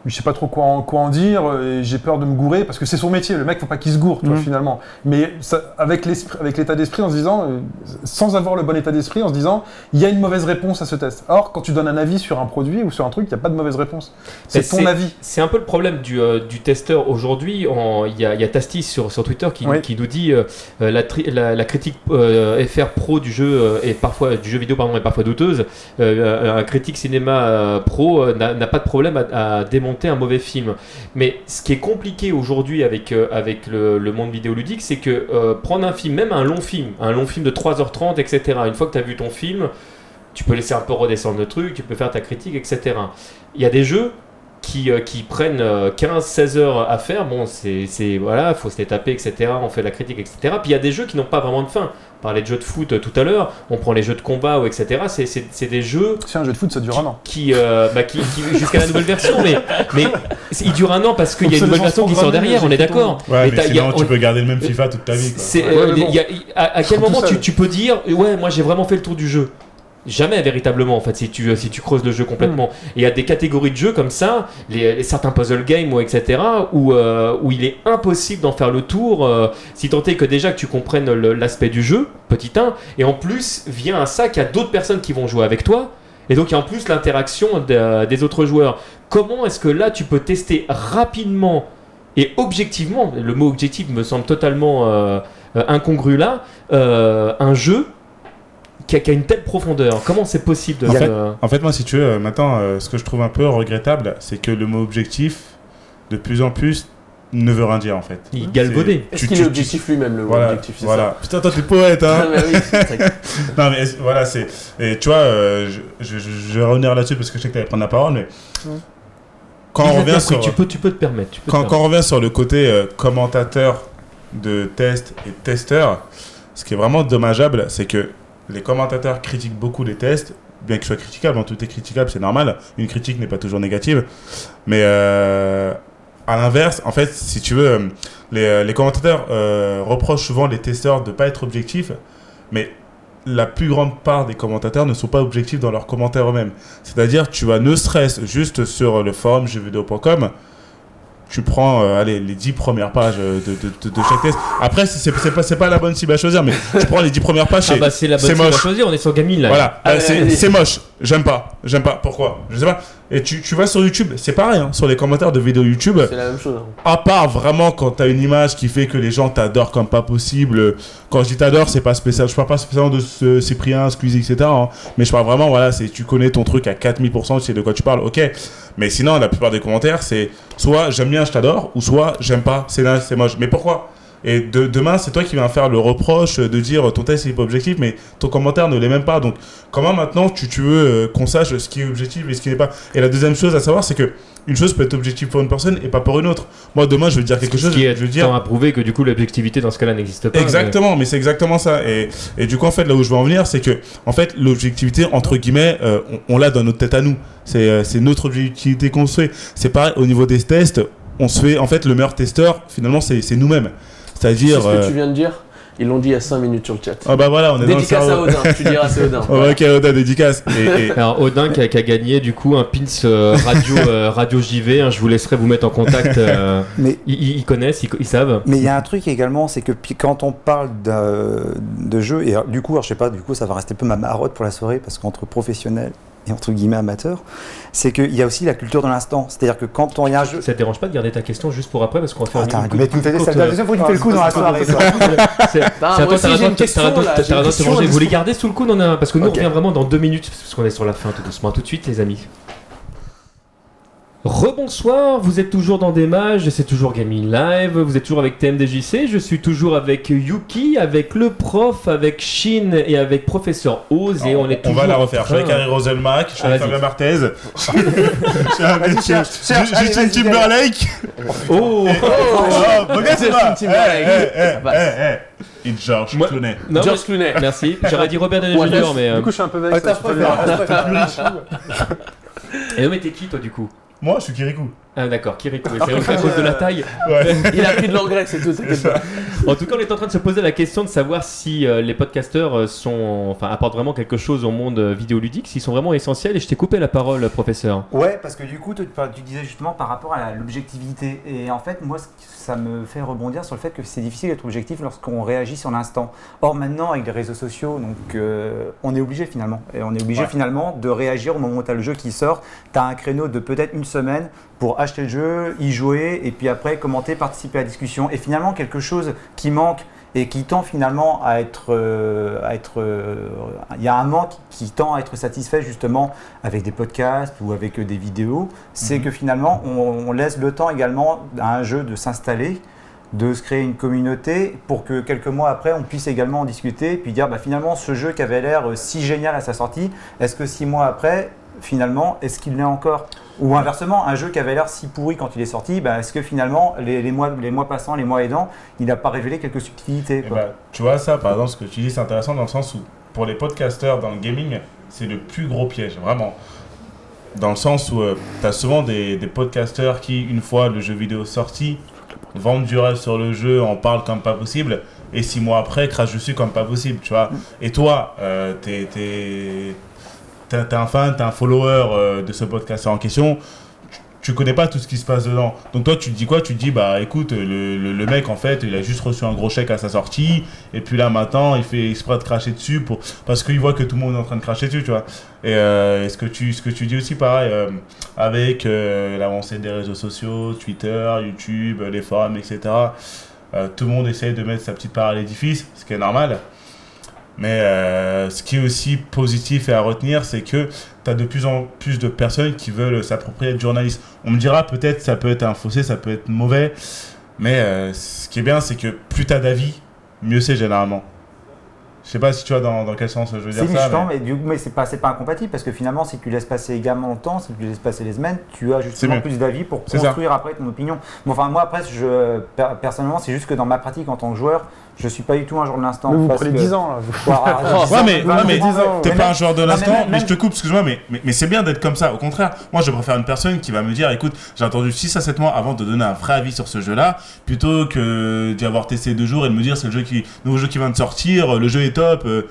je sais pas trop quoi en, quoi en dire, euh, j'ai peur de me gourer, parce que c'est son métier, le mec faut pas qu'il se gourre, tu vois, Mhm. finalement. Mais ça, avec l'esprit- avec l'état d'esprit, en se disant, euh, sans avoir le bon état d'esprit, en se disant, il y a une mauvaise réponse à ce test. Or, quand tu donnes un avis sur un produit ou sur un truc, il n'y a pas de mauvaise réponse. C'est Mais ton avis. C'est un peu le problème du, euh, du testeur aujourd'hui. Il y, a- il y a Tastis sur, sur Twitter qui, Oui. qui nous dit euh, la, tri- la, la critique FR pro du jeu est parfois du jeu vidéo pardon est parfois douteuse. Un critique cinéma pro n'a pas de problème à, à un mauvais film. Mais ce qui est compliqué aujourd'hui avec, euh, avec le, monde vidéoludique, c'est que euh, prendre un film, même un long film, un long film de 3h30, etc., une fois que tu as vu ton film, tu peux laisser un peu redescendre le truc, tu peux faire ta critique, etc. Il y a des jeux qui, euh, qui prennent 15-16 heures à faire, bon, c'est- voilà, faut se les taper, etc. On fait la critique, etc. Puis il y a des jeux qui n'ont pas vraiment de fin. On parlait de jeux de foot euh, tout à l'heure, on prend les jeux de combat, ou etc. C'est- C'est c'est des jeux Si un jeu de foot, ça dure un an. qui, euh, bah, qui, qui- jusqu'à la nouvelle version, mais, mais c'est- il dure un an parce qu'il y a une nouvelle version qui sort derrière, on est d'accord. Ouais, mais, t'as- il y a- sinon, tu peux garder le même FIFA toute ta vie. quoi. c'est, Ouais, euh, y a- à, à quel moment tu peux dire ouais moi j'ai vraiment fait le tour du jeu? Jamais véritablement en fait si tu, si tu creuses le jeu complètement. Et il y a des catégories de jeux comme ça, les, les- certains puzzle games ou etc. où, euh, où il est impossible d'en faire le tour euh, si tant est que déjà que tu comprennes l'aspect du jeu, petit 1, et en plus vient à ça qu'il y a d'autres personnes qui vont jouer avec toi. Et donc il y a en plus l'interaction de- des autres joueurs. Comment est-ce que là tu peux tester rapidement et objectivement, le mot objectif me semble totalement euh, incongru là, un jeu qui a, qui a une telle profondeur Comment c'est possible de En fait, En fait, moi, si tu veux, euh, maintenant, euh, ce que je trouve un peu regrettable, c'est que le mot objectif, de plus en plus, ne veut rien dire en fait. Il galvaudé. C'est- Est-ce tu- qu'il tu- est tu- objectif lui-même, le mot Voilà, objectif c'est voilà. Putain, toi, t'es poète, hein Ah, mais oui, c'est vrai. Non, mais voilà, c'est. Et tu vois, euh, je, je- je- vais revenir là-dessus parce que je sais que tu allais prendre la parole, mais. Quand on, revient sur, tu, peux, tu peux te permettre. tu peux te quand, permettre. quand on revient sur le côté euh, commentateur de test et testeur, ce qui est vraiment dommageable, c'est que les commentateurs critiquent beaucoup les tests, bien qu'ils soient critiquables, hein, tout est critiquable, c'est normal. Une critique n'est pas toujours négative. Mais euh, à l'inverse, en fait, si tu veux, les, euh, les commentateurs euh, reprochent souvent les testeurs de ne pas être objectifs, mais la plus grande part des commentateurs ne sont pas objectifs dans leurs commentaires eux-mêmes. C'est-à-dire, tu vas ne serait-ce juste sur le forum jeuxvideo.com, tu prends euh, allez, les 10 premières pages euh, de, de, de- de chaque test. Après, c'est c'est pas, c'est pas la bonne cible à choisir, mais tu prends les 10 premières pages. Ah c'est- bah c'est la bonne cible à moche. choisir, on est sur Gaming là. Voilà, Ah, Euh, allez. c'est moche. J'aime pas. J'aime pas. Pourquoi? Je sais pas. Et tu, tu vas sur YouTube, c'est pareil, hein, sur les commentaires de vidéos YouTube. C'est la même chose. hein. À part vraiment quand t'as une image qui fait que les gens t'adorent comme pas possible. Quand je dis t'adore, c'est pas spécial. Je parle pas spécialement de ce- Cyprien, Squeezie, etc. hein. Mais je parle vraiment, voilà, c'est tu connais ton truc à 4000%, tu sais de quoi tu parles, ok. Mais sinon, la plupart des commentaires, c'est soit j'aime bien, je t'adore, ou soit j'aime pas, c'est naze, c'est moche. Mais pourquoi? Et de, demain, c'est toi qui vas faire le reproche de dire ton test n'est pas objectif, mais ton commentaire ne l'est même pas. Donc, comment maintenant tu, tu veux euh, qu'on sache ce qui est objectif et ce qui n'est pas? Et la deuxième chose à savoir, c'est que une chose peut être objective pour une personne et pas pour une autre. Moi, demain, je veux dire quelque chose, qui est je veux dire. à prouver que du coup l'objectivité dans ce cas-là n'existe pas. Exactement, mais, c'est exactement ça. Et, et du coup, en fait, là où je veux en venir, c'est que, en fait, l'objectivité, entre guillemets, euh, on, on l'a dans notre tête à nous. C'est euh, notre objectivité qu'on se fait. C'est pareil, au niveau des tests, on se fait, en fait, le meilleur testeur, finalement, c'est c'est C'est C'est-à-dire. ce que euh, tu viens de dire. Ils l'ont dit il y a 5 minutes sur le chat. Ah bah voilà, on est dans le Dédicace à. Odin, tu diras c'est Odin. Oh, ok, Oda, dédicace. Et, et- Alors Odin qui a, qui a gagné du coup un pins euh, radio euh, radio JV, hein, je vous laisserai vous mettre en contact. euh, Mais ils, connaissent, ils, ils savent. Mais il y a un truc également, c'est que quand on parle de, de jeu, et du coup, alors, je sais pas, du coup, ça va rester un peu ma marotte pour la soirée, parce qu'entre professionnels et entre guillemets amateurs, c'est qu'il y a aussi la culture de l'instant. C'est-à-dire que quand on y a un jeu. Ça te dérange pas de garder ta question juste pour après parce qu'on va faire Attends, une mais tu me fais une ça, courte, la deuxième fois que tu me fais le coup dans la soirée. C'est à moi toi, t'as raison de- te à Vous les gardez sous le coude, parce que nous on revient vraiment dans deux minutes parce qu'on est sur la fin tout doucement. À tout de suite les amis. Rebonsoir, vous êtes toujours dans des mages, c'est toujours Gaming Live, vous êtes toujours avec TMDJC, je suis toujours avec Yuki, avec le prof, avec Shin et avec professeur Oz et on, est on toujours. va la refaire. Je suis avec Harry Roselmack, je suis Ah, avec vas-y. Fabien Martez, je suis avec Justin Timberlake. Oh. Et George Moi- Clooney. Non, George mais- Clooney. Merci, j'aurais dit Robert Downey Jr. mais. euh, Du coup, je suis un peu Ah, ça, le dire. t'as préféré. Et non, mais t'es qui toi du coup? Moi, je suis Kirikou. Ah d'accord, Kirikou, c'est à cause de la taille. Ouais. Il a pris de l'anglais, c'est tout. En tout cas, on est en train de se poser la question de savoir si euh, les podcasteurs euh, sont, enfin, apportent vraiment quelque chose au monde euh, vidéoludique, s'ils sont vraiment essentiels. Et je t'ai coupé la parole, professeur. Ouais, parce que du coup, tu, tu disais justement par rapport à l'objectivité. Et en fait, moi, ça me fait rebondir sur le fait que c'est difficile d'être objectif lorsqu'on réagit sur l'instant. Or, maintenant, avec les réseaux sociaux, donc, euh, on est obligé finalement. Et on est obligé Ouais. finalement de réagir au moment où tu as le jeu qui sort. Tu as un créneau de peut-être une semaine pour acheter le jeu, y jouer, et puis après commenter, participer à la discussion. Et finalement, quelque chose qui manque et qui tend finalement à être, euh, à être, euh, il y a un manque qui tend à être satisfait justement avec des podcasts ou avec des vidéos, c'est Mhm. que finalement on, on laisse le temps également à un jeu de s'installer, de se créer une communauté pour que quelques mois après on puisse également en discuter et puis dire bah, finalement ce jeu qui avait l'air euh, si génial à sa sortie, est-ce que six mois après finalement est-ce qu'il l'est encore ou inversement, un jeu qui avait l'air si pourri quand il est sorti, bah, est-ce que finalement, les, les mois, les mois passants, les mois aidants, il n'a pas révélé quelques subtilités Eh quoi. ben, tu vois, ça, par exemple, ce que tu dis, c'est intéressant dans le sens où, pour les podcasteurs dans le gaming, c'est le plus gros piège, vraiment. Dans le sens où tu as souvent des, des podcasteurs qui, une fois le jeu vidéo sorti, vendent du rêve sur le jeu, en parlent comme pas possible, et six mois après, crachent dessus comme pas possible, tu vois. Et toi, euh, t'es, t'es, un fan, t'es un follower euh, de ce podcasteur en question, tu- connais pas tout ce qui se passe dedans. Donc toi, tu te dis quoi? Tu te dis, bah écoute, le, mec, en fait, il a juste reçu un gros chèque à sa sortie, et puis là, maintenant, il fait exprès de cracher dessus pour, parce qu'il voit que tout le monde est en train de cracher dessus, tu vois. Et, euh, ce, que tu, ce que tu dis aussi, pareil, euh, avec euh, l'avancée des réseaux sociaux, Twitter, YouTube, les forums, etc., tout le monde essaye de mettre sa petite part à l'édifice, ce qui est normal. Mais euh, ce qui est aussi positif et à retenir, c'est que tu as de plus en plus de personnes qui veulent s'approprier être journaliste. On me dira peut-être ça peut être un fossé, ça peut être mauvais, mais euh, ce qui est bien, c'est que plus tu as d'avis, mieux c'est généralement. Je sais pas si tu vois dans, dans quel sens je veux dire C'est ça. justement, mais- mais, du coup, mais c'est pas, c'est pas incompatible parce que finalement, si tu laisses passer également le temps, si tu laisses passer les semaines, tu as justement plus d'avis pour C'est construire après ton opinion. Bon, enfin, moi, après, je, per- personnellement, c'est juste que dans ma pratique en tant que joueur, je suis pas du tout un joueur de l'instant. Vous parce prenez que- 10 ans là. vous. Ouais, alors, Ouais, mais, ouais, mais t'es pas un joueur de mais l'instant, mais, je te coupe, excuse-moi, mais, mais, mais c'est bien d'être comme ça. Au contraire, moi je préfère une personne qui va me dire écoute, j'ai attendu 6 à 7 mois avant de donner un vrai avis sur ce jeu-là, plutôt que d'y avoir testé deux jours et de me dire c'est le jeu qui, nouveau jeu qui vient de sortir, le jeu est top. euh,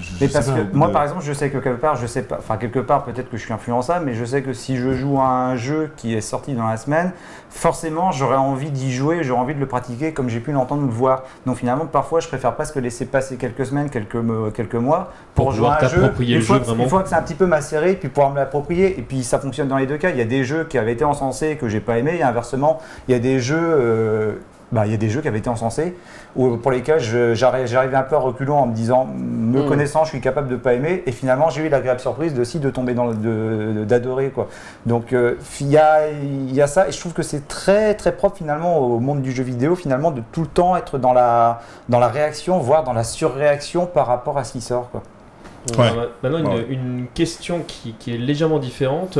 je- Mais parce que moi, par exemple, je sais que quelque part, je sais pas, enfin quelque part, peut-être que je suis influençable, mais je sais que si je joue à un jeu qui est sorti dans la semaine, forcément, j'aurais envie d'y jouer, j'aurais envie de le pratiquer comme j'ai pu l'entendre ou le voir. Donc finalement, parfois, je préfère presque laisser passer quelques semaines, quelques, quelques mois pour, Pour jouer à un jeu. Une fois, jeu, que- une fois que c'est un petit peu macéré, puis pouvoir me l'approprier. Et puis ça fonctionne dans les deux cas. Il y a des jeux qui avaient été encensés que j'ai pas aimé, et inversement, il y a des jeux. euh, bah, il y a des jeux qui avaient été encensés ou pour lesquels j'arrivais un peu à reculons en me disant, me Mm. connaissant, je suis capable de pas aimer. Et finalement, j'ai eu l'agréable surprise de si de tomber dans d'adorer quoi. Donc euh, il y, a, il y a ça et je trouve que c'est très très propre finalement au monde du jeu vidéo finalement de tout le temps être dans la dans la réaction, voire dans la surréaction par rapport à ce qui sort quoi. Ouais. Alors, Maintenant, une, Ouais. une question qui, qui est légèrement différente.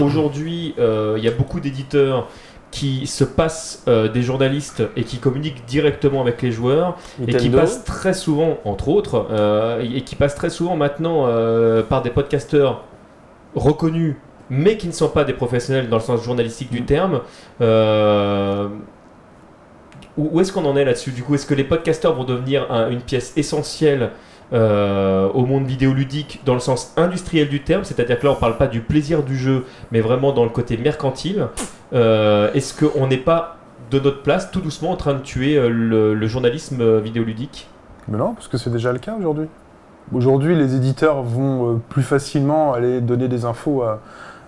Aujourd'hui, euh, il y a beaucoup d'éditeurs qui se passent euh, des journalistes et qui communiquent directement avec les joueurs et qui passent très souvent, entre autres, euh, et qui passent très souvent maintenant euh, par des podcasteurs reconnus, mais qui ne sont pas des professionnels dans le sens journalistique du terme. Euh, où, où est-ce qu'on en est là-dessus? Du coup, est-ce que les podcasteurs vont devenir un- une pièce essentielle euh, au monde vidéoludique dans le sens industriel du terme C'est-à-dire que là, on parle pas du plaisir du jeu, mais vraiment dans le côté mercantile. Euh, est-ce qu'on n'est pas de notre place, tout doucement, en train de tuer euh, le, journalisme vidéoludique? Mais non, parce que c'est déjà le cas aujourd'hui. Aujourd'hui, les éditeurs vont plus facilement aller donner des infos à,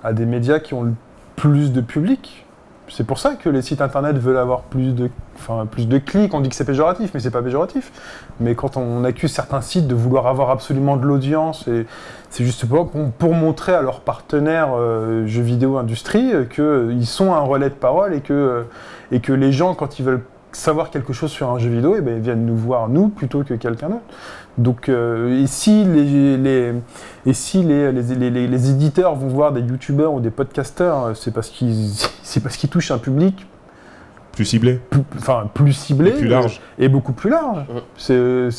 à des médias qui ont le plus de public. C'est pour ça que les sites internet veulent avoir plus de, enfin, plus de clics. On dit que c'est péjoratif, mais c'est pas péjoratif. Mais quand on accuse certains sites de vouloir avoir absolument de l'audience, c'est juste pour, montrer à leurs partenaires euh, jeux vidéo industrie euh, qu'ils sont un relais de parole et que, euh, les gens, quand ils veulent savoir quelque chose sur un jeu vidéo, eh ben, viennent nous voir nous plutôt que quelqu'un d'autre. Donc, euh, si les- et si les, éditeurs vont voir des youtubeurs ou des podcasteurs, euh, c'est parce qu'ils touchent un public Plus ciblé. enfin, plus ciblé Et plus large. et beaucoup plus large. C'est-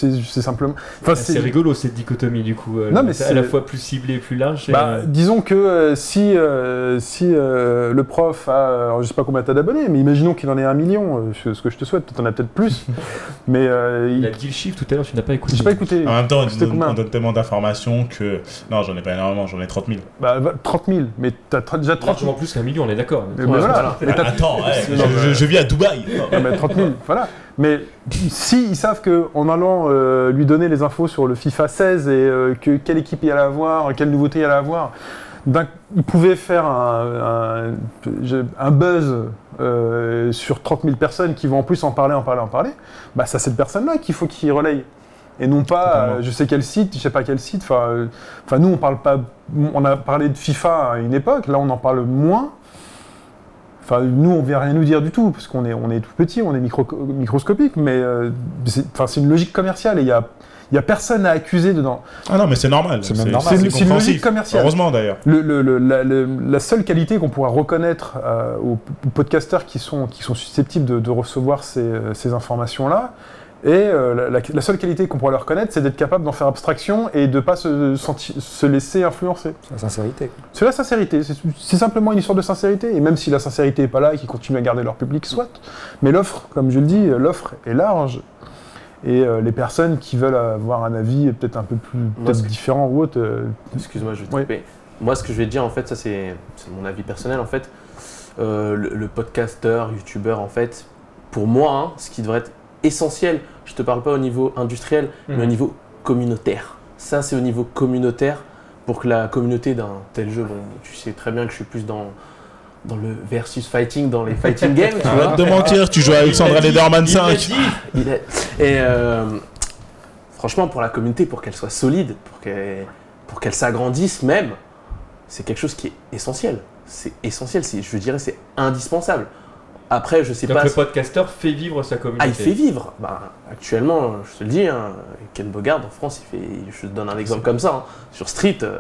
simplement. Enfin, C'est rigolo cette dichotomie du coup. euh, Non, mais à c'est- la fois plus ciblé et plus large. et, Bah, euh, disons que euh, si, euh, si euh, le prof a, alors, je sais pas combien t'as d'abonnés, mais imaginons qu'il en ait un million, euh, ce que je te souhaite, t'en as peut-être plus, mais euh, il il- a dit le chiffre tout à l'heure, tu n'as pas écouté. j'ai pas écouté. En même temps, on donne, combien on donne tellement d'informations que. Non, j'en ai pas énormément, j'en ai 30 000. Bah, va- 30 000, mais t'as déjà 30 Largement plus qu'un million, on est d'accord. Mais voilà. voilà. Mais t'as- Attends, ouais, je- je vis à Dubaï. Mais 30 000, voilà. Mais si ils savent que en allant euh, lui donner les infos sur le FIFA 16 et euh, que quelle équipe il allait avoir, quelle nouveauté il allait avoir, ils pouvaient faire un, un- je- un buzz euh, sur 30 000 personnes qui vont en plus en parler, en parler, en parler. Bah, c'est cette personne-là qu'il faut qu'il relaye. Et non pas, euh, je sais quel site, je sais pas quel site. Enfin, euh, enfin, nous, on parle pas. On a parlé de FIFA à une époque. Là, on en parle moins. Enfin, nous, on vient rien nous dire du tout, parce qu'on est, on est tout petit, on est micro- microscopique, mais euh, c'est enfin, c'est une logique commerciale et il y a, il y a personne à accuser dedans. Ah non, mais c'est normal. C'est même normal. C'est une- c'est une compréhensif. logique commerciale. Heureusement d'ailleurs. Le- le- le- la, le- la seule qualité qu'on pourra reconnaître euh, aux, podcasteurs qui sont, qui sont susceptibles de, de recevoir ces, euh, ces informations-là, et euh, la, la- la seule qualité qu'on pourra leur reconnaître, c'est d'être capable d'en faire abstraction et de ne pas se, senti- se laisser influencer. C'est la sincérité. C'est la sincérité, c'est simplement une histoire de sincérité. Et même si la sincérité n'est pas là et qu'ils continuent à garder leur public, soit. Mais l'offre, comme je le dis, l'offre est large. Et euh, les personnes qui veulent avoir un avis peut-être un peu plus que- différent ou autre, euh, Excuse-moi, je vais te Oui. couper. Moi, ce que je vais te dire, en fait, ça c'est c'est mon avis personnel, en fait. Euh, le, le podcasteur, youtubeur, en fait, pour moi, hein, ce qui devrait être essentiel, je te parle pas au niveau industriel, mais au Mhm. niveau communautaire. Ça, c'est au niveau communautaire pour que la communauté d'un tel jeu, bon, tu sais très bien que je suis plus dans, dans le versus fighting, dans les fighting games, tu vois. Arrête de mentir, tu joues à Alexandra Lederman 5. Il Et euh, franchement, pour la communauté, pour qu'elle soit solide, pour qu'elle pour qu'elle s'agrandisse même, c'est quelque chose qui est essentiel. C'est essentiel, c'est- je dirais c'est indispensable. Après, je sais Donc pas. le si- podcasteur fait vivre sa communauté. Ah, il fait vivre. Bah, actuellement, je te le dis, hein, Ken Bogard en France, il fait. Je te donne un exemple comme ça. hein. Sur Street, euh,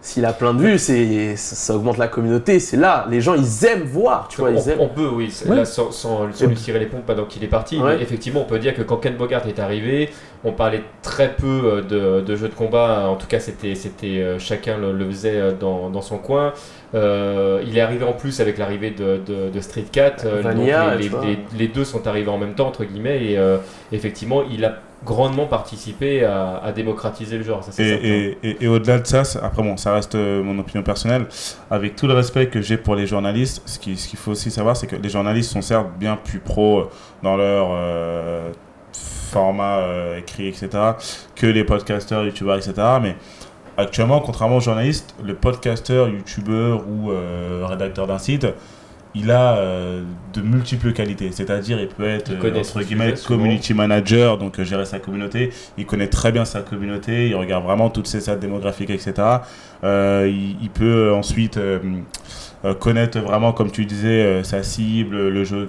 s'il a plein de vues, c'est ça, augmente la communauté. C'est là, les gens, ils aiment voir. Tu vois, on, ils aiment. on peut, oui, là, sans, sans- sans Et- lui tirer les pompes pendant qu'il est parti, Ouais. mais effectivement, on peut dire que quand Ken Bogart est arrivé, on parlait très peu euh, de, de jeux de combat, en tout cas, c'était, c'était euh, chacun le, le faisait euh, dans, dans son coin. Euh, il est arrivé en plus avec l'arrivée de, de- de Street Cat, Vanilla, donc les, deux sont arrivés en même temps, entre guillemets, et euh, effectivement, il a grandement participé à, à démocratiser le genre, ça c'est Et, certain. et- et- et au-delà de ça, après bon, ça reste mon opinion personnelle. Avec tout le respect que j'ai pour les journalistes, ce qui- ce qu'il faut aussi savoir, c'est que les journalistes sont certes bien plus pros euh, dans leur euh, format euh, écrit, etc., que les podcasteurs, youtubeurs, etc. Mais actuellement, contrairement aux journalistes, le podcasteur, youtubeur ou euh, rédacteur d'un site, il a euh, de multiples qualités. C'est-à-dire, il peut être, Il euh, entre guillemets, souvent. community manager, donc euh, gérer sa communauté. Il connaît très bien sa communauté, il regarde vraiment toutes ses stats démographiques, etc. Il, il peut ensuite euh, connaître vraiment, comme tu disais, euh, sa cible, le jeu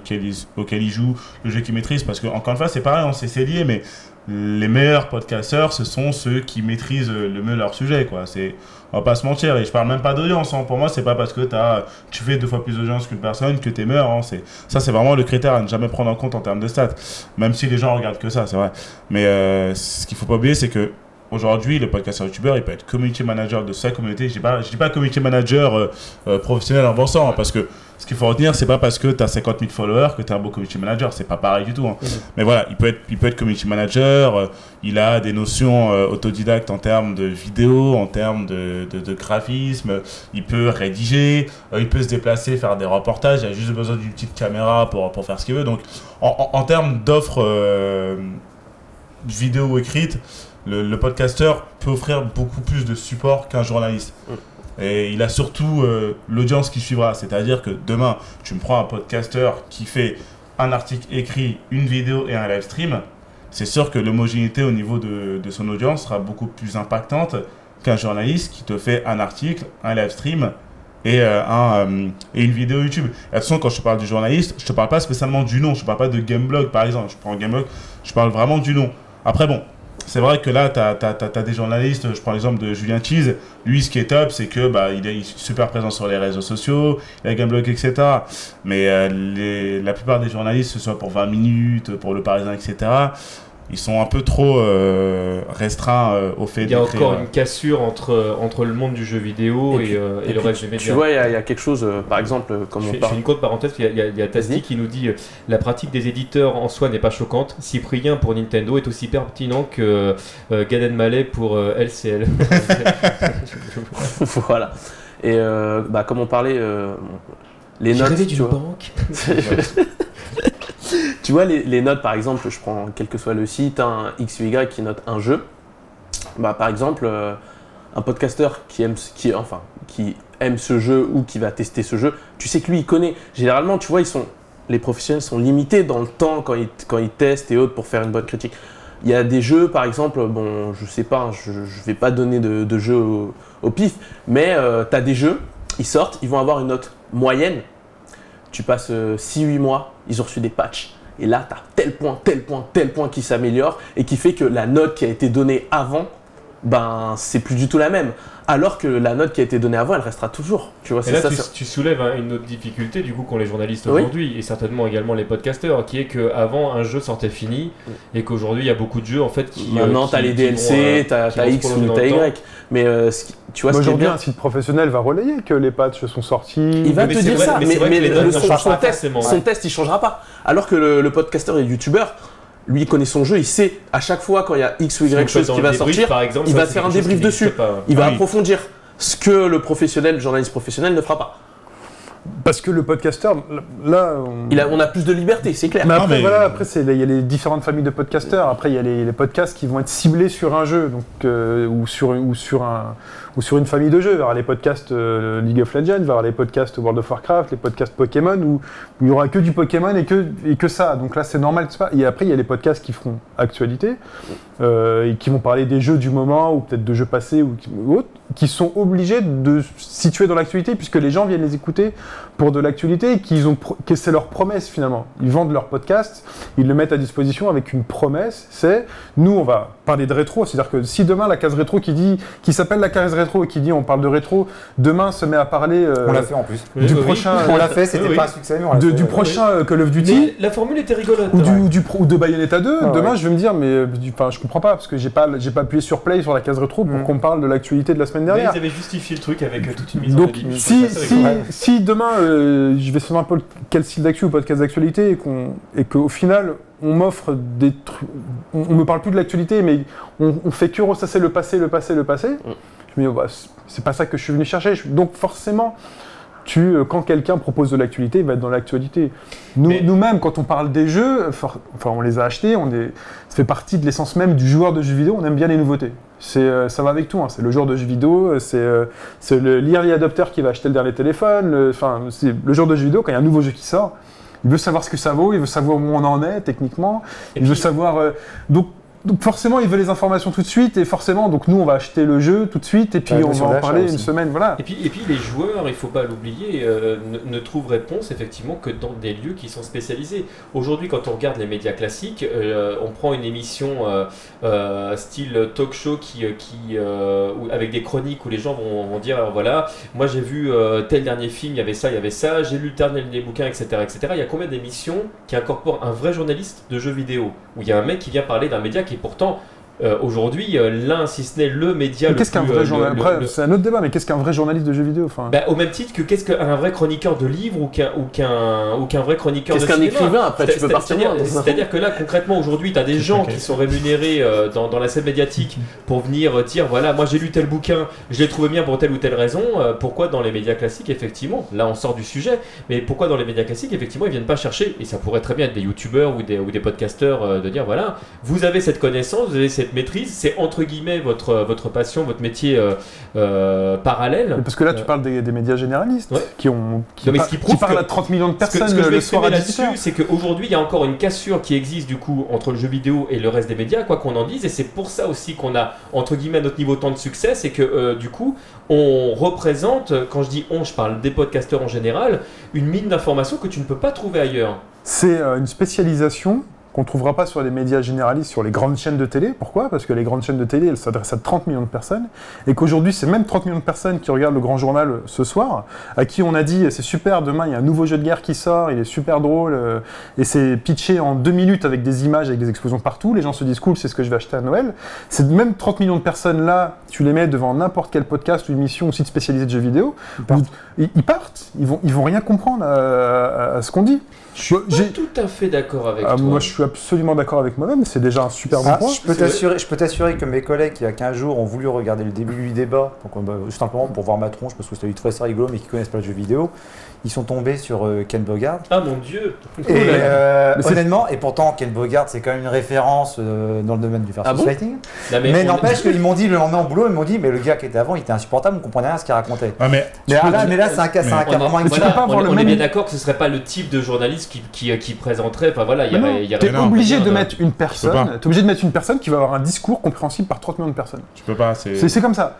auquel il, joue, le jeu qu'il maîtrise. Parce que, encore une fois, c'est pareil, on sait c'est lié, mais les meilleurs podcasteurs, ce sont ceux qui maîtrisent le mieux leur sujet. Quoi. C'est, on va pas se mentir, et je parle même pas d'audience. hein. Pour moi, c'est pas parce que as, tu fais deux fois plus d'audience qu'une personne que tu es meilleur. hein. C'est, ça, c'est vraiment le critère à ne jamais prendre en compte en termes de stats. Même si les gens regardent que ça, c'est vrai. Mais euh, ce qu'il faut pas oublier, c'est que aujourd'hui, le podcasteur youtubeur, il peut être community manager de sa communauté. Je dis pas, je dis pas community manager euh, euh, professionnel en bossant, hein, parce que ce qu'il faut retenir, c'est pas parce que tu as 50 000 followers que tu es un bon community manager. C'est pas pareil du tout. hein. Mais voilà, il peut être, il peut être community manager. euh, il a des notions autodidactes en termes de vidéo, en termes de, de, de graphisme. Il peut rédiger. il peut se déplacer, faire des reportages. Il a juste besoin d'une petite caméra pour, pour faire ce qu'il veut. Donc, en, en, en termes d'offres vidéo écrites, le, le podcasteur peut offrir beaucoup plus de support qu'un journaliste. Mm. Et il a surtout euh, l'audience qui suivra. C'est-à-dire que demain, tu me prends un podcasteur qui fait un article écrit, une vidéo et un live stream. C'est sûr que l'homogénéité au niveau de, de son audience sera beaucoup plus impactante qu'un journaliste qui te fait un article, un live stream et, euh, un, euh, et une vidéo YouTube. Et attention, quand je te parle du journaliste, je te parle pas spécialement du nom. Je te parle pas de Gameblog par exemple. Je prends Gameblog, je parle vraiment du nom. Après, bon, c'est vrai que là, tu as, des journalistes, je prends l'exemple de Julien Cheese. Lui, ce qui est top, c'est que bah, il est super présent sur les réseaux sociaux, il a Gameblog, etc. Mais euh, la plupart des journalistes, ce soit pour 20 minutes, pour Le Parisien, etc., ils sont un peu trop euh, restreints euh, au fait Il y a encore euh, une cassure entre, entre le monde du jeu vidéo Et et, puis- euh, et et le reste des médias. Tu vois, il y, a- il y a quelque chose, euh, par exemple, comme je on fais, je parle. fais une courte parenthèse, il y a, a- Tasty qui nous dit la pratique des éditeurs en soi n'est pas choquante. Cyprien pour Nintendo est aussi pertinent que euh, Gad Elmaleh pour euh, LCL. voilà. Et euh, bah, comme on parlait, euh, les notes. tu d'une vois. banque. Tu vois, les, notes, par exemple, je prends quel que soit le site, un X ou Y qui note un jeu. Bah, par exemple, euh, un podcasteur qui aime, qui, enfin, qui aime ce jeu ou qui va tester ce jeu, tu sais que lui, il connaît. Généralement, tu vois, ils sont, les professionnels sont limités dans le temps quand ils, quand ils testent et autres pour faire une bonne critique. Il y a des jeux, par exemple, bon, je sais pas, hein, je, vais pas donner de, de jeux au, au pif, mais tu as des jeux, ils sortent, ils vont avoir une note moyenne. Tu passes 6-8 mois, ils ont reçu des patchs. Et là, tu as tel point, tel point, tel point qui s'améliore et qui fait que la note qui a été donnée avant, ben, c'est plus du tout la même. Alors que la note qui a été donnée avant, elle restera toujours. Tu vois, Et c'est là, ça. tu, soulèves hein, une autre difficulté du coup qu'ont les journalistes Oui. aujourd'hui et certainement également les podcasteurs, qui est qu'avant un jeu sortait fini et qu'aujourd'hui il y a beaucoup de jeux en fait qui. euh, Maintenant, qui- tu as les DLC, euh, tu as, qui vont se X ou temps. Y. Mais euh, ce qui- tu vois, Aujourd'hui, un site professionnel va relayer que les patchs sont sortis. Il va Mais te dire vrai- ça, mais mais, mais le- son, changent son pas test, forcément. son test, il changera pas. Alors que le, le podcasteur et le youtubeur, lui, il connaît son jeu, il sait à chaque fois quand il y a X ou Y chose qui va débrief, sortir, par exemple, il ça, va faire un débrief dessus. pas. il va Ah oui. approfondir ce que le professionnel, le journaliste professionnel ne fera pas. Parce que le podcasteur, là, on... Il a, on a plus de liberté, c'est clair. Mais après, mais- voilà, après c'est- il y a les différentes familles de podcasteurs. Après, il y a les, les podcasts qui vont être ciblés sur un jeu, donc euh, ou sur ou sur un ou sur une famille de jeux. Avoir les podcasts euh, League of Legends, avoir les podcasts World of Warcraft, les podcasts Pokémon, où, il y aura que du Pokémon et que et que ça. Donc là, c'est normal. Et après, il y a les podcasts qui feront actualité euh, qui vont parler des jeux du moment ou peut-être de jeux passés ou, autres, qui sont obligés de se situer dans l'actualité puisque les gens viennent les écouter pour de l'actualité et ont que c'est leur promesse finalement. Ils vendent leur podcast, ils le mettent à disposition avec une promesse, c'est nous on va parler de rétro, c'est-à-dire que si demain la case rétro qui dit qui s'appelle la case rétro et qui dit on parle de rétro, demain se met à parler euh, On l'a fait en plus. Du oui. prochain On l'a fait, c'était Oui, pas un succès, mais on l'a de- fait, du euh, prochain euh, Call of Duty Mais la formule était rigolote. ou, du, ou du pro- ou de Bayonetta 2, Ah demain je vais me dire mais euh, du- enfin je comprends pas parce que j'ai pas j'ai pas appuyé sur play sur la case rétro pour Mm. qu'on parle de l'actualité de la semaine Mais dernière. ils avaient justifié le truc avec euh, toute une mise en Donc, débit. si, si, si demain, euh, je vais savoir un peu le- quel style d'actu ou podcast d'actualité, et qu'on et qu'au final, on m'offre des trucs. On, on me parle plus de l'actualité, mais on, on fait que ressasser le passé, le passé, le passé. Je me dis, oh, bah, c'est- pas ça que je suis venu chercher. Donc, forcément. Tu, euh, quand quelqu'un propose de l'actualité, il va être dans l'actualité. Nous, Mais- Nous-mêmes, quand on parle des jeux, for- enfin, on les a achetés, on est, ça fait partie de l'essence même du joueur de jeux vidéo, on aime bien les nouveautés. C'est, euh, ça va avec tout, hein. c'est le joueur de jeux vidéo, euh, c'est c'est le l'early adopter qui va acheter le dernier téléphone, le- enfin, c'est le joueur de jeux vidéo, quand il y a un nouveau jeu qui sort, il veut savoir ce que ça vaut, il veut savoir où on en est techniquement, il veut savoir... euh, donc, donc forcément, il veut les informations tout de suite, et forcément, donc nous, on va acheter le jeu tout de suite, et puis on va en parler aussi. une semaine, voilà. Et puis, et puis les joueurs, il faut pas l'oublier, euh, ne, ne trouvent réponse effectivement que dans des lieux qui sont spécialisés. Aujourd'hui, quand on regarde les médias classiques, euh, on prend une émission euh, euh, style talk show qui, avec des chroniques où les gens vont, vont dire euh, voilà, moi j'ai vu euh, tel dernier film, il y avait ça, il y avait ça, j'ai lu le dernier des bouquins, etc., etc. Il y a combien d'émissions qui incorporent un vrai journaliste de jeux vidéo où il y a un mec qui vient parler d'un média qui est pourtant euh, aujourd'hui euh, l'un, si ce n'est le média Mais le Qu'est-ce qu'un plus, vrai euh, journaliste le- c'est un autre débat, mais qu'est-ce qu'un vrai journaliste de jeux vidéo enfin, bah, au même titre que qu'est-ce qu'un vrai chroniqueur de livres ou qu'un ou qu'un ou qu'un vrai chroniqueur de Qu'est-ce qu'un cinéma? écrivain Après, tu peux partir C'est-à-dire que là, concrètement, aujourd'hui, tu as des gens qui sont rémunérés euh, dans, dans la scène médiatique pour venir dire voilà, moi j'ai lu tel bouquin, je l'ai trouvé bien pour telle ou telle raison. euh, pourquoi dans les médias classiques, effectivement, là on sort du sujet, mais pourquoi dans les médias classiques, effectivement, ils viennent pas chercher, et ça pourrait très bien être des youtubeurs ou des, ou des podcasteurs, euh, de dire voilà, vous avez cette connaissance, vous avez cette cette maîtrise, c'est entre guillemets votre, votre passion, votre métier euh, euh, parallèle. Mais Parce que là, tu Euh, parles des, des médias généralistes Ouais. qui, ont, qui, Non, mais ce qui qui prouve parlent à 30 millions de Ce que, personnes ce que je vais le soir à exprimer 18 là-dessus, c'est qu'aujourd'hui, il y a encore une cassure qui existe du coup entre le jeu vidéo et le reste des médias, quoi qu'on en dise, et c'est pour ça aussi qu'on a, entre guillemets, notre niveau tant de succès, c'est que euh, du coup, on représente, quand je dis on, je parle des podcasteurs en général, une mine d'informations que tu ne peux pas trouver ailleurs. C'est une spécialisation qu'on ne trouvera pas sur les médias généralistes, sur les grandes chaînes de télé. Pourquoi? Parce que les grandes chaînes de télé, elles s'adressent à 30 millions de personnes, et qu'aujourd'hui, c'est même 30 millions de personnes qui regardent le grand journal euh, ce soir, à qui on a dit c'est super, demain il y a un nouveau jeu de guerre qui sort, il est super drôle, euh, et c'est pitché en deux minutes avec des images, avec des explosions partout. Les gens se disent cool, c'est ce que je vais acheter à Noël. C'est même 30 millions de personnes là, tu les mets devant n'importe quel podcast ou émission ou site spécialisé de jeux vidéo, Ils partent. ils, ils partent, ils vont, ils vont rien comprendre à, à- à ce qu'on dit. Je suis Bah, pas tout à fait d'accord avec ah, toi. moi, je suis absolument d'accord avec moi-même, c'est déjà un super bon Ah, point. je peux t'assurer, je peux t'assurer que mes collègues qui il y a 15 jours ont voulu regarder le début du débat, donc, bah, simplement pour voir ma tronche parce que c'était du très rigolo mais qui connaissent pas le jeu vidéo, ils sont tombés sur euh, Ken Bogard. Ah mon dieu Et Oh euh, Mais c'est- honnêtement, et pourtant Ken Bogard c'est quand même une référence euh, dans le domaine du versus Ah bon fighting. Non, Mais, on- n'empêche qu'ils m'ont dit le lendemain au boulot, ils m'ont dit mais le gars qui était avant il était insupportable, on comprenait rien à ce qu'il racontait. Ah, mais Mais, ah, là, dire- mais là c'est un cas, c'est un cas on est- vraiment voilà, peux pas on, le on est même- bien d'accord que ce serait pas le type de journaliste qui, qui, qui présenterait. Enfin voilà, il y non, T'es obligé de mettre une personne, t'es obligé de mettre une personne qui va avoir un discours compréhensible par 30 millions de personnes. tu peux pas, c'est. C'est comme ça.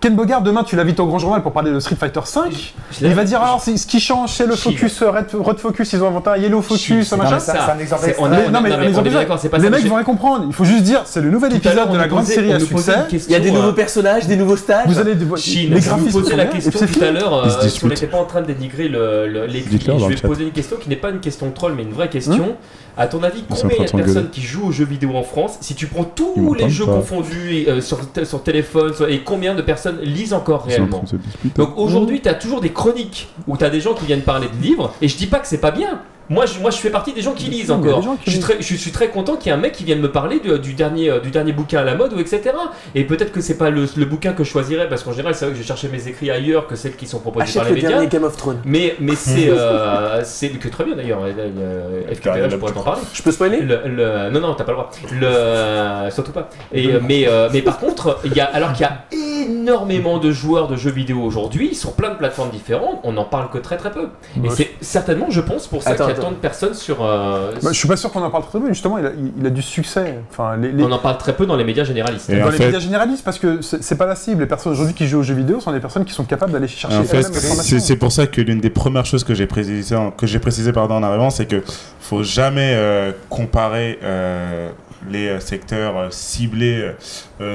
Ken Bogard, demain, tu l'invites au grand journal pour parler de Street Fighter 5. Je l'ai- Il va dire alors, c'est- ce qui change, c'est le focus, euh, Red, Red Focus, ils ont inventé un Yellow Focus, machin. mais ça, ça. c'est un exemple on a- non, mais, non, on est pas les ça, mecs vont rien comprendre. Il faut juste dire, c'est le nouvel épisode de la grande série à succès. une question, Il y a des euh, nouveaux personnages, des nouveaux stages. Vous allez Chine, les je vous graphismes sont la question tout à l'heure euh, si on n'était pas en train de dénigrer dans Je le vais chat. poser une question qui n'est pas une question de troll mais une vraie question. À ton avis, combien il y a de personnes gueuler. qui jouent aux jeux vidéo en France Si tu prends tous les jeux pas confondus et, euh, sur, sur téléphone sur- et combien de personnes lisent encore Ils réellement donc aujourd'hui, tu as toujours des chroniques où tu as des gens qui viennent parler de livres, et je dis pas que c'est pas bien. Moi je, moi, je fais partie des gens qui lisent encore. qui Je suis, très, je suis très content qu'il y ait un mec qui vienne me parler de- du, dernier, euh, du dernier bouquin à la mode, ou etc. Et peut-être que c'est pas le, le bouquin que je choisirais, parce qu'en général, c'est vrai que je cherchais mes écrits ailleurs que celles qui sont proposées Achète par le les médias. dernier Game of Thrones. Mais, mais c'est euh, c'est que très bien d'ailleurs. euh, FQPA, je pourrais t'en parler. Je peux spoiler? Le, le- non, non, t'as pas le droit. Le, surtout pas. Et, euh, mais, euh, mais par contre, il y a, alors qu'il y a énormément de joueurs de jeux vidéo aujourd'hui sur plein de plateformes différentes, on n'en parle que très très peu. Et c'est certainement, je pense, pour ça Attends, tant de personnes sur. euh, Bah, je suis pas sûr qu'on en parle très peu, justement, il a, il- il a du succès. Enfin, les, les- On en parle très peu dans les médias généralistes. Et dans les fait- médias généralistes, parce que c'est pas la cible. Les personnes aujourd'hui qui jouent aux jeux vidéo sont des personnes qui sont capables d'aller chercher en fait, c'est pour ça que l'une des premières choses que j'ai précisé, en- que j'ai précisé pardon, en arrivant, c'est que faut jamais euh, comparer euh, les euh, secteurs ciblés,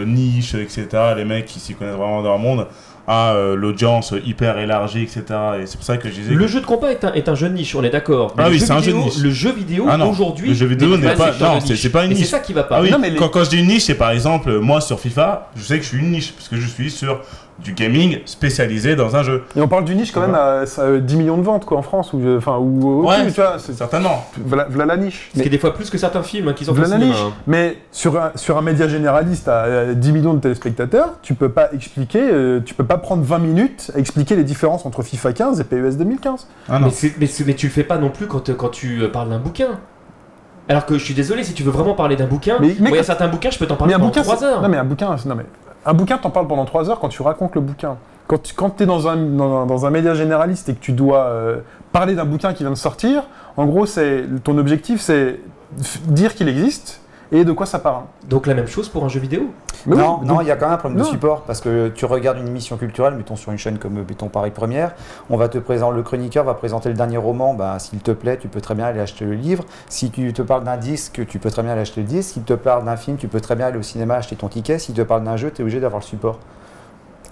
niches, etc., les mecs qui s'y connaissent vraiment dans le monde, à euh, l'audience hyper élargie, etc. Et c'est pour ça que je disais. Le que jeu de combat est un, est un jeu de niche, on est d'accord. Ah le oui, jeu c'est un jeu de vidéo- niche. Le jeu vidéo Ah aujourd'hui. le jeu vidéo n'est pas- non, c'est- niche. c'est pas une Et c'est niche. ça qui va pas. Ah oui, Non, mais les- quand, quand je dis une niche, c'est par exemple, moi sur FIFA, je sais que je suis une niche, parce que je suis sur du gaming spécialisé dans un jeu. Et on parle du niche quand même à, ça, euh, 10 millions de ventes quoi, en France, ou, euh, enfin, ou Ouais. tu vois. c'est- Certainement. Voilà, voilà la niche. Ce qui est des fois plus que certains films hein, qui sont Voilà la cinéma. niche. hein. Mais sur un, sur un média généraliste à euh, 10 millions de téléspectateurs, tu peux pas expliquer, euh, tu peux pas prendre 20 minutes à expliquer les différences entre FIFA 15 et PES 2015. Ah non. Mais, mais, mais tu le fais pas non plus quand, quand tu euh, parles d'un bouquin. Alors que je suis désolé, si tu veux vraiment parler d'un bouquin, Mais- y a certains bouquins, je peux t'en parler Mais un pendant bouquin, 3 c'est- heures. Non mais un bouquin, non mais un bouquin, t'en parles pendant 3 heures quand tu racontes le bouquin. Quand tu quand es dans un, dans, dans un média généraliste et que tu dois euh, parler d'un bouquin qui vient de sortir, en gros, c'est ton objectif, c'est dire qu'il existe et de quoi ça parle. Donc la même chose pour un jeu vidéo. Mais non, donc- il y a quand même un problème non. de support parce que tu regardes une émission culturelle, mettons sur une chaîne comme euh, mettons Paris Première, on va te présenter le chroniqueur va présenter le dernier roman, bah, s'il te plaît, tu peux très bien aller acheter le livre. Si tu te parles d'un disque, tu peux très bien aller acheter le disque. S'il te parle d'un film, tu peux très bien aller au cinéma acheter ton ticket. S'il te parle d'un jeu, tu es obligé d'avoir le support.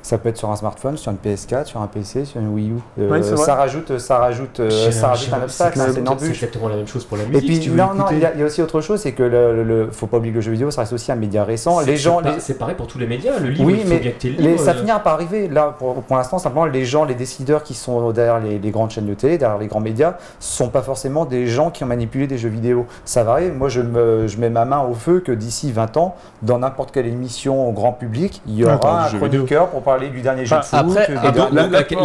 Ça peut être sur un smartphone, sur une PS4, sur un PC, sur une Wii U. Euh, ça rajoute, ça rajoute, euh, ça rajoute un obstacle, c'est- c'est exactement la même chose pour la Et musique. puis, si tu veux non, non, il y, a- il y a aussi autre chose, c'est que le, le- le- faut pas oublier que le jeu vidéo, ça reste aussi un média récent. C'est- Les gens, c'est pas- les- C'est pareil pour tous les médias. Le livre, Oui, il faut mais bien que tu le les- livre. ça euh, finira par arriver. Là, pour, pour l'instant, simplement, les gens, les décideurs qui sont derrière les, les grandes chaînes de télé, derrière les grands médias, sont pas forcément des gens qui ont manipulé des jeux vidéo. Ça va arriver. Moi, je, me, je mets ma main au feu que d'ici 20 ans, dans n'importe quelle émission au grand public, il y Ah, aura un chroniqueur pour parler du dernier jeu de Enfin, foot. après- donc,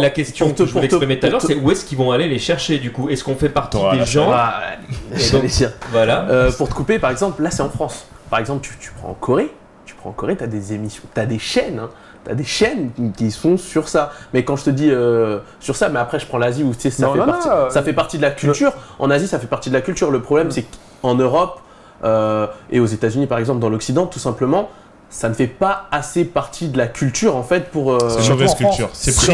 la, question Pour que je voulais exprimer tout à l'heure, c'est où est-ce qu'ils vont aller les chercher du coup? Est-ce qu'on fait partie T'auras des gens? Voilà. Euh, pour te couper, par exemple, là c'est en France. Par exemple, tu, tu prends en Corée, prends en Corée, tu as des émissions, tu as des chaînes. Hein. T'as des chaînes qui sont sur ça. Mais quand je te dis euh, sur ça, mais après je prends l'Asie où tu sais, ça, Non, fait non, partie, non, ça fait partie de la culture. En Asie, ça fait partie de la culture. Le problème, c'est qu'en Europe euh, et aux États-Unis, par exemple, dans l'Occident, tout simplement, ça ne fait pas assez partie de la culture en fait pour. euh, C'est une mauvaise en France. culture. C'est pris,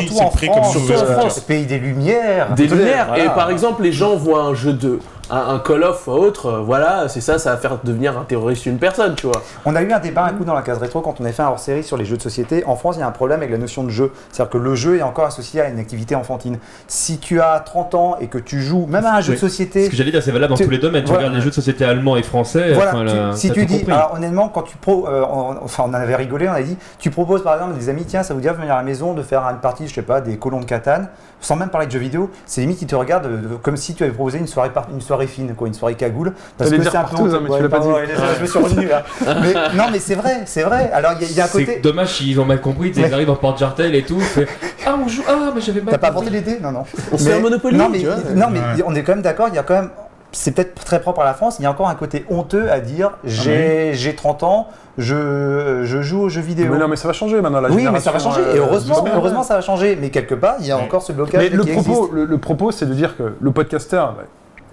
comme une mauvaise culture. Pays des Lumières. des lumières. Et par exemple, les gens voient un jeu de. Un, un Call of ou autre, euh, voilà, c'est ça, ça va faire devenir un terroriste une personne, tu vois. On a eu un débat un coup dans la case rétro quand on a fait un hors-série sur les jeux de société. En France, il y a un problème avec la notion de jeu. C'est-à-dire que le jeu est encore associé à une activité enfantine. Si tu as 30 ans et que tu joues même à un jeu Oui. de société, Ce que j'allais dire, c'est valable dans Tu- tous les domaines. Tu voilà. regardes les jeux de société allemands et français. Voilà, enfin, tu- là, si tu dis, compris. alors honnêtement, quand tu pro, euh, on- enfin on en avait rigolé, on a dit, tu proposes par exemple à des amis, tiens, ça vous dit de venir à la maison de faire une partie, je sais pas, des colons de Catane, sans même parler de jeux vidéo, c'est limite qui te regardent euh, comme si tu avais proposé une soirée, par- une soirée fine, quoi, une soirée cagoule. Parce que c'est un peu partouze, honteux. hein, mais tu l'as pas dit. ouais, désolé, je me suis revenu là. Mais, non, mais c'est vrai, c'est vrai. Alors il y, a- il y a un C'est côté. dommage, ils ont mal compris. tu Ils arrivent en porte-jartel et tout. fait, ah, on joue. Ah, mais j'avais mal T'as pas compris. inventé l'idée? Non, non. On fait un Monopoly, Non, mais, tu vois. non, mais Ouais. on est quand même d'accord, il y a quand même. C'est peut-être très propre à la France, il y a encore un côté honteux à dire j'ai j'ai 30 ans, je, je joue aux jeux vidéo. Mais non, mais ça va changer maintenant. La oui, mais ça va changer, et euh, heureusement, heureusement ça va changer. Mais quelque part, il y a Ouais. encore ce blocage Mais le qui propos, existe. le, le propos, c'est de dire que le podcaster, bah,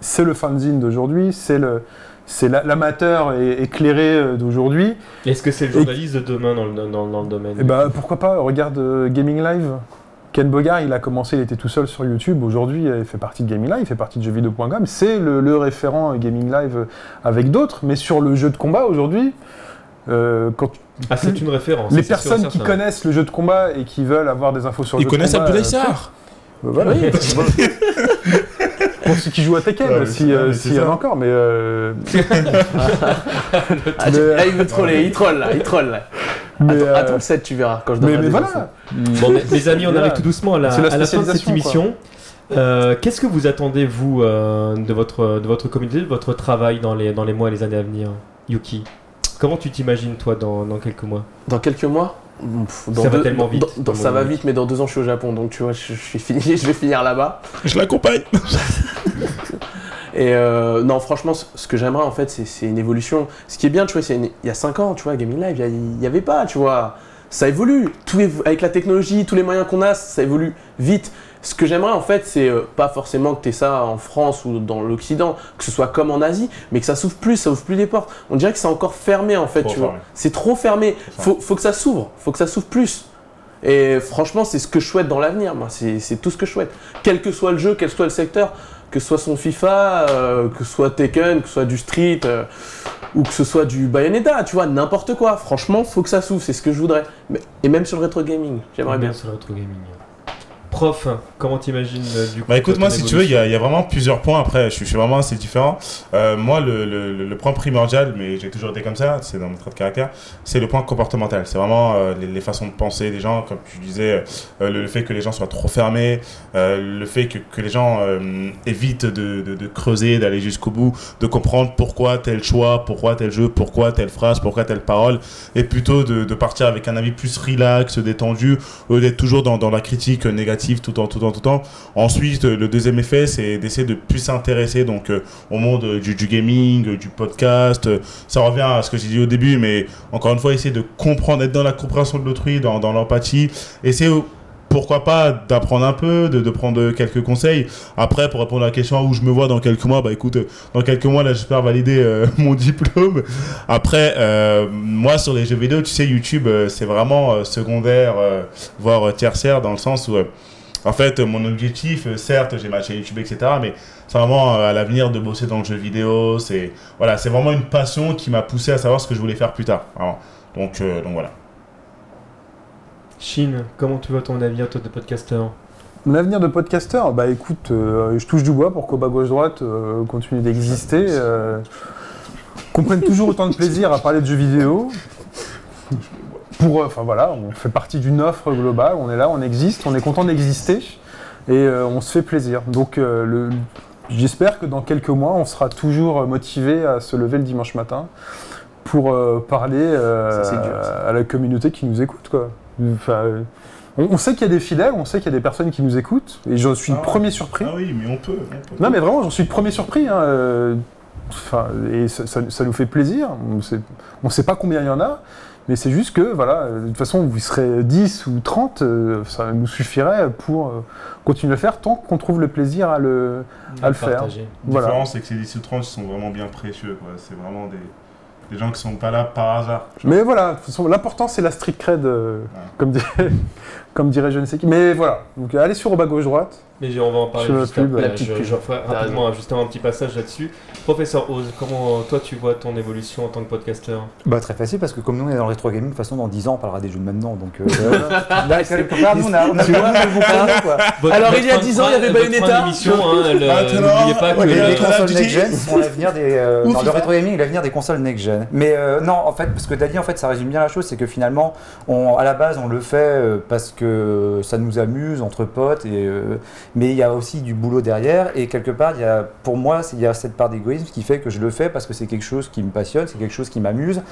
c'est le fanzine d'aujourd'hui, c'est le, c'est la- l'amateur éclairé euh, d'aujourd'hui. Est-ce que c'est le journaliste de demain dans le, dans, dans le domaine? Et bah pourquoi pas Regarde euh, Gaming Live. Ken Bogard, il a commencé, il était tout seul sur YouTube. Aujourd'hui, euh, il fait partie de Gaming Live, il fait partie de jeuxvideo.com. C'est le, le référent Gaming Live avec d'autres. Mais sur le jeu de combat aujourd'hui, euh, quand Ah, c'est une référence. les sûr et personnes qui connaissent le jeu de combat et qui veulent avoir des infos sur le Ils jeu connaissent de combat, Abdoulaye euh, Sarr euh, voilà. Pour ceux qui jouent à Tekken, Ouais, mais si, euh, mais s'il y en a encore, mais euh, Ah, tu- Mais- là, il veut troller, il troll là, il troll là. mais, attends, euh, attends le 7, tu verras quand je mais, donnerai mais des voilà. infos. Bon, mais, les amis, on arrive tout doucement à la, à la fin de cette émission. Euh, Qu'est-ce que vous attendez, vous, euh, de, votre, de votre communauté, de votre travail dans les, dans les mois et les années à venir Yuki, comment tu t'imagines, toi, dans, dans quelques mois? Dans quelques mois? Dans Ça va tellement dans- vite, dans- ça va vite, mais dans deux ans, je suis au Japon, donc tu vois, je, je suis fini, je vais finir là-bas. Je l'accompagne. Et euh, non, franchement, ce que j'aimerais en fait, c'est une évolution. Ce qui est bien, tu vois, c'est il y a 5 ans, tu vois, Gaming Live, il n'y avait pas, tu vois. Ça évolue. Tout avec la technologie, tous les moyens qu'on a, ça évolue vite. Ce que j'aimerais en fait, c'est euh, pas forcément que tu aies ça en France ou dans l'Occident, que ce soit comme en Asie, mais que ça s'ouvre plus, ça ouvre plus des portes. On dirait que c'est encore fermé en fait, Trop tu vois. C'est trop fermé. Faut, faut que ça s'ouvre, faut que ça s'ouvre plus. Et franchement, c'est ce que je souhaite dans l'avenir, moi. C'est c'est tout ce que je souhaite. Quel que soit le jeu, quel que soit le secteur, que ce soit son FIFA, euh, que ce soit Tekken, que ce soit du Street, euh, ou que ce soit du Bayonetta, tu vois, n'importe quoi. Franchement, faut que ça s'ouvre, c'est ce que je voudrais. Mais- et même sur le rétro gaming, j'aimerais bien. sur le rétro gaming. Prof, comment t'imagines euh, du coup Bah écoute, moi, si tu veux, il y, a- il y a vraiment plusieurs points. Après, je suis, je suis vraiment assez différent. Euh, moi, le, le- le- le point primordial, mais j'ai toujours été comme ça, c'est dans mon trait de caractère, c'est le point comportemental. C'est vraiment euh, les, les façons de penser des gens, comme tu disais, euh, le, le fait que les gens soient trop fermés, le fait que, que les gens évitent de, de- de creuser, d'aller jusqu'au bout, de comprendre pourquoi tel choix, pourquoi tel jeu, pourquoi telle phrase, pourquoi telle parole, et plutôt de, de partir avec un avis plus relax, détendu, au lieu d'être toujours dans, dans la critique négative tout temps, tout temps, tout le temps. Ensuite, le deuxième effet, c'est d'essayer de plus s'intéresser donc euh, au monde du, gaming, du podcast. Ça revient à ce que j'ai dit au début, mais encore une fois, essayer de comprendre, être dans la compréhension de l'autrui, dans, dans l'empathie. Essayer, pourquoi pas, d'apprendre un peu, de, prendre quelques conseils. Après, pour répondre à la question où je me vois dans quelques mois, bah écoute, dans quelques mois, là, j'espère valider euh, mon diplôme. Après, euh, moi, sur les jeux vidéo, tu sais, YouTube, c'est vraiment secondaire, voire tertiaire, dans le sens où. En fait, mon objectif, euh, certes, j'ai ma chaîne YouTube, etc., mais c'est vraiment euh, à l'avenir de bosser dans le jeu vidéo. C'est voilà, c'est vraiment une passion qui m'a poussé à savoir ce que je voulais faire plus tard. Donc, euh, donc voilà. Chine, comment tu vois ton avenir, toi, de podcasteur? Mon avenir de podcasteur, bah écoute, euh, je touche du bois pour qu'Oba Gauche Droite euh, continue d'exister. euh, qu'on prenne toujours autant de plaisir à parler de jeux vidéo. Pour, euh, enfin voilà, on fait partie d'une offre globale, on est là, on existe, on est content d'exister et euh, on se fait plaisir. Donc euh, le- j'espère que dans quelques mois, on sera toujours motivé à se lever le dimanche matin pour euh, parler Ça, dur, à la communauté qui nous écoute. Quoi. Enfin, on, sait qu'il y a des fidèles, on sait qu'il y a des personnes qui nous écoutent et j'en suis le Ah. premier surpris. Ah oui, mais on peut. on peut. Non mais vraiment, j'en suis le premier surpris. hein, Enfin, et ça, ça- ça nous fait plaisir. On sait, on sait pas combien il y en a, mais c'est juste que, voilà, euh, de toute façon, vous serez 10 ou 30, euh, ça nous suffirait pour euh, continuer à le faire tant qu'on trouve le plaisir à le, à le faire. La Voilà. différence, c'est que ces 10 ou 30 sont vraiment bien précieux. C'est vraiment des, des gens qui sont pas là par hasard. Mais voilà, de toute façon, l'important c'est la street cred, euh, Ouais. comme, dirait, comme dirait je ne sais qui. Mais voilà, donc allez sur au bas gauche droite. Mais on va en parler juste pub, après. la petite je, pub. je ferai rapidement justement un petit passage là-dessus. Professeur Oz, comment toi tu vois ton évolution en tant que podcasteur Bah, très facile parce que comme nous on est dans le rétro gaming, de toute façon dans 10 ans on parlera des jeux de maintenant. Donc euh, là, nous on a, on a quoi. Votre- Alors, votre il y a fin de 10 ans, il y avait Bayonetta. d'émission, hein, le- Maintenant, N'oubliez pas que ouais, Les, consoles Duty. next-gen sont l'avenir des. euh, Ou dans le rétro gaming, l'avenir des consoles next-gen. Mais euh, non, en fait, parce que Daddy, en fait, ça résume bien la chose, c'est que finalement, on, à la base, on le fait euh, parce que ça nous amuse entre potes, et, euh, mais il y a aussi du boulot derrière, et quelque part, y a, pour moi, il y a cette part d'égoïsme qui fait que je le fais parce que c'est quelque chose qui me passionne, c'est quelque chose qui m'amuse,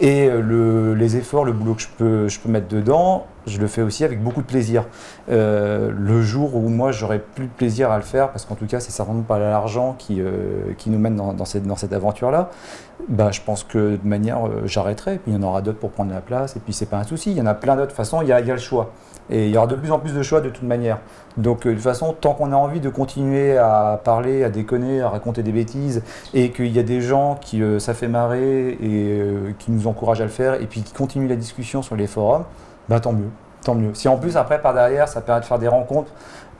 et euh, le- les efforts, le boulot que je peux, je peux mettre dedans, je le fais aussi avec beaucoup de plaisir. Euh, le jour où moi j'aurai plus de plaisir à le faire, parce qu'en tout cas c'est certainement pas l'argent qui, qui nous mène dans, dans cette, dans cette aventure-là, bah, je pense que de manière euh, j'arrêterai, puis il y en aura d'autres pour prendre la place, et puis c'est pas un souci, il y en a plein d'autres, de toute façon il y a, le choix. Et il y aura de plus en plus de choix de toute manière. Donc euh, de toute façon, tant qu'on a envie de continuer à parler, à déconner, à raconter des bêtises, et qu'il y a des gens qui euh, ça fait marrer et qui nous encouragent à le faire, et puis qui continuent la discussion sur les forums, bah tant mieux, tant mieux. Si en plus après par derrière ça permet de faire des rencontres,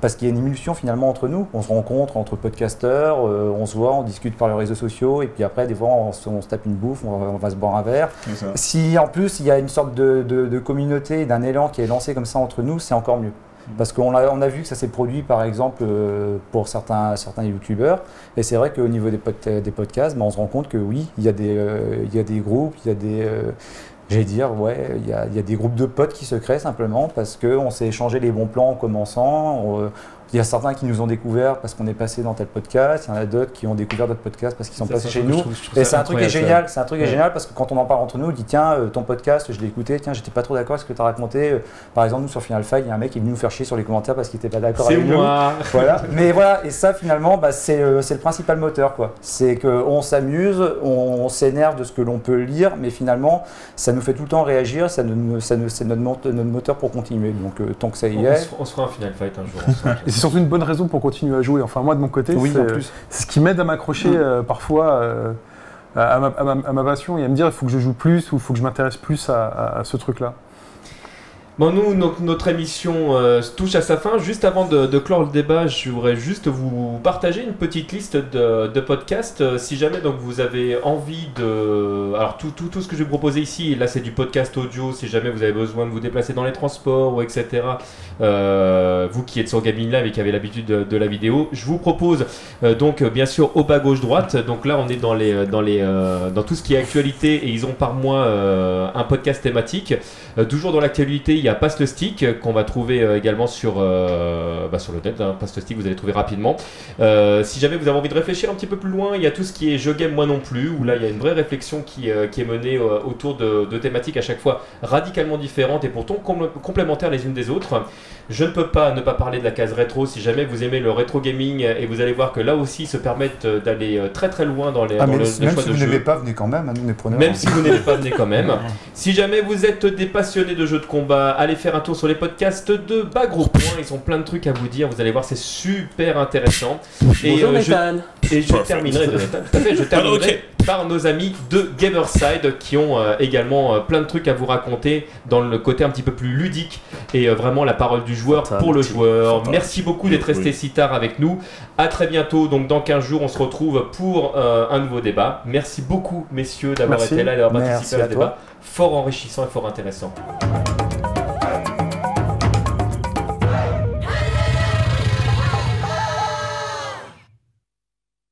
parce qu'il y a une émulsion finalement entre nous, on se rencontre entre podcasteurs, euh, on se voit, on discute par les réseaux sociaux, et puis après des fois on, se- on se tape une bouffe, on va, on va se boire un verre. Si en plus il y a une sorte de, de- de communauté, d'un élan qui est lancé comme ça entre nous, c'est encore mieux. Parce qu'on a, on a vu que ça s'est produit par exemple euh, pour certains, certains youtubeurs. Et c'est vrai qu'au niveau des, pod- des podcasts, ben, on se rend compte que oui, il y a des, euh, il y a des groupes, il y a des. euh, J'allais dire, ouais, il y, a, des groupes de potes qui se créent simplement parce qu'on s'est échangé les bons plans en commençant. Il y a certains qui nous ont découvert parce qu'on est passé dans tel podcast, il y en a d'autres qui ont découvert d'autres podcasts parce qu'ils sont Ça, passés ça, chez nous. trouve- Et c'est un truc qui est génial, c'est un truc qui est Ouais. génial parce que quand on en parle entre nous, on dit tiens, euh, ton podcast, je l'ai écouté, tiens, j'étais pas trop d'accord avec ce que tu as raconté. Euh, Par exemple, nous sur Final Fight, il y a un mec qui est venu nous faire chier sur les commentaires parce qu'il était pas d'accord C'est avec nous. moi. Voilà. Mais voilà, et ça finalement, bah, c'est euh, c'est le principal moteur quoi. C'est qu'on s'amuse, on, on s'énerve de ce que l'on peut lire, mais finalement, ça nous fait tout le temps réagir, ça nous, ça c'est notre, mot- notre moteur pour continuer. Donc euh, tant que ça y On, est. se, on se fera un final fight un jour surtout une bonne raison pour continuer à jouer. Enfin, moi de mon côté, Oui, c'est ce qui m'aide à m'accrocher euh, parfois euh, à, ma, à ma- à ma passion et à me dire il faut que je joue plus ou il faut que je m'intéresse plus à ce truc-là. Bon, nous, no- notre émission euh, touche à sa fin. Juste avant de, clore le débat, je voudrais juste vous partager une petite liste de, podcasts. Euh, si jamais donc vous avez envie de, alors tout, tout, tout ce que je vais proposer ici, là c'est du podcast audio. Si jamais vous avez besoin de vous déplacer dans les transports ou etc. euh, vous qui êtes sur Gaming Live et qui avez l'habitude de, de la vidéo, je vous propose donc bien sûr au bas gauche droite. Donc là on est dans les dans les dans tout ce qui est actualité et ils ont par mois un podcast thématique. Toujours dans l'actualité, y a Passe le Stick euh, qu'on va trouver euh, également sur, euh, bah, sur le net. Hein, Passe le Stick, vous allez trouver rapidement. Si jamais vous avez envie de réfléchir un petit peu plus loin, il y a tout ce qui est Je game moi non plus, où là il y a une vraie réflexion qui, est menée autour de, thématiques à chaque fois radicalement différentes et pourtant com- complémentaires les unes des autres. Je ne peux pas ne pas parler de la case rétro si jamais vous aimez le rétro gaming et vous allez voir que là aussi ils se permettent euh, d'aller euh, très très loin dans les, Ah, dans mais le, le même choix si de vous n'aimez pas, venez quand même, hein, nous les preneurs. Même si vous n'êtes pas venu quand même. Si jamais vous êtes des passionnés de jeux de combat, allez faire un tour sur les podcasts de Bas. Ils ont plein de trucs à vous dire. Vous allez voir, c'est super intéressant. Et, Bonjour euh, je, Nathan. et je terminerai, Jonathan, tout à fait, je terminerai par nos amis de Gamerside qui ont euh, également euh, plein de trucs à vous raconter dans le côté un petit peu plus ludique et euh, vraiment la parole du joueur pour le joueur. Merci beaucoup d'être resté si tard avec nous. À très bientôt. Donc dans 15 jours, on se retrouve pour euh, un nouveau débat. Merci beaucoup, messieurs, d'avoir été là et d'avoir participé à à ce débat. Fort enrichissant et fort intéressant.